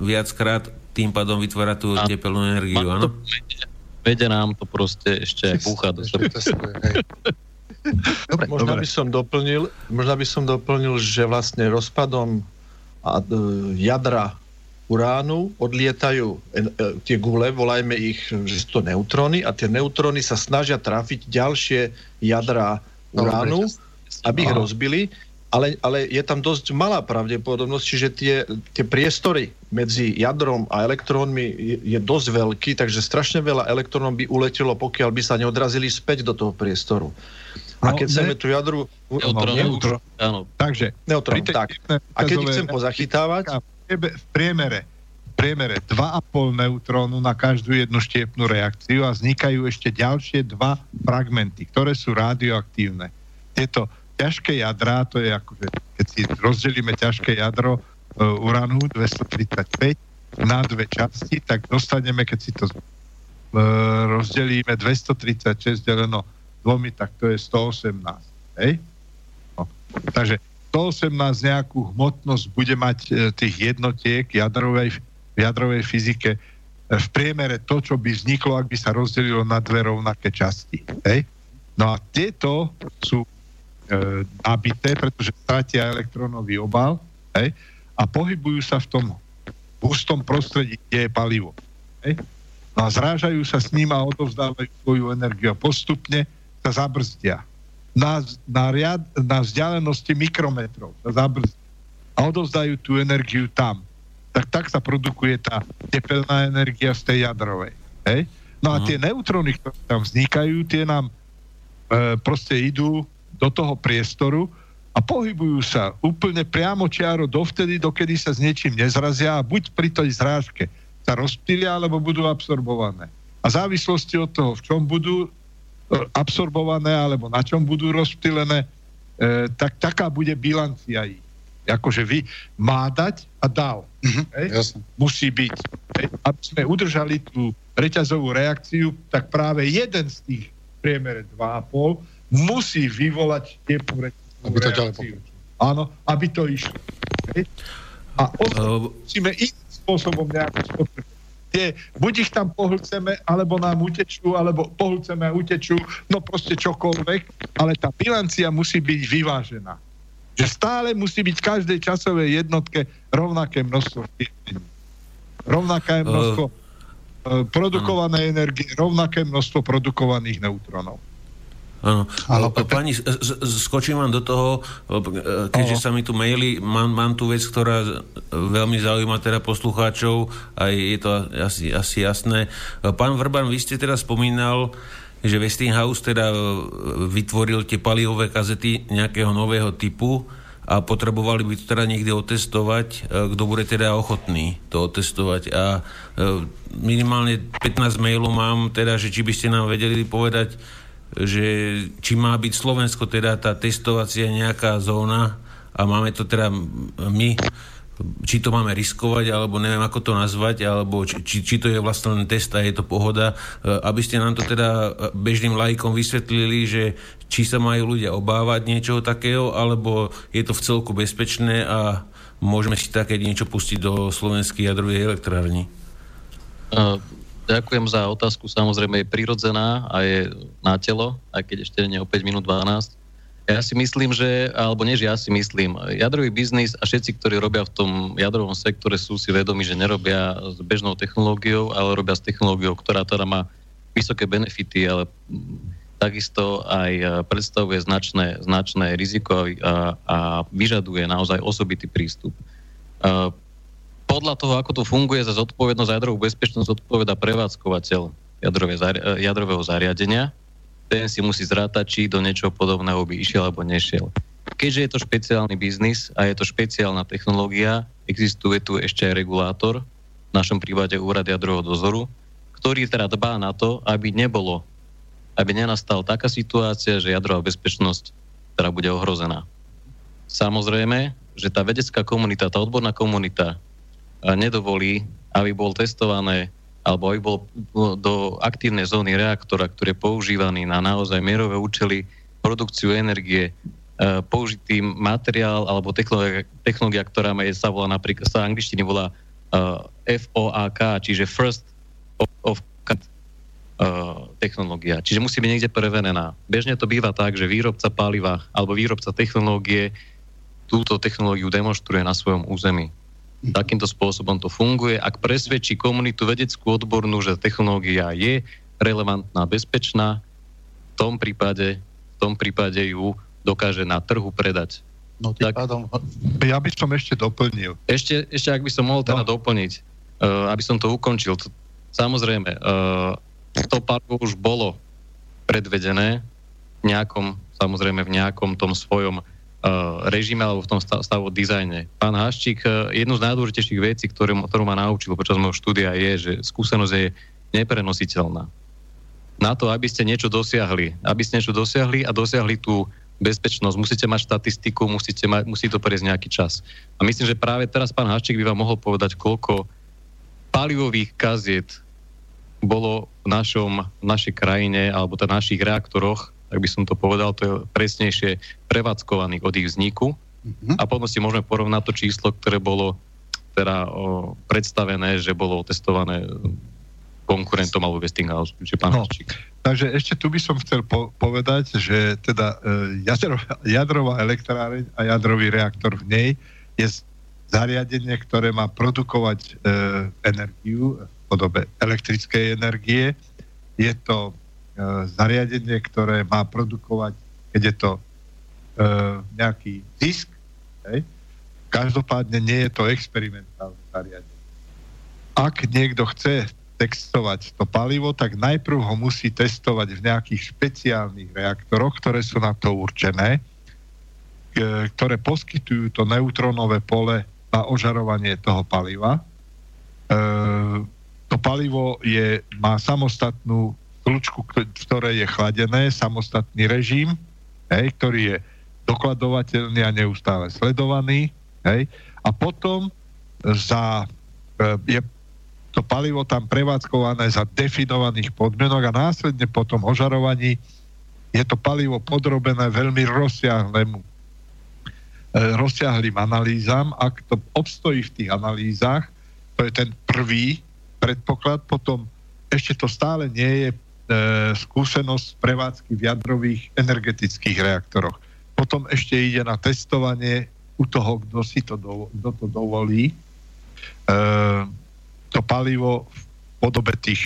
viackrát tým pádom vytvára tú a, tepelnú energiu, áno? Vede nám to proste ešte aj búcha do Dobre, možno Dobre. by som doplnil, možno by som doplnil, že vlastne rozpadom a, e, jadra uránu odlietajú e, tie gule, volajme ich, že sú to neutróny a tie neutróny sa snažia trafiť ďalšie jadra uránu, aby ich rozbili, ale, ale je tam dosť malá pravdepodobnosť, čiže tie, tie priestory medzi jadrom a elektrónmi je, je dosť veľký, takže strašne veľa elektrónov by uletelo, pokiaľ by sa neodrazili späť do toho priestoru. A no, keď ne... chceme tú jadru... Neutron, no, neutron. Áno. Takže... Neutron, tak. A keď ich chcem pozachytávať... V priemere, v priemere 2,5 neutrónu na každú jednu štiepnú reakciu a vznikajú ešte ďalšie dva fragmenty, ktoré sú radioaktívne. Tieto ťažké jadrá, to je ako, keď si rozdelíme ťažké jadro uh, uranu 235 na dve časti, tak dostaneme, keď si to uh, rozdelíme 236 deleno dvomi, tak to je 118. Hej? No. Takže 118 nejakú hmotnosť bude mať e, tých jednotiek jadrovej, v jadrovej fyzike e, v priemere to, čo by vzniklo, ak by sa rozdelilo na dve rovnaké časti. Hej? No a tieto sú e, nabité, pretože stratia elektrónový obal hej? a pohybujú sa v tom hustom prostredí, kde je palivo. Hej? No a zrážajú sa s ním a odovzdávajú svoju energiu a postupne sa zabrzdia. Na, na, riad, na vzdialenosti mikrometrov sa zabrzdia. A odovzdajú tú energiu tam. Tak tak sa produkuje tá tepelná energia z tej jadrovej. Hej? No a uh-huh. tie neutróny, ktoré tam vznikajú, tie nám e, proste idú do toho priestoru a pohybujú sa úplne priamo čiaro dovtedy, dokedy sa s niečím nezrazia a buď pri tej zrážke sa rozptýlia, alebo budú absorbované. A v závislosti od toho, v čom budú, absorbované alebo na čom budú rozptýlené, e, tak taká bude bilancia ich. Akože vy má dať a dal. Mm-hmm, Musí byť. Hej? Aby sme udržali tú reťazovú reakciu, tak práve jeden z tých priemere 2,5 musí vyvolať teplú reťazovú aby to reakciu. Áno, aby to išlo. Hej? A uh, musíme iným spôsobom nejako spotrebovať tie, buď ich tam pohlceme, alebo nám utečú, alebo pohlceme a utečú, no proste čokoľvek, ale tá bilancia musí byť vyvážená. Že stále musí byť v každej časovej jednotke rovnaké množstvo Rovnaké uh, množstvo uh, produkovanej uh, energie, rovnaké množstvo produkovaných neutronov. Áno. Ale pani, skočím vám do toho, keďže sa mi tu maili, mám, mám tu vec, ktorá veľmi zaujíma teda poslucháčov a je to asi, asi jasné. Pán Vrban, vy ste teda spomínal, že Westinghouse teda vytvoril tie palivové kazety nejakého nového typu a potrebovali by to teda niekde otestovať, kto bude teda ochotný to otestovať. A minimálne 15 mailov mám teda, že či by ste nám vedeli povedať, že či má byť Slovensko teda tá testovacia nejaká zóna a máme to teda my, či to máme riskovať, alebo neviem ako to nazvať, alebo či, či to je vlastne len test a je to pohoda, e, aby ste nám to teda bežným lajkom vysvetlili, že či sa majú ľudia obávať niečoho takého, alebo je to v celku bezpečné a môžeme si také niečo pustiť do slovenskej jadrovej elektrárny. Uh Ďakujem za otázku, samozrejme je prirodzená a je na telo, aj keď ešte nie o 5 minút 12. Ja si myslím, že, alebo než ja si myslím, jadrový biznis a všetci, ktorí robia v tom jadrovom sektore, sú si vedomi, že nerobia s bežnou technológiou, ale robia s technológiou, ktorá teda má vysoké benefity, ale takisto aj predstavuje značné, značné riziko a, a vyžaduje naozaj osobitý prístup podľa toho, ako to funguje za zodpovednosť za jadrovú bezpečnosť, odpoveda prevádzkovateľ jadrové, jadrového zariadenia. Ten si musí zrátať, či do niečoho podobného by išiel alebo nešiel. Keďže je to špeciálny biznis a je to špeciálna technológia, existuje tu ešte aj regulátor, v našom prípade úrad jadrového dozoru, ktorý teda dbá na to, aby nebolo, aby nenastal taká situácia, že jadrová bezpečnosť teda bude ohrozená. Samozrejme, že tá vedecká komunita, tá odborná komunita nedovolí, aby bol testované alebo aby bol do aktívnej zóny reaktora, ktorý je používaný na naozaj mierové účely, produkciu energie, e, použitý materiál alebo technológia, technológia ktorá sa volá napríklad, sa angličtine volá uh, FOAK, čiže First of, of uh, technológia. Čiže musí byť niekde prevenená. Bežne to býva tak, že výrobca paliva alebo výrobca technológie túto technológiu demonstruje na svojom území. Takýmto spôsobom to funguje. Ak presvedčí komunitu vedeckú odbornú, že technológia je relevantná, bezpečná, v tom prípade, v tom prípade ju dokáže na trhu predať. No, tak, pádom, ja by som ešte doplnil. Ešte, ešte ak by som mohol teda no. doplniť, uh, aby som to ukončil. To, samozrejme, uh, to palivo už bolo predvedené v nejakom, samozrejme v nejakom tom svojom Uh, režime alebo v tom stavu dizajne. Pán Haščík, uh, jednu z najdôležitejších vecí, ktorú, ktorú ma naučil počas môjho štúdia je, že skúsenosť je neprenositeľná. Na to, aby ste niečo dosiahli, aby ste niečo dosiahli a dosiahli tú bezpečnosť, musíte mať štatistiku, musíte mať, musí to prejsť nejaký čas. A myslím, že práve teraz pán Haščík by vám mohol povedať, koľko palivových kaziet bolo v, našom, v našej krajine alebo v našich reaktoroch tak by som to povedal, to je presnejšie prevádzkovaných od ich vzniku. Mm-hmm. A potom si môžeme porovnať to číslo, ktoré bolo teda o, predstavené, že bolo testované konkurentom alebo Westinghouse, či pán no, Takže ešte tu by som chcel po- povedať, že teda e, jadrová, jadrová elektráreň a jadrový reaktor v nej je zariadenie, ktoré má produkovať e, energiu v podobe elektrickej energie. Je to zariadenie, ktoré má produkovať, keď je to e, nejaký zisk, hej, každopádne nie je to experimentálne zariadenie. Ak niekto chce testovať to palivo, tak najprv ho musí testovať v nejakých špeciálnych reaktoroch, ktoré sú na to určené, e, ktoré poskytujú to neutrónové pole na ožarovanie toho paliva. E, to palivo je, má samostatnú kľúčku, v ktorej je chladené, samostatný režim, hej, ktorý je dokladovateľný a neustále sledovaný. Hej, a potom za, e, je to palivo tam prevádzkované za definovaných podmienok a následne po tom ožarovaní je to palivo podrobené veľmi rozsiahlemu e, rozsiahlým analýzam. Ak to obstojí v tých analýzach, to je ten prvý predpoklad, potom ešte to stále nie je skúsenosť prevádzky v jadrových energetických reaktoroch. Potom ešte ide na testovanie u toho, kto si to, do, kto to dovolí. E, to palivo v podobe tých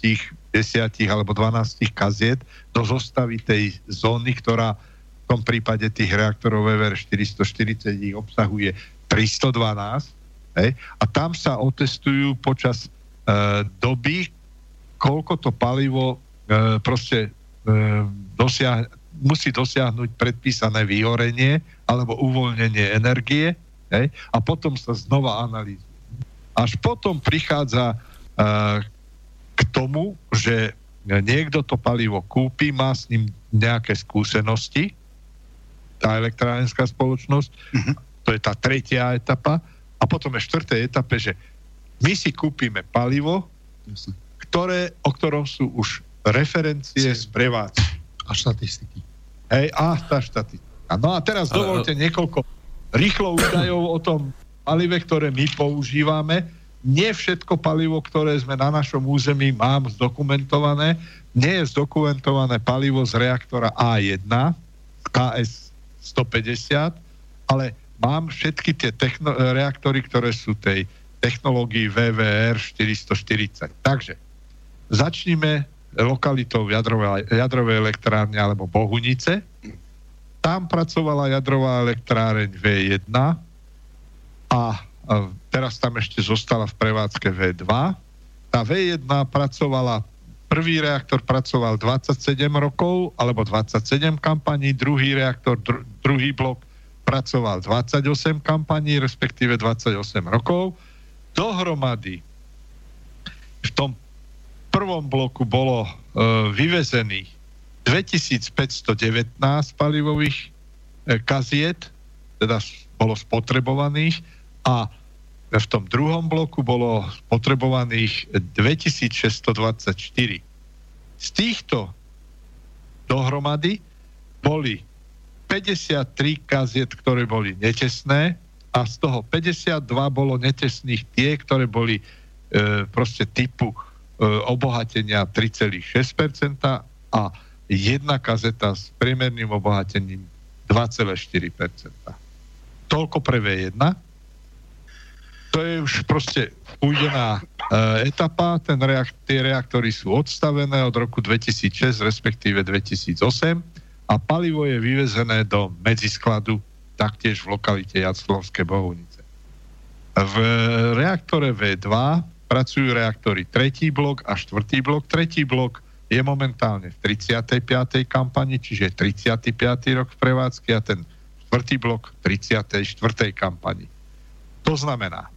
6, 10 alebo 12 kaziet do zostavy tej zóny, ktorá v tom prípade tých reaktorov VVR 440 ich obsahuje 312. Hej, a tam sa otestujú počas e, doby, koľko to palivo E, proste e, dosiah, musí dosiahnuť predpísané vyhorenie alebo uvoľnenie energie hej, a potom sa znova analýzuje. Až potom prichádza uh, k tomu, že niekto to palivo kúpi, má s ním nejaké skúsenosti, tá elektrárenská spoločnosť, uh-huh. to je tá tretia etapa, a potom je štvrtej etape, že my si kúpime palivo, ktoré, o ktorom sú už referencie z prevádzky. A štatistiky. Hej, a tá štatistika. No a teraz dovolte niekoľko rýchlo údajov o tom palive, ktoré my používame. Nie všetko palivo, ktoré sme na našom území mám zdokumentované, nie je zdokumentované palivo z reaktora A1, KS 150, ale mám všetky tie techno- reaktory, ktoré sú tej technológii VVR 440. Takže začníme lokalitou jadrovej, jadrovej elektrárne alebo Bohunice. Tam pracovala jadrová elektráreň V1 a teraz tam ešte zostala v prevádzke V2. Tá V1 pracovala, prvý reaktor pracoval 27 rokov alebo 27 kampaní, druhý reaktor, dru, druhý blok pracoval 28 kampaní, respektíve 28 rokov. Dohromady v tom prvom bloku bolo e, vyvezených 2519 palivových e, kaziet, teda bolo spotrebovaných a v tom druhom bloku bolo spotrebovaných 2624. Z týchto dohromady boli 53 kaziet, ktoré boli netesné a z toho 52 bolo netesných tie, ktoré boli e, proste typu obohatenia 3,6% a jedna kazeta s priemerným obohatením 2,4%. Toľko pre V1. To je už proste ujdená uh, etapa, ten reak- tie reaktory sú odstavené od roku 2006, respektíve 2008 a palivo je vyvezené do medziskladu taktiež v lokalite Jaclovské Bohunice. V reaktore V2 pracujú reaktory tretí blok a štvrtý blok. Tretí blok je momentálne v 35. kampani, čiže 35. rok v prevádzke a ten štvrtý blok v 34. kampani. To znamená,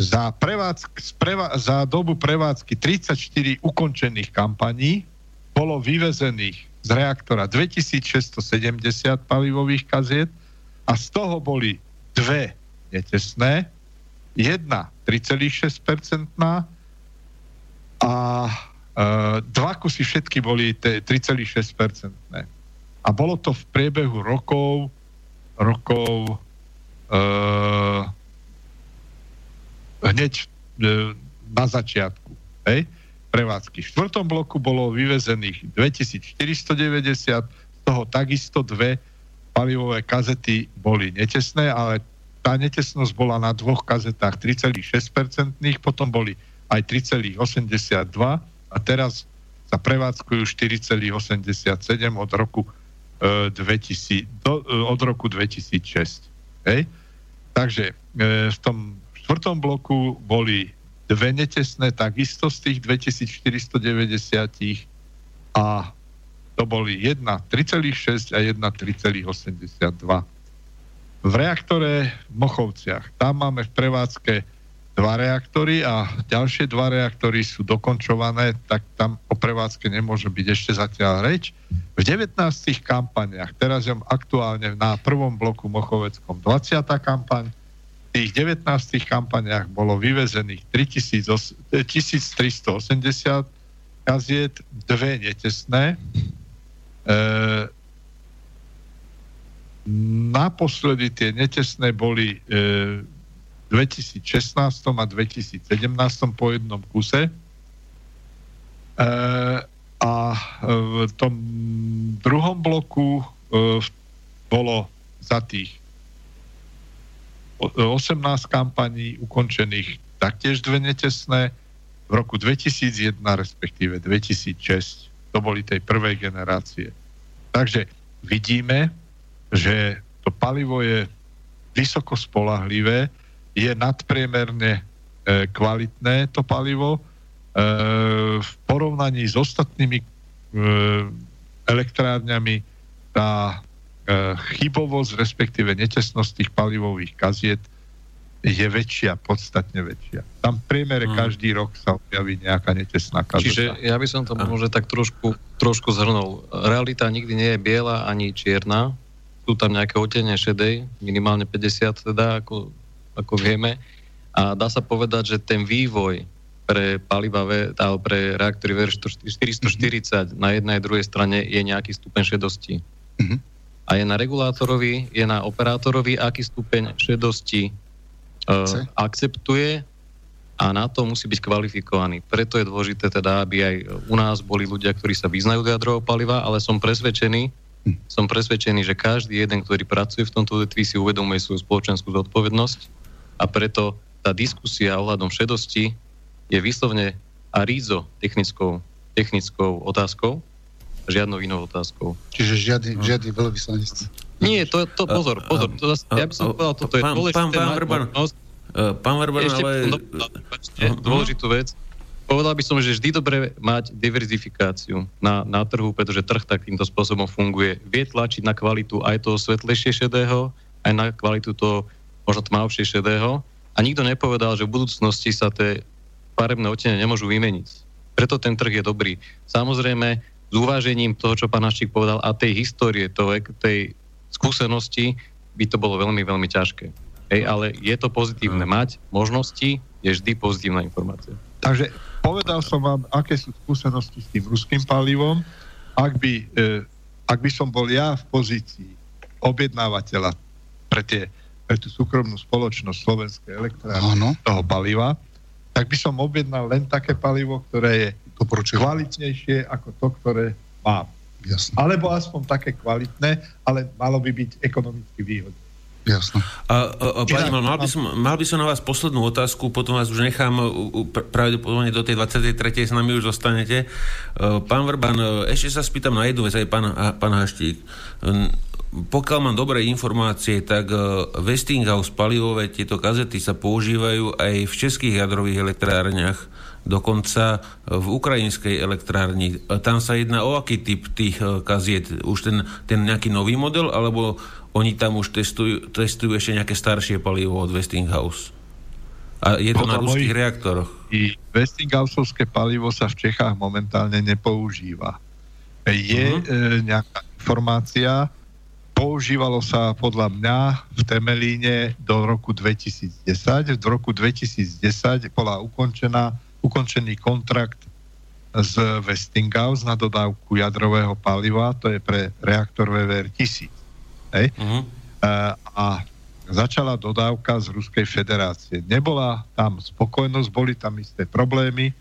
za, prevádzk, prevá, za dobu prevádzky 34 ukončených kampaní bolo vyvezených z reaktora 2670 palivových kaziet a z toho boli dve netesné, jedna 3,6% a e, dva kusy všetky boli 3,6%. A bolo to v priebehu rokov rokov e, hneď e, na začiatku hej, prevádzky. V štvrtom bloku bolo vyvezených 2490, z toho takisto dve palivové kazety boli netesné, ale tá netesnosť bola na dvoch kazetách 3,6%, potom boli aj 3,82 a teraz sa prevádzkujú 4,87 od roku 2000, do, od roku 2006. Hej? Takže e, v tom štvrtom bloku boli dve netesné takisto z tých 2490 a to boli jedna 3,6 a jedna 3,82. V reaktore v Mochovciach, tam máme v prevádzke dva reaktory a ďalšie dva reaktory sú dokončované, tak tam o prevádzke nemôže byť ešte zatiaľ reč. V 19 kampaniach, teraz je aktuálne na prvom bloku Mochoveckom 20. kampaň, v tých 19 kampaniach bolo vyvezených 1380 kaziet, dve netesné. E, naposledy tie netesné boli e, 2016 a 2017 po jednom kuse. E, a v tom druhom bloku e, bolo za tých 18 kampaní ukončených taktiež dve netesné. V roku 2001, respektíve 2006, to boli tej prvej generácie. Takže vidíme, že to palivo je vysoko spolahlivé, je nadpriemerne e, kvalitné to palivo. E, v porovnaní s ostatnými e, elektrárňami tá e, chybovosť, respektíve netesnosť tých palivových kaziet je väčšia, podstatne väčšia. Tam v priemere hmm. každý rok sa objaví nejaká netesná kazeta. Čiže ja by som to možno tak trošku, trošku zhrnul. Realita nikdy nie je biela ani čierna. Sú tam nejaké otenie šedej, minimálne 50 teda, ako ako vieme. A dá sa povedať, že ten vývoj pre paliva, pre reaktory VR440 mm-hmm. na jednej a druhej strane je nejaký stupeň šedosti. Mm-hmm. A je na regulátorovi, je na operátorovi, aký stupeň šedosti uh, akceptuje a na to musí byť kvalifikovaný. Preto je dôležité teda, aby aj u nás boli ľudia, ktorí sa vyznajú do jadrového paliva, ale som presvedčený. Som presvedčený, že každý jeden, ktorý pracuje v tomto odvetví, si uvedomuje svoju spoločenskú zodpovednosť a preto tá diskusia ohľadom šedosti je vyslovne a rízo technickou, technickou otázkou, žiadnou inou otázkou. Čiže žiadny, no. žiadny veľvyslanec. Nie, to, to pozor, pozor. To, ja by som povedal, toto je dôležité. Pán, pán Verban, pán Verban, ale... Dôležitú vec. Povedal by som, že vždy dobre mať diverzifikáciu na, na trhu, pretože trh takýmto spôsobom funguje. Vie tlačiť na kvalitu aj toho svetlejšie šedého, aj na kvalitu toho možno tmavšie šedého a nikto nepovedal, že v budúcnosti sa tie farebné odtiene nemôžu vymeniť. Preto ten trh je dobrý. Samozrejme, s uvážením toho, čo pán Naščík povedal a tej histórie, toho, tej skúsenosti, by to bolo veľmi, veľmi ťažké. Hej, ale je to pozitívne. Mať možnosti je vždy pozitívna informácia. Takže povedal som vám, aké sú skúsenosti s tým ruským palivom. Ak by, e, ak by som bol ja v pozícii objednávateľa pre tie pre tú súkromnú spoločnosť Slovenskej elektrárne toho paliva, tak by som objednal len také palivo, ktoré je Doporučujem. kvalitnejšie ako to, ktoré mám. Jasne. Alebo aspoň také kvalitné, ale malo by byť ekonomicky výhodné. Jasne. A, a, a pani, mal, mal, by som, mal by som na vás poslednú otázku, potom vás už nechám pravdepodobne do tej 23. s nami už zostanete. E, pán Vrban, e, ešte sa spýtam na jednu vec, aj pán, pán Haštík. Pokiaľ mám dobré informácie, tak e, Westinghouse palivové tieto kazety sa používajú aj v českých jadrových elektrárniach dokonca v ukrajinskej elektrárni. Tam sa jedná o aký typ tých kaziet? Už ten, ten nejaký nový model, alebo oni tam už testujú, testujú ešte nejaké staršie palivo od Westinghouse. A je to Podľa na ruských reaktoroch. I Westinghouseovské palivo sa v Čechách momentálne nepoužíva. Je uh-huh. e, nejaká informácia, používalo sa podľa mňa v Temelíne do roku 2010. V roku 2010 bola ukončená, ukončený kontrakt z Westinghouse na dodávku jadrového paliva, to je pre reaktor VVR 1000. Hej? Uh-huh. A, a začala dodávka z Ruskej federácie. Nebola tam spokojnosť, boli tam isté problémy e,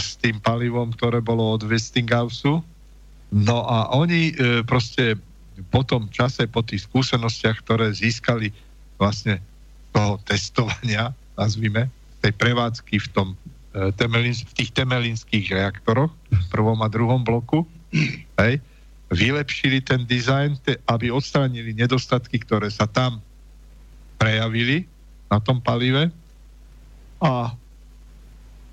s tým palivom, ktoré bolo od Westinghouse. No a oni e, proste po tom čase, po tých skúsenostiach, ktoré získali vlastne toho testovania, nazvime, tej prevádzky v, tom, e, temelin, v tých temelinských reaktoroch, prvom a druhom bloku, hej, vylepšili ten dizajn, aby odstránili nedostatky, ktoré sa tam prejavili na tom palive a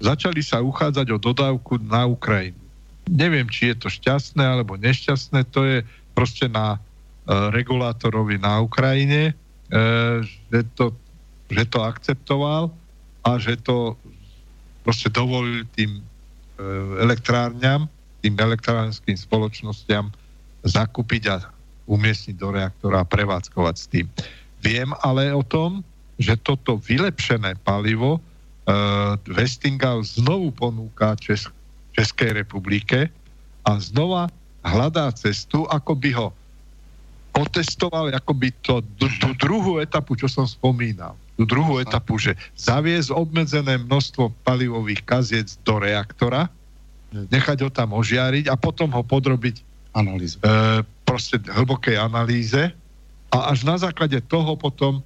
začali sa uchádzať o dodávku na Ukrajinu. Neviem, či je to šťastné alebo nešťastné, to je proste na e, regulátorovi na Ukrajine, e, že, to, že to akceptoval a že to proste dovolil tým e, elektrárňam, tým elektrárským spoločnosťam zakúpiť a umiestniť do reaktora a prevádzkovať s tým. Viem ale o tom, že toto vylepšené palivo uh, Westinghouse znovu ponúka Čes- Českej republike a znova hľadá cestu, ako by ho otestoval, ako by to, tú druhú etapu, čo som spomínal, tú druhú etapu, že zaviesť obmedzené množstvo palivových kaziec do reaktora, nechať ho tam ožiariť a potom ho podrobiť analýze. E, proste hlbokej analýze a až na základe toho potom e,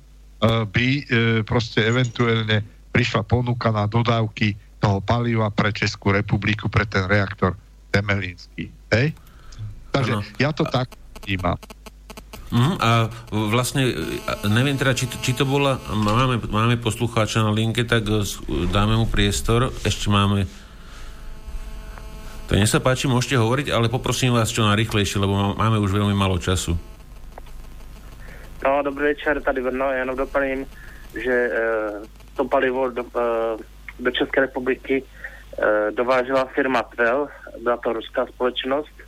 by e, proste eventuálne prišla ponuka na dodávky toho paliva pre Českú republiku, pre ten reaktor Temelínsky. Hej? Takže ano. ja to tak vnímam. Uh-huh. A vlastne, neviem teda, či to, či to bola, máme, máme poslucháča na linke, tak dáme mu priestor, ešte máme to nech sa páči, môžete hovoriť, ale poprosím vás čo najrychlejšie, lebo máme už veľmi málo času. No, dobrý večer, tady Vrno, jenom doplním, že e, to palivo do, e, do České republiky e, dovážela firma Tvel, byla to ruská společnost, e,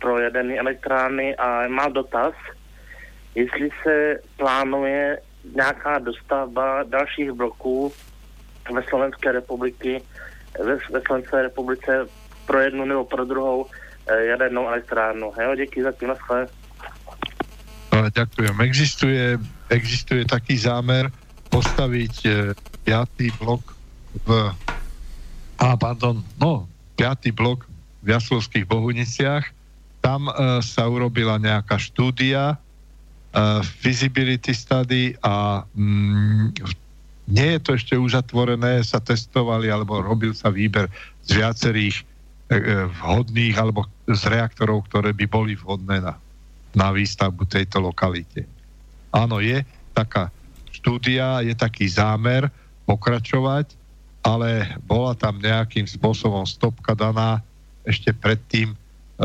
pro jedené elektrárny a mám dotaz, jestli se plánuje nějaká dostavba dalších bloků ve Slovenské republiky ve, ve Slovenské republice pro jednu nebo pro druhou e, jadernou elektrárnu. Jo, díky za tým, naschle. No, ďakujem. Existuje, existuje taký zámer postaviť e, piatý blok v a pardon, no, piatý blok v Jaslovských Bohuniciach. Tam e, sa urobila nejaká štúdia, e, feasibility study a mm, nie je to ešte uzatvorené, sa testovali alebo robil sa výber z viacerých e, vhodných alebo z reaktorov, ktoré by boli vhodné na, na výstavbu tejto lokalite. Áno, je taká štúdia, je taký zámer pokračovať, ale bola tam nejakým spôsobom stopka daná ešte predtým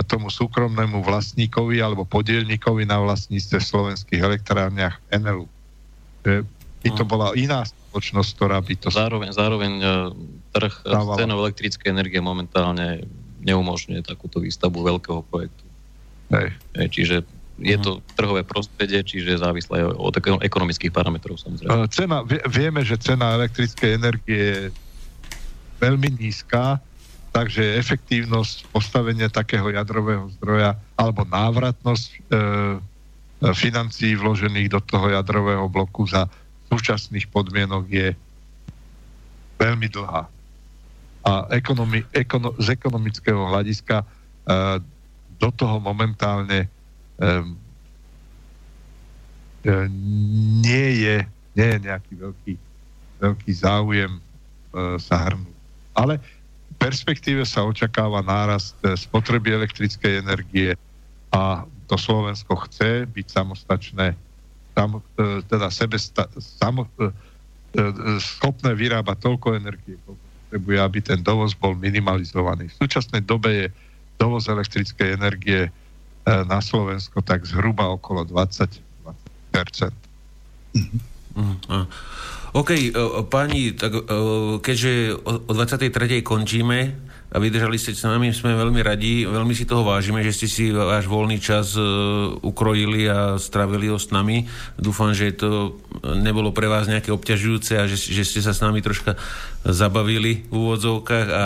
tomu súkromnému vlastníkovi alebo podielníkovi na vlastníctve slovenských elektrárniach Enelu. By to bola iná spoločnosť, ktorá by to... Zároveň, zároveň e, trh s cenou elektrické energie momentálne neumožňuje takúto výstavbu veľkého projektu. Hej. Čiže je to mhm. trhové prostredie, čiže závislé od ekonomických parametrov samozrejme. E, cena, vieme, že cena elektrickej energie je veľmi nízka, takže efektívnosť postavenia takého jadrového zdroja alebo návratnosť e, e financií vložených do toho jadrového bloku za súčasných podmienok je veľmi dlhá. A ekonomi, ekono, z ekonomického hľadiska uh, do toho momentálne um, nie je, nie je nejaký veľký, veľký záujem e, sa hrnúť. Ale perspektíve sa očakáva nárast e, spotreby elektrickej energie a to Slovensko chce byť samostačné, sam, e, teda sebe samo, e, e, schopné vyrábať toľko energie, koľko potrebuje, aby ten dovoz bol minimalizovaný. V súčasnej dobe je dovoz elektrickej energie na Slovensko tak zhruba okolo 20, 20%. Mm-hmm. OK, pani, tak keďže o 23. končíme a vydržali ste s nami, sme veľmi radi, veľmi si toho vážime, že ste si váš voľný čas ukrojili a stravili ho s nami. Dúfam, že to nebolo pre vás nejaké obťažujúce a že, že ste sa s nami troška zabavili v úvodzovkách a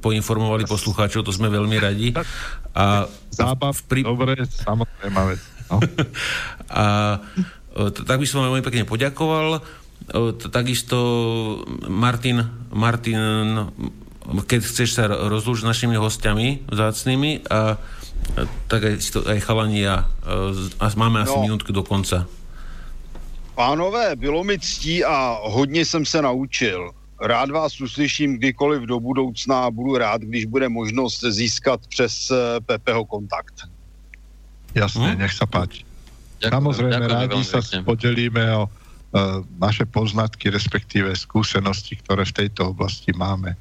poinformovali poslucháčov, to sme veľmi radi. A Zábav, pri... dobre, samozrejme. No. a tak by som vám veľmi pekne poďakoval. Takisto Martin, Martin keď chceš sa rozlúžiť s našimi hostiami vzácnými a tak aj, aj chalani a, a máme asi no. minútku do konca. Pánové, bylo mi ctí a hodně jsem se naučil. Rád vás uslyším kdykoliv do budoucna a budu rád, když bude možnost získat přes eh, Pepeho kontakt. Jasne, hm? nech sa páči. Ďakujem, Samozrejme, ďakujem, rádi sa podelíme o naše poznatky, respektíve skúsenosti, ktoré v tejto oblasti máme.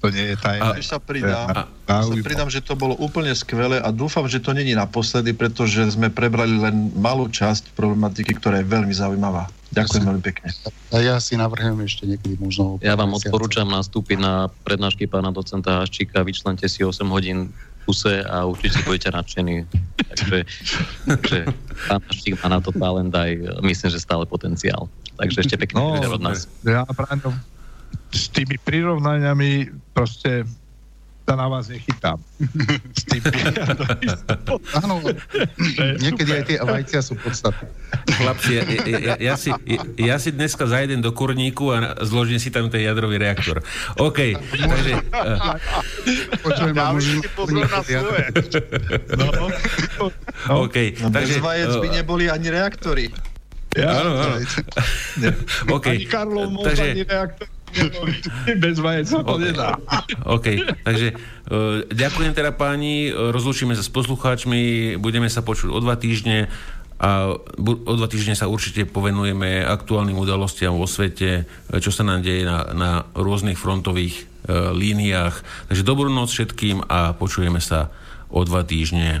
To nie je tajné. A, sa pridám, a, sa pridám, že to bolo úplne skvelé a dúfam, že to není naposledy, pretože sme prebrali len malú časť problematiky, ktorá je veľmi zaujímavá. Ďakujem veľmi pekne. A ja si navrhujem ešte niekedy možno... Ja vám odporúčam nastúpiť na prednášky pána docenta Haščíka, vyčlente si 8 hodín kuse a určite budete nadšení. Takže, takže pán Haščík má na to talent aj myslím, že stále potenciál. Takže ešte pekný no, od nás. Ja, Braňo, s tými prirovnaniami proste sa na vás nechytám. S tým Áno, niekedy aj tie vajcia sú podstatné. Chlapci, ja, ja, ja, si, ja si dneska zajdem do kurníku a zložím si tam ten jadrový reaktor. OK, takže... Počujem, ja už si pozor na svoje. No. OK, no, takže... Bez vajec by neboli ani reaktory. Ja, áno, áno. OK. Ani Karlov takže... ani reaktor bez vajec sa to nedá. OK, takže uh, ďakujem teda páni, rozlučíme sa s poslucháčmi, budeme sa počuť o dva týždne a o dva týždne sa určite povenujeme aktuálnym udalostiam vo svete, čo sa nám deje na, na rôznych frontových uh, líniách. Takže dobrú noc všetkým a počujeme sa o dva týždne.